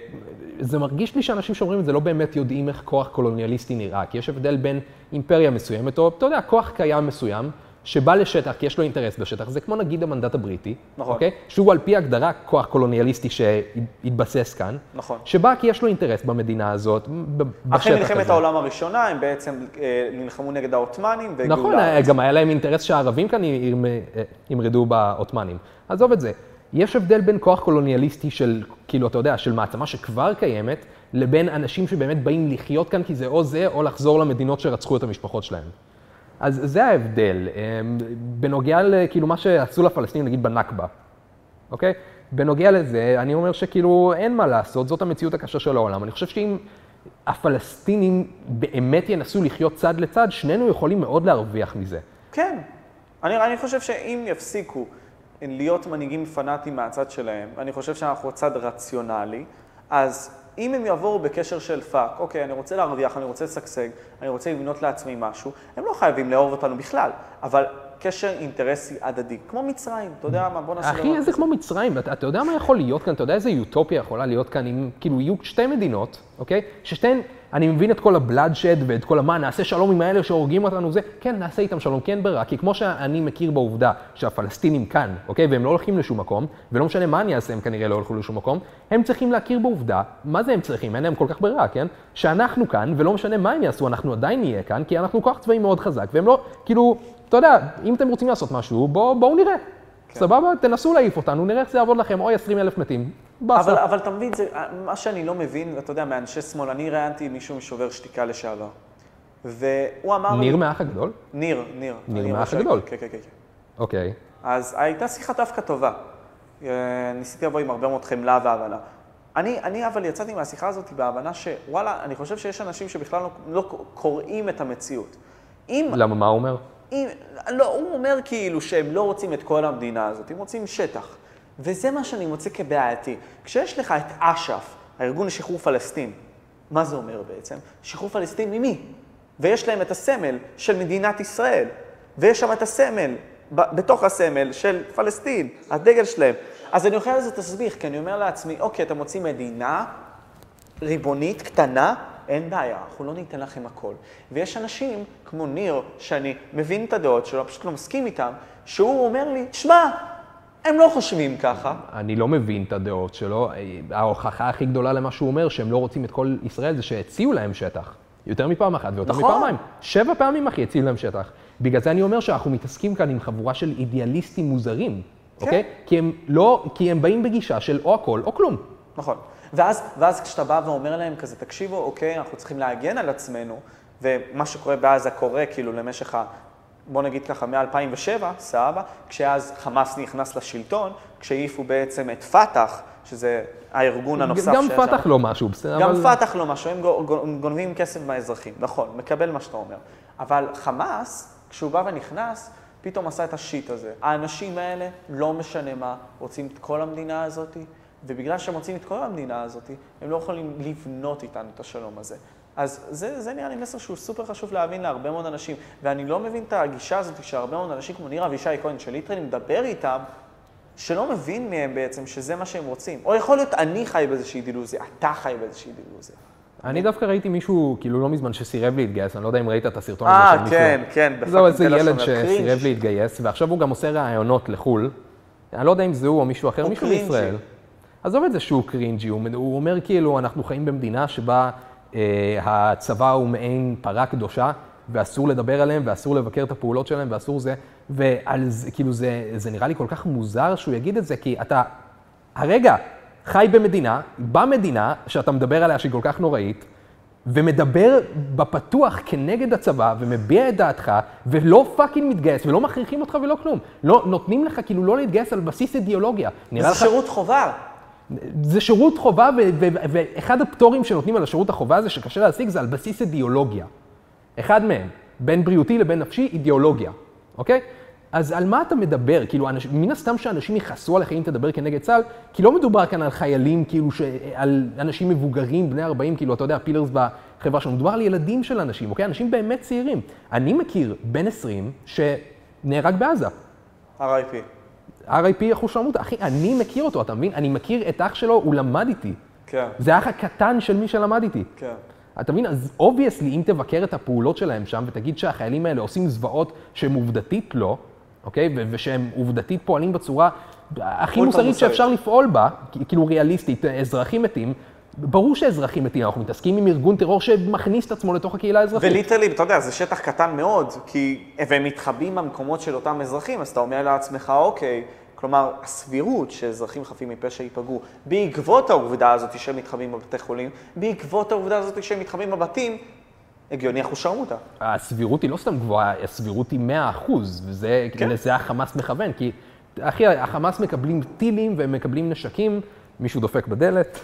זה מרגיש לי שאנשים שאומרים את זה לא באמת יודעים איך כוח קולוניאליסטי נראה, כי יש הבדל בין אימפריה מסוימת, או אתה יודע, כוח קיים מסוים, שבא לשטח כי יש לו אינטרס בשטח, זה כמו נגיד המנדט הבריטי, נכון. אוקיי? שהוא על פי הגדרה כוח קולוניאליסטי שהתבסס כאן, נכון. שבא כי יש לו אינטרס במדינה הזאת, בשטח אחרי מלחמת הזה. העולם הראשונה, הם בעצם אה, נלחמו נגד העות'מאנים והגיעו נכון, לארץ. גם היה להם אינטרס שהערבים כאן ירמ- ימרדו בעות'מאנים. עזוב את זה. יש הבדל בין כוח קולוניאליסטי של, כאילו, אתה יודע, של מעצמה שכבר קיימת, לבין אנשים שבאמת באים לחיות כאן כי זה או זה, או לחזור למדינות שרצחו את המשפחות שלהם. אז זה ההבדל. אמ, בנוגע לכאילו מה שעשו לפלסטינים, נגיד בנכבה, אוקיי? בנוגע לזה, אני אומר שכאילו אין מה לעשות, זאת המציאות הקשה של העולם. אני חושב שאם הפלסטינים באמת ינסו לחיות צד לצד, שנינו יכולים מאוד להרוויח מזה. כן. אני, אני חושב שאם יפסיקו להיות מנהיגים פנאטים מהצד שלהם, אני חושב שאנחנו צד רציונלי, אז אם הם יבואו בקשר של fuck, אוקיי, אני רוצה להרוויח, אני רוצה לשגשג, אני רוצה לבנות לעצמי משהו, הם לא חייבים לאהוב אותנו בכלל, אבל קשר אינטרסי הדדי, כמו מצרים, אתה יודע מה, בוא נעשה אחי, איזה כמו מצרים, אתה, אתה יודע מה יכול להיות כאן? אתה יודע איזה אוטופיה יכולה להיות כאן אם כאילו יהיו שתי מדינות, אוקיי? ששתיהן, אני מבין את כל הבלאדשד ואת כל המה, נעשה שלום עם האלה שהורגים אותנו, זה, כן, נעשה איתם שלום, אין ברירה, כי כמו שאני מכיר בעובדה שהפלסטינים כאן, אוקיי? והם לא הולכים לשום מקום, ולא משנה מה אני אעשה, הם כנראה לא הולכו לשום מקום, הם צריכים להכיר בעובדה, מה זה הם צריכים? אין להם כל כך ברירה, כן? שאנחנו כאן, ולא משנה מה הם יעשו, אנחנו עדיין נהיה כאן, כי אנחנו כוח צבאי מאוד חזק, והם לא, כאילו, אתה יודע, אם אתם רוצים לעשות משהו, בואו בוא נראה. כן. סבבה? תנסו להעיף אותנו, נראה איך זה יעבוד לכם, אוי 20 אלף מתים. אבל, אבל אתה מבין, זה, מה שאני לא מבין, אתה יודע, מאנשי שמאל, אני ראיינתי מישהו משובר שתיקה לשעבר, והוא אמר ניר. מהאח הגדול? ניר, ניר. ניר מהאח הגדול. כן, כן, כן. כן. אוקיי. אז הייתה שיחה דווקא טובה. אה, ניסיתי לבוא עם הרבה מאוד חמלה והבנה. אני, אני אבל יצאתי מהשיחה הזאת בהבנה שוואלה, אני חושב שיש אנשים שבכלל לא, לא קוראים את המציאות. אם, למה, מה הוא אומר? אם, לא, הוא אומר כאילו שהם לא רוצים את כל המדינה הזאת, הם רוצים שטח. וזה מה שאני מוצא כבעייתי. כשיש לך את אש"ף, הארגון לשחרור פלסטין, מה זה אומר בעצם? שחרור פלסטין ממי? ויש להם את הסמל של מדינת ישראל, ויש שם את הסמל, בתוך הסמל של פלסטין, הדגל שלהם. אז אני אוכל לזה תסביך, כי אני אומר לעצמי, אוקיי, אתה מוציא מדינה ריבונית, קטנה, אין בעיה, אנחנו לא ניתן לכם הכל. ויש אנשים, כמו ניר, שאני מבין את הדעות שלו, פשוט לא מסכים איתם, שהוא אומר לי, שמע, הם לא חושבים ככה. אני לא מבין את הדעות שלו. ההוכחה הכי גדולה למה שהוא אומר, שהם לא רוצים את כל ישראל, זה שהציעו להם שטח. יותר מפעם אחת ויותר נכון. מפעמיים. שבע פעמים, אחי, הציעו להם שטח. בגלל זה אני אומר שאנחנו מתעסקים כאן עם חבורה של אידיאליסטים מוזרים, כן. אוקיי? כי הם לא, כי הם באים בגישה של או הכל או כלום. נכון. ואז, ואז כשאתה בא ואומר להם כזה, תקשיבו, אוקיי, אנחנו צריכים להגן על עצמנו, ומה שקורה בעזה קורה כאילו למשך. בוא נגיד ככה, מ-2007, סבבה, כשאז חמאס נכנס לשלטון, כשהעיפו בעצם את פת"ח, שזה הארגון הנוסף גם שיש פתח שם. לא משהו, בסדר, גם אבל... פת"ח לא משהו, הם גו- גו- גונבים כסף מהאזרחים, נכון, מקבל מה שאתה אומר. אבל חמאס, כשהוא בא ונכנס, פתאום עשה את השיט הזה. האנשים האלה, לא משנה מה, רוצים את כל המדינה הזאת, ובגלל שהם רוצים את כל המדינה הזאת, הם לא יכולים לבנות איתנו את השלום הזה. אז זה, זה נראה לי מסר שהוא סופר חשוב להבין להרבה מאוד אנשים. ואני לא מבין את הגישה הזאת שהרבה מאוד אנשים כמו ניר אבישי כהן, ש literally מדבר איתם, שלא מבין מהם בעצם שזה מה שהם רוצים. או יכול להיות אני חי באיזושהי דלוזיה, אתה חי באיזושהי דלוזיה. אני דווקא ראיתי מישהו, כאילו לא מזמן, שסירב להתגייס, אני לא יודע אם ראית את הסרטון אה, הזה של מישהו. כן, כן, זהו, ב fucking איזה תל ילד שסירב. להתגייס, ועכשיו הוא גם עושה ראיונות לחו"ל. אני לא יודע אם זה הוא או מישהו אחר, מישהו. מישראל. עזוב את זה שהוא קרינג'י, הוא, אומר כאילו, אנחנו חיים במדינה שבה אה, הצבא הוא מעין פרה קדושה, ואסור לדבר עליהם, ואסור לבקר את הפעולות שלהם, ואסור זה, ועל זה, כאילו, זה, זה נראה לי כל כך מוזר שהוא יגיד את זה, כי אתה, הרגע, חי במדינה, במדינה שאתה מדבר עליה שהיא כל כך נוראית, ומדבר בפתוח כנגד הצבא, ומביע את דעתך, ולא fucking מתגייס, ולא מכריחים אותך ולא כלום. לא, נותנים לך כאילו לא להתגייס על בסיס אידיאולוגיה. זה לך... שירות חובה. זה שירות חובה, ואחד הפטורים שנותנים על השירות החובה הזה, שקשה להשיג, זה על בסיס אידיאולוגיה. אחד מהם, בין בריאותי לבין נפשי, אידיאולוגיה, אוקיי? אז על מה אתה מדבר? כאילו, אנש, מן הסתם שאנשים יכעסו עליך אם תדבר כנגד צה"ל, כי לא מדובר כאן על חיילים, כאילו, ש, על אנשים מבוגרים, בני 40, כאילו, אתה יודע, pillars בחברה שלנו, מדובר על ילדים של אנשים, אוקיי? אנשים באמת צעירים. אני מכיר בן 20 שנהרג בעזה. RIP. RIP אחוש למות, אחי, אני מכיר אותו, אתה מבין? אני מכיר את אח שלו, הוא למד איתי. כן, זה האח הקטן של מי שלמד איתי. כן. אתה מבין? אז obviously, אם תבקר את הפעולות שלהם שם ותגיד שהחיילים האלה עושים זוועות שהם עובדתית לא, אוקיי? ו- ושהם עובדתית פועלים בצורה הכי מוסרית. שאפשר לפעול בה, כאילו ריאליסטית, אזרחים מתים. ברור שאזרחים מתים, אנחנו מתעסקים עם ארגון טרור שמכניס את עצמו לתוך הקהילה האזרחית. ו literally, אתה יודע, זה שטח קטן מאוד, כי... והם מתחבאים במקומות של אותם אזרחים, אז אתה אומר לעצמך, אוקיי, כלומר, הסבירות שאזרחים חפים מפשע ייפגעו בעקבות העובדה הזאת שהם מתחבאים בבתי חולים, בעקבות העובדה הזאת שהם מתחבאים בבתים, הגיוני אחושרמוטה. הסבירות היא לא סתם גבוהה, הסבירות היא 100 אחוז, וזה, כן. לזה החמאס מכוון, כי, אחי, החמאס מקבלים טילים והם מקבלים נשקים, מישהו דופק בדלת.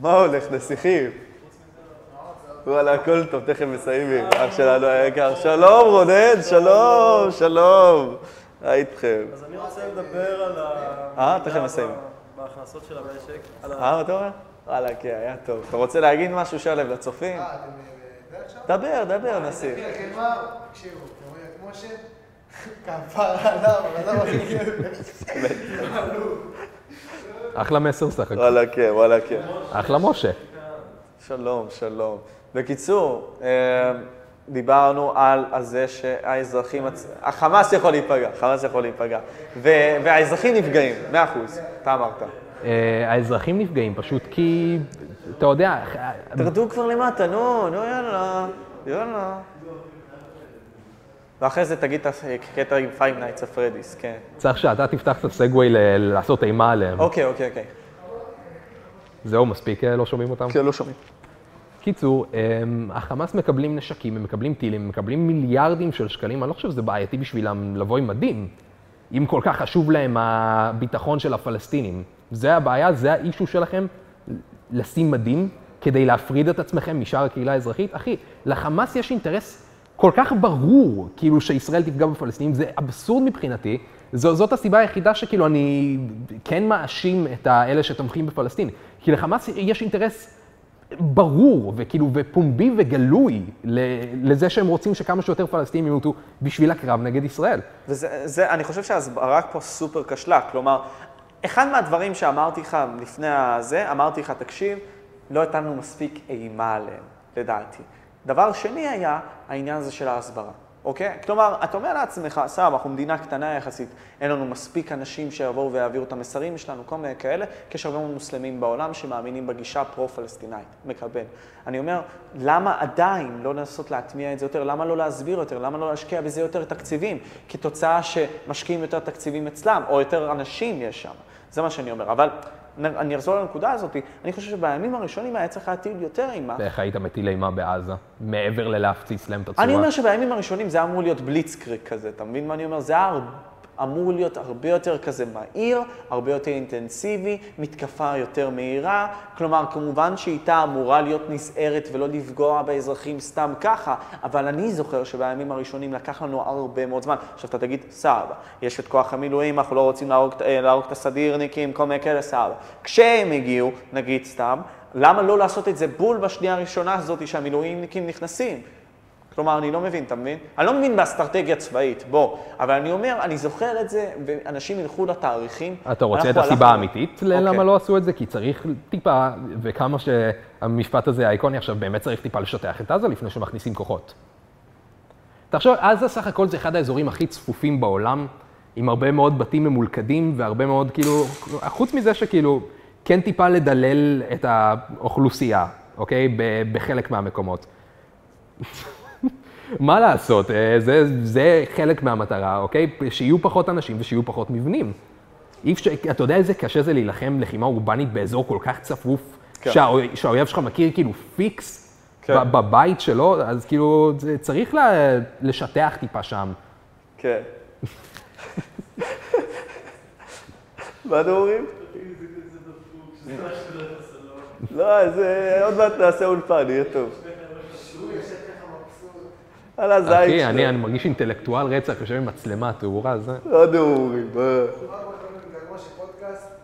מה הולך, נסיכים? וואלה, הכל טוב, תכף מסיימים. אח שלנו היקר. שלום, רונן, שלום, שלום. מה איתכם? אז אני רוצה לדבר על ה... אה, תכף מסיים. בהכנסות של המשק. אה, מה אתה אומר? וואלה, כן, היה טוב. אתה רוצה להגיד משהו, שלו, לצופים? אה, אתם אה? דבר, דבר, נסיך. כן, כן? תקשיבו, אתם רואים את משה? כפרה עליו, עליו הכי אחלה מסר סך הכל. וואלה, כן, וואלה, כן. אחלה משה. שלום, שלום. בקיצור, אה, דיברנו על, זה שהאזרחים. החמאס יכול להיפגע, חמאס יכול להיפגע. והאזרחים נפגעים, מאה אחוז, אתה אמרת. אה, האזרחים נפגעים פשוט כי, אתה יודע, תרדו כבר למטה, נו, נו, יאללה, יאללה. ואחרי זה תגיד את הקטע עם Five Nights at Freddy's, כן. צריך שאתה תפתח את הסגווי ל- לעשות אימה עליהם. אוקיי, אוקיי, אוקיי. זהו, מספיק אה, לא שומעים אותם? כן, לא שומעים. קיצור, הם, החמאס מקבלים נשקים, הם מקבלים טילים, הם מקבלים מיליארדים של שקלים, אני לא חושב שזה בעייתי בשבילם לבוא עם מדים. אם כל כך חשוב להם הביטחון של הפלסטינים. זה הבעיה, זה האישו שלכם, לשים מדים כדי להפריד את עצמכם משאר הקהילה האזרחית. אחי, לחמאס יש אינטרס כל כך ברור, כאילו, שישראל תפגע בפלסטינים, זה אבסורד מבחינתי. זו, זאת הסיבה היחידה שכאילו אני כן מאשים את האלה שתומכים בפלסטין. כי לחמאס יש אינטרס ברור וכאילו ופומבי וגלוי לזה שהם רוצים שכמה שיותר פלסטינים ימותו בשביל הקרב נגד ישראל. וזה, זה, אני חושב שההסברה פה סופר כשלה. כלומר, אחד מהדברים שאמרתי לך לפני הזה, אמרתי לך, תקשיב, לא הטלנו מספיק אימה עליהם, לדעתי. דבר שני היה העניין הזה של ההסברה, אוקיי? כלומר, אתה אומר לעצמך, סבבה, אנחנו מדינה קטנה יחסית, אין לנו מספיק אנשים שיבואו ויעבירו את המסרים שלנו, כל מיני כאלה, כי יש הרבה מאוד מוסלמים בעולם שמאמינים בגישה פרו-פלסטינאית, מקבל. אני אומר, למה עדיין לא לנסות להטמיע את זה יותר? למה לא להסביר יותר? למה לא להשקיע בזה יותר תקציבים? כתוצאה שמשקיעים יותר תקציבים אצלם, או יותר אנשים יש שם. זה מה שאני אומר. אבל אני אחזור לנקודה הזאת, אני חושב שבימים הראשונים היה צריך להטיל יותר אימה. ואיך היית מטיל אימה בעזה, מעבר ללהפציץ להם את הצורה? אני אומר שבימים הראשונים זה אמור להיות בליצקריג כזה, אתה מבין מה אני אומר? זה היה אמור להיות הרבה יותר כזה מהיר, הרבה יותר אינטנסיבי, מתקפה יותר מהירה. כלומר, כמובן שהייתה אמורה להיות נסערת ולא לפגוע באזרחים סתם ככה, אבל אני זוכר שבימים הראשונים לקח לנו הרבה מאוד זמן. עכשיו אתה תגיד, סבבה, יש את כוח המילואים, אנחנו לא רוצים להרוג, אה, להרוג את הסדירניקים, כל מיני כאלה, סבבה. כשהם הגיעו, נגיד סתם, למה לא לעשות את זה בול בשנייה הראשונה הזאת שהמילואימניקים נכנסים? כלומר, אני לא מבין, אתה מבין? אני לא מבין באסטרטגיה צבאית, בוא. אבל אני אומר, אני זוכר את זה, ואנשים ילכו לתאריכים. אתה רוצה את הסיבה הלכנו- האמיתית אוקיי. ללמה לא עשו את זה? כי צריך טיפה, וכמה שהמשפט הזה האיקוני עכשיו, באמת צריך טיפה לשטח את עזה לפני שמכניסים כוחות. תחשוב, עזה סך הכל זה אחד האזורים הכי צפופים בעולם, עם הרבה מאוד בתים ממולכדים והרבה מאוד, כאילו, חוץ מזה שכאילו, כן טיפה לדלל את האוכלוסייה, אוקיי? בחלק מהמקומות. מה לעשות, אה, זה, זה חלק מהמטרה, אוקיי? שיהיו פחות אנשים ושיהיו פחות מבנים. אי אפשר, אתה יודע איזה קשה זה להילחם לחימה אורבנית באזור כל כך צפוף כן. שהאו- שהאויב שלך מכיר כאילו פיקס כן. בבית שלו, אז כאילו צריך ל- לשטח טיפה שם. כן. מה אתם אומרים? לא, זה עוד מעט נעשה אולפן, יהיה טוב. על הזין אחי, שלו. אני אני מרגיש אינטלקטואל רצח, יושב עם מצלמה, תאורה, זה... לא נאורים,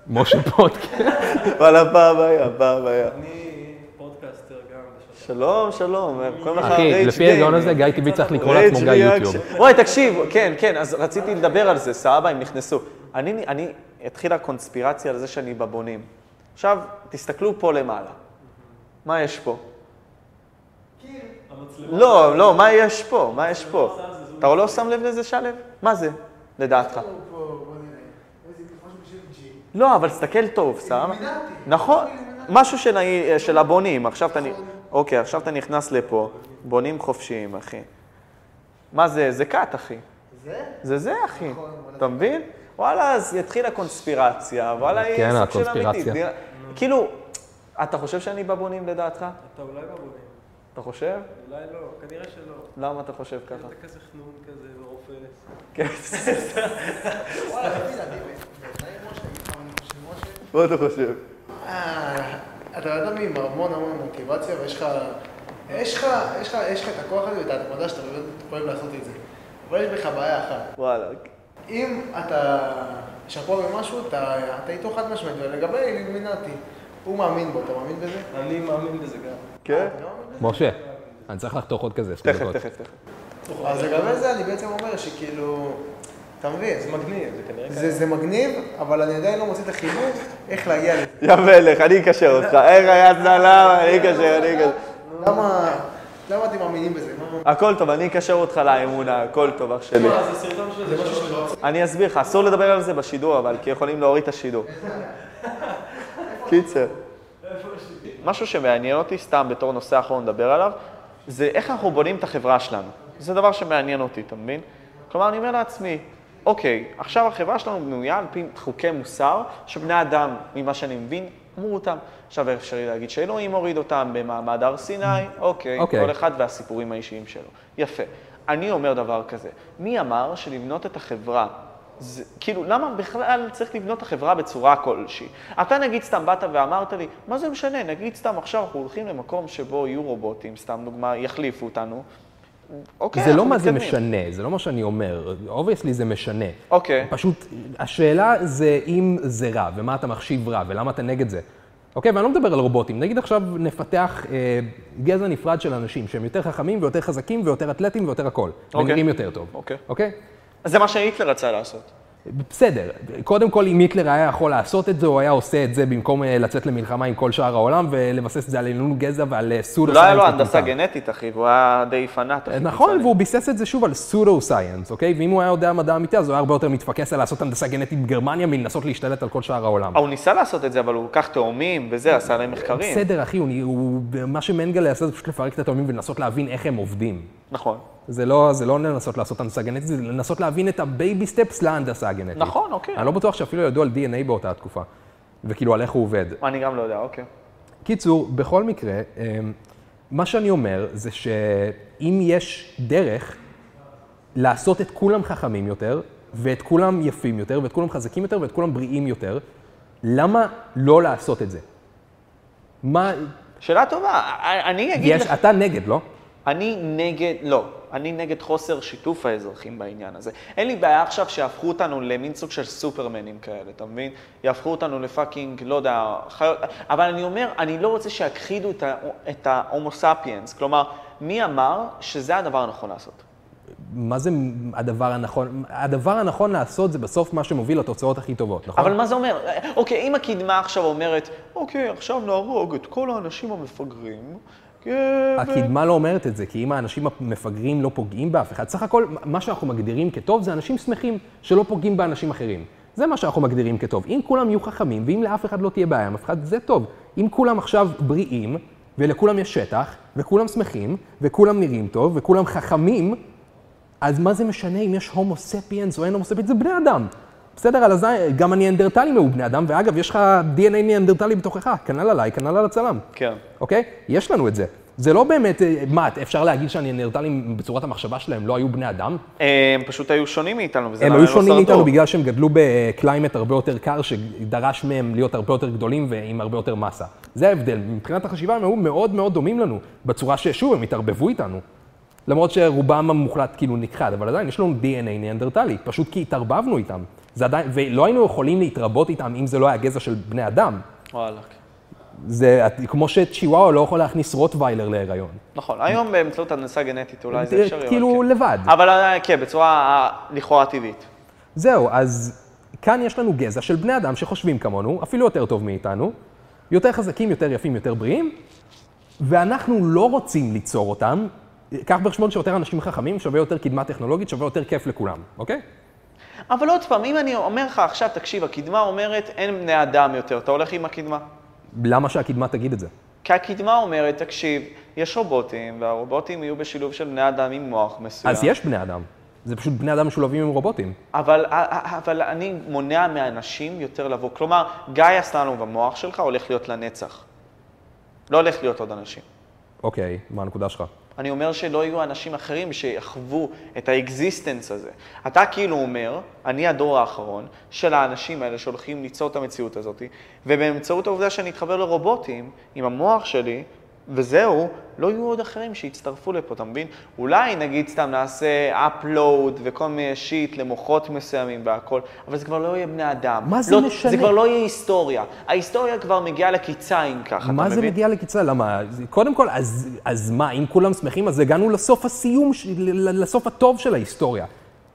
משה פודקאסט. וואלה, פעם היה, פעם היה. אני פודקאסטר גם. שלום, שלום, קוראים לך אחי, רייג' לפי ההיגיון הזה. גיא טיבי צריך לקרוא לעצמו גיא. יוטיוב. וואי, תקשיב, כן, כן, אז רציתי לדבר על זה, סבבה, הם נכנסו. אני, אני, התחילה קונספירציה על זה שאני בבונים. עכשיו, תסתכלו פה למעלה. מה יש פה? המצלמה. לא, לא, מה יש פה? מה יש פה? אתה לא שם לב לזה, שלו? מה זה, לדעתך? G. לא, אבל תסתכל טוב? אילומינטי. נכון, אילומינטי. משהו של, הבונים, עכשיו אתה, נ- אוקיי, עכשיו אתה נכנס לפה, בונים חופשיים, אחי. מה זה? זה כת, אחי. זה? זה זה, אחי. נכון, אתה מבין? וואלה, אז יתחילה קונספירציה, וואלה, היא כן, סוג של הקונספירציה. אמיתית. כאילו, אתה חושב שאני בבונים לדעתך? אתה אולי בבונים. אתה חושב? אולי לא, כנראה שלא. למה אתה חושב ככה? אתה כזה חנון כזה ורופס. כן. וואלה, תגיד, אני... חושב, משה. מה אתה חושב? אה, אתה אדם עם המון המון מוטיבציה ויש לך, יש לך, יש לך, יש לך את הכוח הזה ואתה מודע שאתה באמת אוהב לעשות את זה. אבל יש בך בעיה אחת. וואלה. אם אתה שקוע במשהו, אתה, אתה איתו חד משמעית, ולגבי אילומינטי, הוא מאמין בו, אתה מאמין בזה? אני מאמין בזה גם. כן? אתה לא? משה, אני צריך לחתוך עוד כזה, תכף. תכף, תכף. אז לגבי זה אני בעצם אומר שכאילו, אתה מבין, זה מגניב, זה כנראה זה, זה מגניב, אבל אני עדיין לא מוצא את החיבור איך להגיע לזה. יא מלך, אני אקשר אותך. איך היה צלם, אני אקשר, אני אקשר. למה, למה אתם מאמינים בזה? מה- הכל טוב, אני אקשר אותך לאמונה, הכל טוב, אח שלי. זה סרטון של זה. אני אסביר לך, אסור לדבר על זה בשידור, אבל כי יכולים להוריד את השידור. קיצר. משהו שמעניין אותי, סתם בתור נושא אחרון לדבר עליו, זה איך אנחנו בונים את החברה שלנו. זה דבר שמעניין אותי, אתה מבין? כלומר, אני אומר לעצמי, אוקיי, עכשיו החברה שלנו בנויה על פי חוקי מוסר, שבני אדם, ממה שאני מבין, אמרו אותם. עכשיו אפשרי להגיד שאלוהים הוריד אותם במעמד הר סיני, אוקיי, אוקיי. כל אחד והסיפורים האישיים שלו. יפה. אני אומר דבר כזה, מי אמר שלבנות את החברה זה, כאילו, למה בכלל צריך לבנות את החברה בצורה כלשהי? אתה נגיד סתם באת ואמרת לי, מה זה משנה, נגיד סתם עכשיו אנחנו הולכים למקום שבו יהיו רובוטים, סתם דוגמה, יחליפו אותנו. אוקיי, זה לא מה זה מתקדמים. משנה, זה לא מה שאני אומר. obviously זה משנה. אוקיי, פשוט, השאלה זה אם זה רע, ומה אתה מחשיב רע, ולמה אתה נגד זה. אוקיי, ואני לא מדבר על רובוטים. נגיד עכשיו נפתח אה, גזע נפרד של אנשים שהם יותר חכמים ויותר חזקים ויותר אתלטים ויותר הכל. אוקיי. ונראים יותר טוב. אוקיי. אוקיי? אז זה מה שהיטלר רצה לעשות. בסדר. קודם כל, אם היטלר היה יכול לעשות את זה, הוא היה עושה את זה במקום אה, לצאת למלחמה עם כל שאר העולם ולבסס את זה על עליונות גזע ועל סודו לא היה לו הנדסה גנטית, אחי, והוא היה די פנאט. נכון, קיצוני. והוא ביסס את זה שוב על pseudo science, אוקיי? ואם הוא היה יודע מדע אמיתי, אז הוא היה הרבה יותר מתפקס על לעשות הנדסה גנטית בגרמניה מלנסות להשתלט על כל שאר העולם. אה, הוא ניסה לעשות את זה, אבל הוא לקח תאומים וזה, עשה להם מחקרים. בסדר, אחי, הוא, הוא, מה שמנגלה עשה זה פשוט לפרק את התאומים ולנסות להבין איך הם עובדים. נכון. זה לא, זה לא לנסות לעשות הנדסה גנטית, זה לנסות להבין את ה baby steps להנדסה הגנטית. נכון, אוקיי. אני לא בטוח שאפילו ידעו על DNA באותה תקופה, וכאילו על איך הוא עובד. אני גם לא יודע, אוקיי. קיצור, בכל מקרה, אמ, מה שאני אומר זה שאם יש דרך לעשות את כולם חכמים יותר, ואת כולם יפים יותר, ואת כולם חזקים יותר, ואת כולם בריאים יותר, למה לא לעשות את זה? מה, שאלה טובה, אני אגיד יש, לך... אתה נגד, לא? אני נגד, לא, אני נגד חוסר שיתוף האזרחים בעניין הזה. אין לי בעיה עכשיו שיהפכו אותנו למין סוג של סופרמנים כאלה, אתה מבין? יהפכו אותנו לפאקינג, לא יודע, חיות, אבל אני אומר, אני לא רוצה שיכחידו את, ה, את ההומו ספיאנס. כלומר, מי אמר שזה הדבר הנכון לעשות? מה זה הדבר הנכון? הדבר הנכון לעשות זה בסוף מה שמוביל לתוצאות הכי טובות, נכון? אבל מה זה אומר? אוקיי, אם הקדמה עכשיו אומרת, אוקיי, עכשיו נהרוג את כל האנשים המפגרים, כן, הקדמה לא אומרת את זה, כי אם האנשים המפגרים לא פוגעים באף אחד, סך הכל, מה שאנחנו מגדירים כטוב זה אנשים שמחים שלא פוגעים באנשים אחרים. זה מה שאנחנו מגדירים כטוב. אם כולם יהיו חכמים, ואם לאף אחד לא תהיה בעיה עם אף אחד, זה טוב. אם כולם עכשיו בריאים, ולכולם יש שטח, וכולם שמחים, וכולם נראים טוב, וכולם חכמים, אז מה זה משנה אם יש הומו ספיאנס או אין הומו ספיאנס? זה בני אדם. בסדר, על הזין, גם הניאנדרטלים היו בני אדם, ואגב, יש לך DNA ניאנדרטלי בתוכך, כנ"ל עליי, כנ"ל על הצלם. כן. אוקיי? יש לנו את זה. זה לא באמת, אה, מה, אפשר להגיד שהניאנדרטלים בצורת המחשבה שלהם לא היו בני אדם? הם פשוט היו שונים מאיתנו, וזה הם היו לא שונים. מאיתנו בגלל שהם גדלו ב climate הרבה יותר קר, שדרש מהם להיות הרבה יותר גדולים ועם הרבה יותר מסה. זה ההבדל. מבחינת החשיבה הם היו מאוד מאוד דומים לנו, בצורה ששוב, הם התערבבו איתנו. למרות שרובם המוחלט כאילו נכחד, אבל עדיין יש לנו DNA ניאנדרטלי, פשוט כי התערבבנו איתם. זה עדיין, ולא היינו יכולים להתרבות איתם אם זה לא היה גזע של בני אדם. וואלה. זה כמו שצ'יוואווה לא יכול להכניס רוטוויילר להיריון. נכון, היום באמצעות הנדסה גנטית אולי זה אפשרי. אבל כאילו כן. לבד. אבל אה, כן, בצורה אה, לכאורה טבעית. זהו, אז כאן יש לנו גזע של בני אדם שחושבים כמונו, אפילו יותר טוב מאיתנו, יותר חזקים, יותר יפים, יותר בריאים, ואנחנו לא רוצים ליצור אותם. קח בחשבון שיותר אנשים חכמים שווה יותר קדמה טכנולוגית, שווה יותר כיף לכולם, אוקיי? אבל עוד פעם, אם אני אומר לך עכשיו, תקשיב, הקדמה אומרת אין בני אדם יותר, אתה הולך עם הקדמה. למה שהקדמה תגיד את זה? כי הקדמה אומרת, תקשיב, יש רובוטים, והרובוטים יהיו בשילוב של בני אדם עם מוח מסוים. אז יש בני אדם. זה פשוט בני אדם משולבים עם רובוטים. אבל, אבל אני מונע מאנשים יותר לבוא. כלומר, גיא אסלנוב, המוח שלך הולך להיות לנצח. לא הולך להיות עוד אנשים. אוקיי, מה הנקודה שלך? אני אומר שלא יהיו אנשים אחרים שיחוו את ה existence הזה. אתה כאילו אומר, אני הדור האחרון של האנשים האלה שהולכים ליצור את המציאות הזאת, ובאמצעות העובדה שאני אתחבר לרובוטים, עם המוח שלי, וזהו, לא יהיו עוד אחרים שיצטרפו לפה, אתה מבין? אולי נגיד סתם נעשה upload וכל מיני שיט למוחות מסוימים והכל, אבל זה כבר לא יהיה בני אדם. מה זה לא, משנה? זה כבר לא יהיה היסטוריה. ההיסטוריה כבר מגיעה לקיצה אם ככה, מה אתה זה מבין? מגיע לקיצה? למה? קודם כל, אז, אז מה, אם כולם שמחים, אז הגענו לסוף הסיום, לסוף הטוב של ההיסטוריה.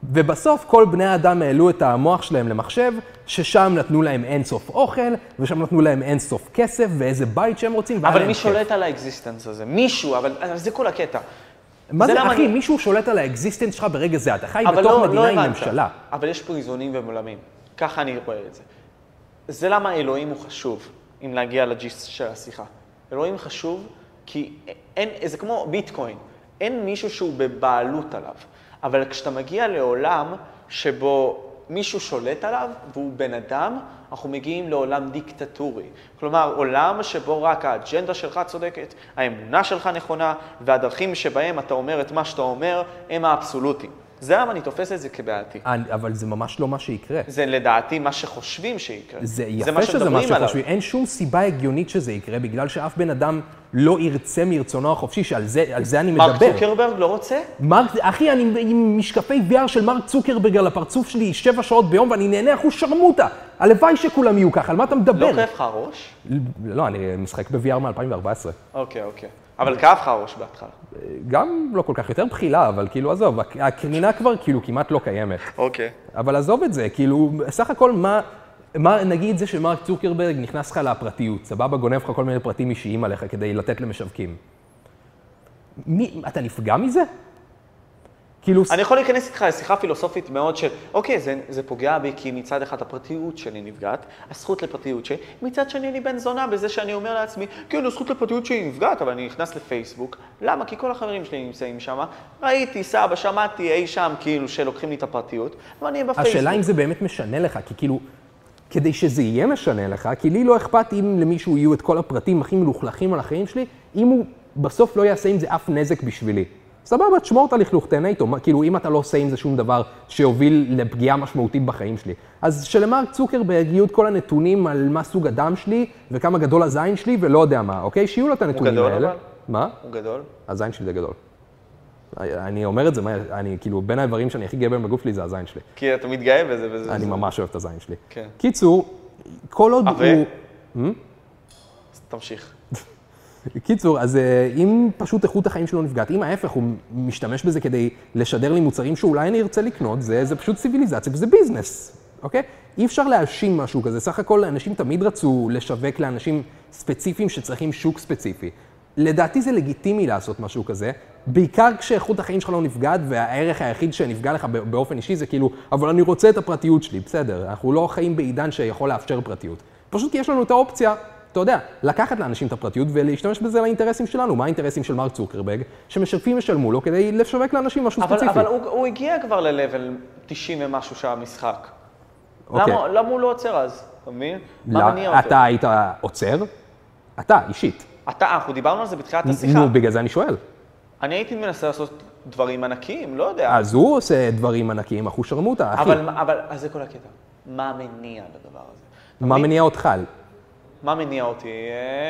ובסוף כל בני האדם העלו את המוח שלהם למחשב, ששם נתנו להם אין סוף אוכל, ושם נתנו להם אין סוף כסף, ואיזה בית שהם רוצים, אבל מי. שולט על ה existence הזה? מישהו, אבל אבל זה כל הקטע. מה זה זה, אחי, אני- מישהו שולט על ה existence שלך ברגע זה, אתה חי בתוך לא, מדינה לא עם. ממשלה. אבל יש פה איזונים ובלמים. ככה אני רואה את זה. זה למה אלוהים הוא חשוב, אם להגיע ל gist של השיחה. אלוהים חשוב כי אין, זה כמו ביטקוין, אין מישהו שהוא בבעלות עליו. אבל כשאתה מגיע לעולם שבו מישהו שולט עליו והוא בן אדם, אנחנו מגיעים לעולם דיקטטורי. כלומר, עולם שבו רק האג'נדה שלך צודקת, האמונה שלך נכונה, והדרכים שבהם אתה אומר את מה שאתה אומר, הם האבסולוטיים. זה למה אני תופס את זה כבעייתי. אבל זה ממש לא מה שיקרה. זה לדעתי מה שחושבים שיקרה. זה יפה שזה מה. שחושבים, אין שום סיבה הגיונית שזה יקרה, בגלל שאף בן אדם לא ירצה מרצונו החופשי, שעל זה, זה אני מדבר. מרק צוקרברג לא רוצה? מרק, אחי, אני עם משקפי VR של מרק צוקרברג על הפרצוף שלי שבע שעות ביום ואני נהנה אחוז שרמוטה. הלוואי שכולם יהיו ככה, על מה אתה מדבר? לא כאב לך הראש? לא, אני משחק ב-VR מ-2014. אוקיי, אוקיי. אבל כאב לך הראש בהתחלה. גם לא כל כך, יותר בחילה, אבל כאילו, עזוב, הק- הקרינה כבר כאילו כמעט לא קיימת. אוקיי. אבל עזוב את זה, כאילו, סך הכל, מה, מה נגיד זה שמרק צוקרברג נכנס לך לפרטיות, סבבה, גונב לך כל מיני פרטים אישיים עליך כדי לתת למשווקים. מי, אתה נפגע מזה? כאילו, אני יכול להיכנס איתך לשיחה פילוסופית מאוד של, אוקיי, זה, זה פוגע בי כי מצד אחד הפרטיות שלי נפגעת, הזכות לפרטיות שלי, מצד שני אני בן זונה בזה שאני אומר לעצמי, כן, הזכות לפרטיות שלי נפגעת, אבל אני נכנס לפייסבוק, למה? כי כל החברים שלי נמצאים שם, ראיתי, סבא, שמעתי אי שם כאילו שלוקחים לי את הפרטיות, ואני בפייסבוק. השאלה אם זה באמת משנה לך, כי כאילו, כדי שזה יהיה משנה לך, כי לי לא אכפת אם למישהו יהיו את כל הפרטים הכי מלוכלכים על החיים שלי, אם הוא בסוף לא יעשה עם זה אף נזק בשבילי. סבבה, תשמור את הלכלוך, תהנה איתו, כאילו אם אתה לא עושה עם זה שום דבר שיוביל לפגיעה משמעותית בחיים שלי. אז שלמרק צוקרברג יהיו את כל הנתונים על מה סוג הדם שלי וכמה גדול הזין שלי ולא יודע מה, אוקיי? שיהיו לו את הנתונים גדול, האלה. אבל? מה? הוא גדול. הזין שלי די גדול. אני אומר את זה, אני כאילו, בין האיברים שאני הכי גאה בהם בגוף שלי זה הזין שלי. כי אתה מתגאה בזה וזה... אני זה- ממש אוהב את הזין שלי. כן. קיצור, כל עוד? הוא... תמשיך. קיצור, אז אה, אם פשוט איכות החיים שלו נפגעת, אם ההפך, הוא משתמש בזה כדי לשדר לי מוצרים שאולי אני ארצה לקנות, זה, זה פשוט ציוויליזציה וזה ביזנס, אוקיי? אי אפשר להאשים משהו כזה. סך הכל, אנשים תמיד רצו לשווק לאנשים ספציפיים שצריכים שוק ספציפי. לדעתי זה לגיטימי לעשות משהו כזה, בעיקר כשאיכות החיים שלך לא נפגעת, והערך היחיד שנפגע לך באופן אישי זה כאילו, אבל אני רוצה את הפרטיות שלי, בסדר, אנחנו לא חיים בעידן שיכול לאפשר פרטיות. פשוט כי יש לנו את האופציה, אתה יודע, לקחת לאנשים את הפרטיות ולהשתמש בזה לאינטרסים שלנו. מה האינטרסים של מרק צוקרברג? שמשתפים ישלמו לו כדי לשווק לאנשים משהו אבל, ספציפי. אבל הוא, הוא הגיע כבר ל-level 90 ומשהו של המשחק. אוקיי. למה, למה הוא לא עוצר אז? אתה מבין? מה לא, מניע אותו? אתה היית עוצר? אתה, אישית. אתה, אנחנו דיברנו על זה בתחילת השיחה. נו, בגלל זה אני שואל. אני הייתי מנסה לעשות דברים ענקיים, לא יודע. אז הוא עושה דברים ענקיים, אחו שרמוטה, אחי. אבל, אבל, אז זה כל הקטע. מה מניע לדבר הזה? מה? מניע אותך? מה מניע אותי?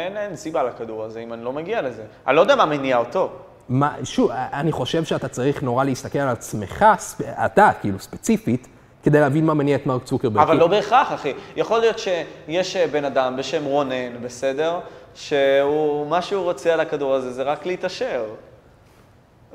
אין, אין סיבה לכדור הזה אם אני לא מגיע לזה. אני לא יודע מה מניע אותו. מה, שוב, אני חושב שאתה צריך נורא להסתכל על עצמך, ספ- אתה, כאילו, ספציפית, כדי להבין מה מניע את מרק צוקרברג. אבל לא בהכרח, אחי. יכול להיות שיש אה, בן אדם בשם רונן, בסדר? שהוא, מה שהוא רוצה על הכדור הזה זה רק להתעשר.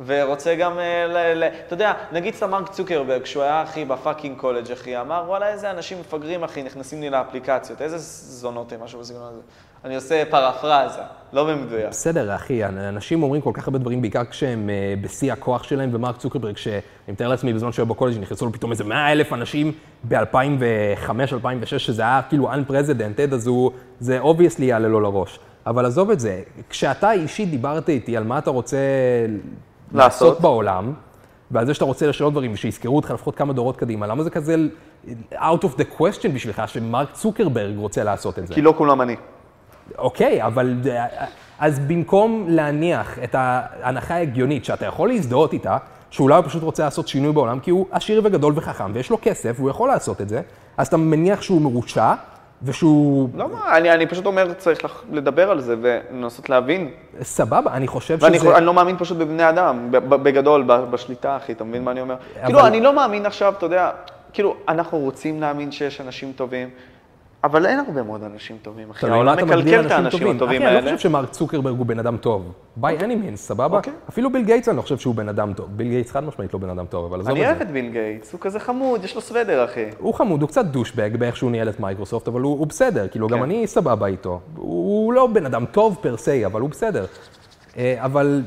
ורוצה גם, אה, ל, ל, אתה יודע, נגיד סתם מרק צוקרברג, כשהוא היה, אחי, ב fucking קולג', אחי, אמר, וואלה, איזה אנשים מפגרים, אחי, נכנסים לי לאפליקציות, איזה זונות הם, משהו בסגנון הזה. אני עושה פרפרזה, לא במדויק. בסדר, אחי, אנשים אומרים כל כך הרבה דברים, בעיקר כשהם אה, בשיא הכוח שלהם, ומרק צוקרברג, שאני מתאר לעצמי בזמן שהוא היה בקולג' נכנסו לו פתאום איזה 100 אלף אנשים ב-2005-2006, שזה היה כאילו unprecedented, אז הוא, זה obviously יעלה לו לראש. אבל עזוב את זה, כשאתה אישית דיברת איתי על מה אתה רוצה לעשות, לעשות. בעולם, ועל זה שאתה רוצה לשנות דברים, ושיזכרו אותך לפחות כמה דורות קדימה, למה זה כזה out of the question בשבילך, שמרק צוקרברג רוצה לעשות את זה? כי לא כולם אני. אוקיי, אבל אז במקום להניח את ההנחה ההגיונית שאתה יכול להזדהות איתה, שאולי הוא פשוט רוצה לעשות שינוי בעולם, כי הוא עשיר וגדול וחכם, ויש לו כסף, והוא יכול לעשות את זה, אז אתה מניח שהוא מרושע, ושהוא לא, מה, אני, אני פשוט אומר, צריך לח- לדבר על זה ולנסות להבין. סבבה, אני חושב ואני שזה... חו- אני לא מאמין פשוט בבני אדם, בגדול, בשליטה, אחי, אתה מבין מה אני אומר? אבל- כאילו, אני לא מאמין עכשיו, אתה יודע, כאילו, אנחנו רוצים להאמין שיש אנשים טובים, אבל אין הרבה מאוד אנשים טובים, אחי. העולם אתה מגדיר מקלקל את אנשים האנשים טובים. הטובים אחי, אני לא האלה. חושב שמרק צוקרברג הוא בן אדם טוב. by any means, סבבה? אוקיי. אפילו ביל גייטס אני לא חושב שהוא בן אדם טוב. ביל גייטס חד משמעית לא בן אדם טוב, אבל עזוב אני את אוהב זה. את ביל גייטס, הוא כזה חמוד, יש לו סוודר, אחי. הוא חמוד, הוא קצת douchebag באיך שהוא ניהל את מייקרוסופט, אבל הוא, בסדר, כאילו, גם כן. אני סבבה איתו. הוא, הוא לא בן אדם טוב per se, אבל הוא בסדר. אה, אבל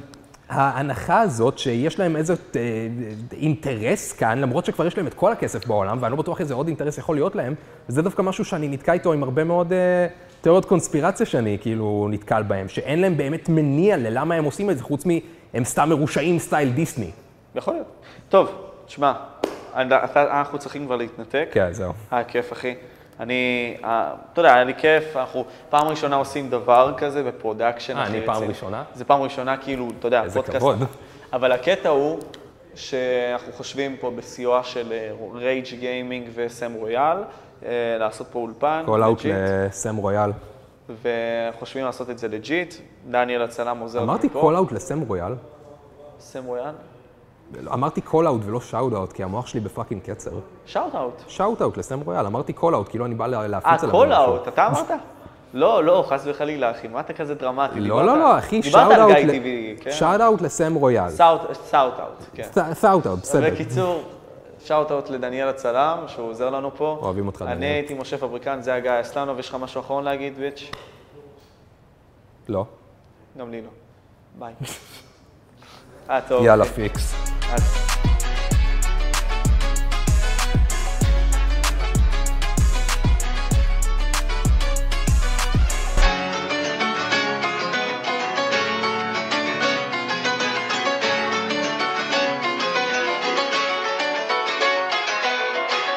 ההנחה הזאת שיש להם איזה אה, אינטרס כאן, למרות שכבר יש להם את כל הכסף בעולם, ואני לא בטוח איזה עוד אינטרס יכול להיות להם, וזה דווקא משהו שאני נתקע איתו עם הרבה מאוד אה, תיאוריות קונספירציה שאני כאילו נתקל בהם, שאין להם באמת מניע ללמה הם עושים את זה, חוץ מהם סתם מרושעים style דיסני. יכול להיות. טוב, תשמע, אנחנו צריכים כבר להתנתק. כן, זהו. היה כיף, אחי. אני, אה, אתה יודע, היה לי כיף, אנחנו פעם ראשונה עושים דבר כזה ב production. אה, אני פעם אצל- ראשונה? זה פעם ראשונה, כאילו, אתה יודע, איזה פודקאסט. כבוד. אבל הקטע הוא שאנחנו חושבים פה בסיוע של רייג' גיימינג וסם רויאל, לעשות פה אולפן. call out לסם רויאל. וחושבים לעשות את זה legit. דניאל הצלם עוזר אמרתי. call out לסם רויאל. סם רויאל? אמרתי call out ולא shout out, כי המוח שלי ב fucking קצר. shout out. shout out לסם רויאל, אמרתי call out, כאילו אני בא לה- אה, להפיץ עליו. call משהו. out, אתה אמרת? לא, לא, חס וחלילה, אחי, מה אתה כזה דרמטי? לא, לא, לא, אחי, shout out. shout out לסם רויאל. סאוט אאוט, כן. סאוט out, בסדר. בקיצור, shout out לדניאל הצלם, שהוא עוזר לנו פה. אוהבים אותך, אני דניאל. הייתי משה פבריקנט, זה היה גיא אסלנוב, יש לך משהו אחרון להגיד, bitch? לא. גם לי לא. ביי. אה, טוב. יאללה. פיקס. אז-